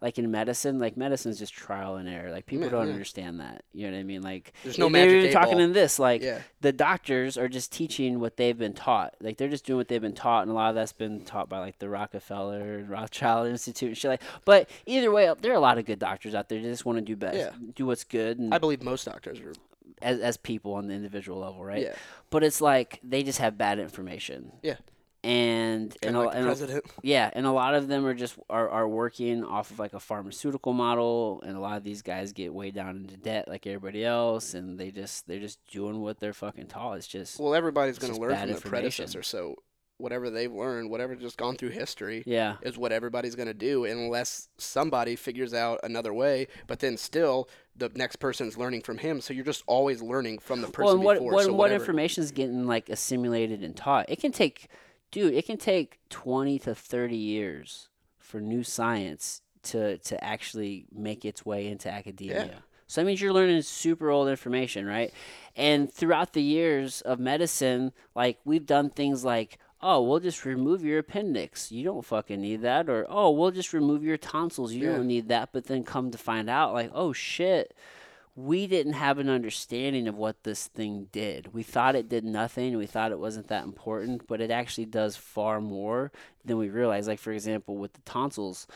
like in medicine, like medicine is just trial and error. Like people Yeah, don't yeah. understand that. You know what I mean? Like There's no magic even eight talking ball. in this, like the doctors are just teaching what they've been taught. Like they're just doing what they've been taught, and a lot of that's been taught by like the Rockefeller and Rothschild Institute and shit. Like, but either way, there are a lot of good doctors out there. They just want to do best, Yeah. do what's good, and I believe most doctors are. as as people on the individual level, right? Yeah. But it's like they just have bad information. Yeah. And and, Kinda a, like the and a- president. (laughs) yeah, and a lot of them are just are, are working off of like a pharmaceutical model, and a lot of these guys get way down into debt like everybody else, and they just they're just doing what they're fucking taught. It's just Well, everybody's going to learn from the predecessor. So whatever they've learned, whatever just gone through history, yeah, is what everybody's going to do unless somebody figures out another way. But then still, the next person's learning from him. So you're just always learning from the person well, what before. what, so what information is getting like assimilated and taught? It can take, dude, it can take twenty to thirty years for new science to to actually make its way into academia. Yeah. So that means you're learning super old information, right? And throughout the years of medicine, like we've done things like oh, we'll just remove your appendix. You don't fucking need that. Or, oh, we'll just remove your tonsils. You Yeah. don't need that. But then come to find out, like, oh shit, we didn't have an understanding of what this thing did. We thought it did nothing. We thought it wasn't that important, but it actually does far more than we realize. Like, for example, with the tonsils,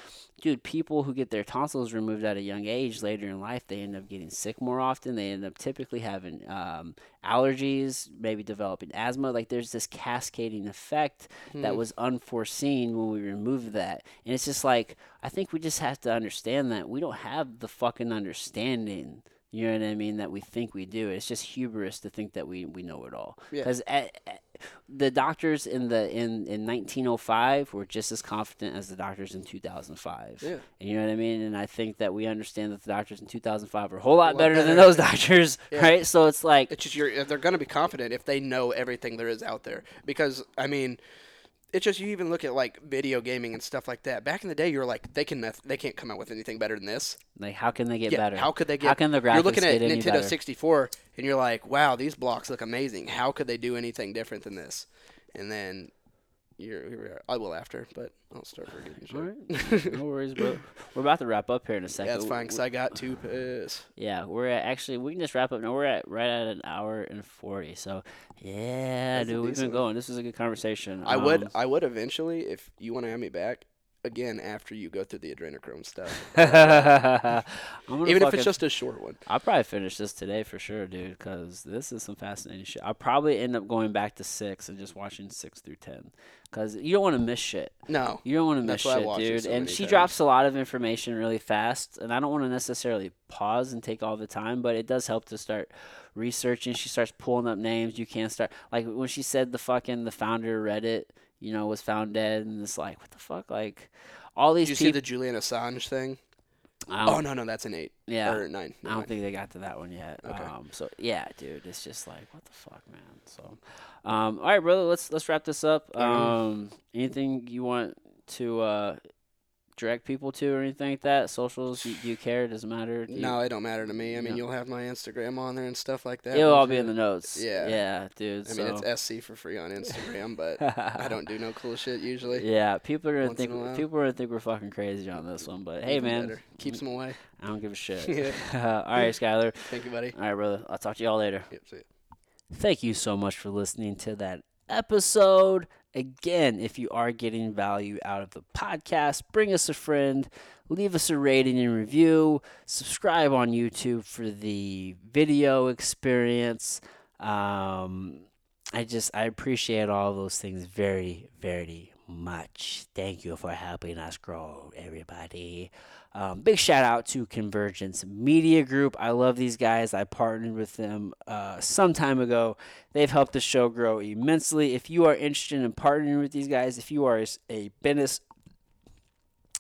dude, people who get their tonsils removed at a young age later in life, they end up getting sick more often. They end up typically having um, allergies, maybe developing asthma. Like, there's this cascading effect that was unforeseen when we removed that. And it's just like, I think we just have to understand that we don't have the fucking understanding. You know what I mean? That we think we do. It's just hubris to think that we, we know it all. Yeah. Because the doctors in the in, in 1905 were just as confident as the doctors in 2005. Yeah. And you know what I mean? And I think that we understand that the doctors in 2005 are a whole lot, lot better, than those doctors, (laughs) Yeah. right? So it's like, It's just you're they're gonna be confident if they know everything there is out there. Because I mean, it's just you even look at like video gaming and stuff like that. Back in the day, you're like they can they can't come out with anything better than this. like how can they get yeah, better? how could they get? How can the graphics You're looking at Nintendo better? 64, and you're like, wow, these blocks look amazing. How could they do anything different than this? And then you're, you're I will after, but I'll start forgetting shit. Right. (laughs) no worries, bro. We're about to wrap up here in a second. That's fine, cause I got two piss. Yeah, we're at actually we can just wrap up now. We're at right at an hour and forty. So yeah, That's dude, we've been going. This was a good conversation. I would Um, I would eventually if you want to have me back again after you go through the adrenochrome stuff. (laughs) (laughs) Even if it's just a short one. I'll probably finish this today for sure, dude, because this is some fascinating shit. I'll probably end up going back to six and just watching six through ten, because you don't want to miss shit. No. You don't want to miss That's why I shit, dude. so and she times. drops a lot of information really fast, and I don't want to necessarily pause and take all the time, but it does help to start researching. She starts pulling up names. You can start like when she said the fucking the founder Reddit, you know, was found dead, and it's like what the fuck, like all these Did you see the Julian Assange thing? Oh no, no, that's an eight yeah, or nine. I don't think they got to that one yet. Okay. Um, so yeah, dude, it's just like what the fuck, man. So, um, all right, brother, let's let's wrap this up. Mhm. Um, anything you want to uh, direct people to or anything like that? Socials? Do, do you care? It doesn't matter? Do you- No, it don't matter to me. I mean, No. you'll have my Instagram on there and stuff like that. it'll all be you? in the notes. Yeah. yeah, dude. I mean, it's SC for free on Instagram, but (laughs) I don't do no cool shit usually. Yeah, people are gonna think people are gonna think we're fucking crazy on this one, but hey, Even man, better. keeps them away. I don't give a shit. (laughs) Yeah. (laughs) all right, Skylar. Thank you, buddy. All right, brother. I'll talk to y'all later. Yep, see ya. Thank you so much for listening to that episode. Again, if you are getting value out of the podcast, bring us a friend, leave us a rating and review, subscribe on YouTube for the video experience. Um, I just I appreciate all those things very very much. Thank you for helping us grow, everybody. Um, big shout out to Convergence Media Group. I love these guys. I partnered with them uh, some time ago. They've helped the show grow immensely. If you are interested in partnering with these guys, if you are a business,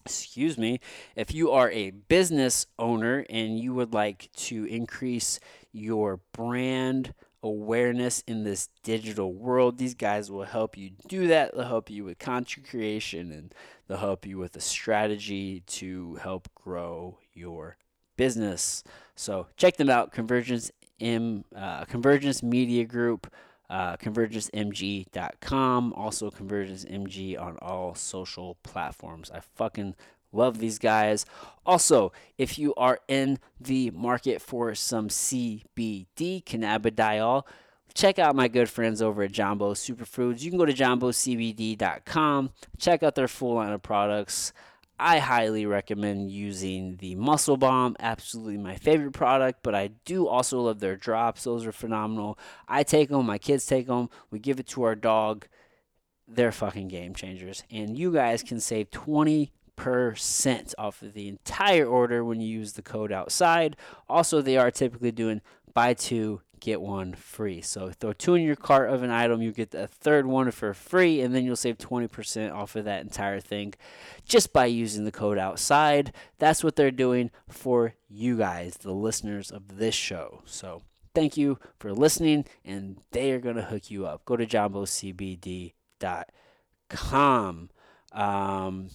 excuse me, if you are a business owner and you would like to increase your brand awareness in this digital world, these guys will help you do that. They'll help you with content creation and they'll help you with a strategy to help grow your business. So check them out, Convergence M, uh, Convergence Media Group, uh, convergencemg.com, also Convergence MG on all social platforms. I fucking love these guys. Also, if you are in the market for some CBD, cannabidiol, check out my good friends over at Jumbo Superfoods. You can go to jumbocbd.com, check out their full line of products. I highly recommend using the Muscle Bomb, absolutely my favorite product, but I do also love their drops. Those are phenomenal. I take them, my kids take them, we give it to our dog. They're fucking game changers. And you guys can save 20% off of the entire order when you use the code outside. Also, they are typically doing buy two, get one free. So throw two in your cart of an item, you get the third one for free, and then you'll save 20% off of that entire thing just by using the code outside. That's what they're doing for you guys, the listeners of this show. So thank you for listening, and they are going to hook you up. Go to jumbocbd.com. Um,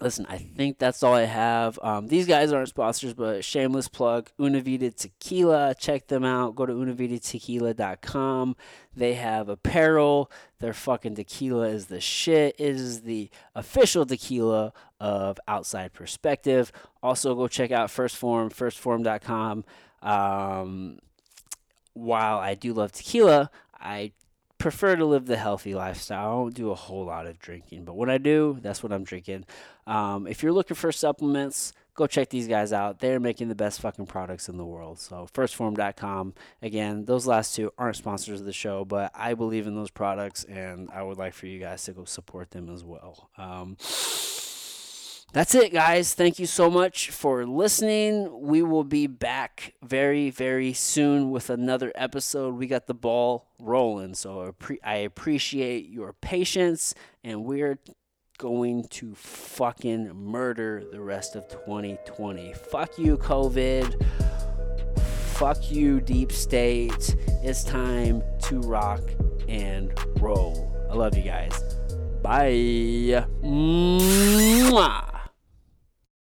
listen, I think that's all I have. Um, these guys aren't sponsors, but shameless plug Unavita Tequila. Check them out. Go to unavitatequila.com. They have apparel. Their fucking tequila is the shit. It is the official tequila of Outside Perspective. Also, go check out First Form, firstform.com. Um, while I do love tequila, I prefer to live the healthy lifestyle. I don't do a whole lot of drinking, but when I do, that's what I'm drinking. Um, if you're looking for supplements, go check these guys out. They're making the best fucking products in the world. So, firstform.com. Again, those last two aren't sponsors of the show, but I believe in those products and I would like for you guys to go support them as well. Um, that's it, guys. Thank you so much for listening. We will be back very, very soon with another episode. We got the ball rolling, so I appreciate your patience, and we're going to fucking murder the rest of 2020. Fuck you, COVID. Fuck you, deep state. It's time to rock and roll. I love you guys. Bye. Mwah.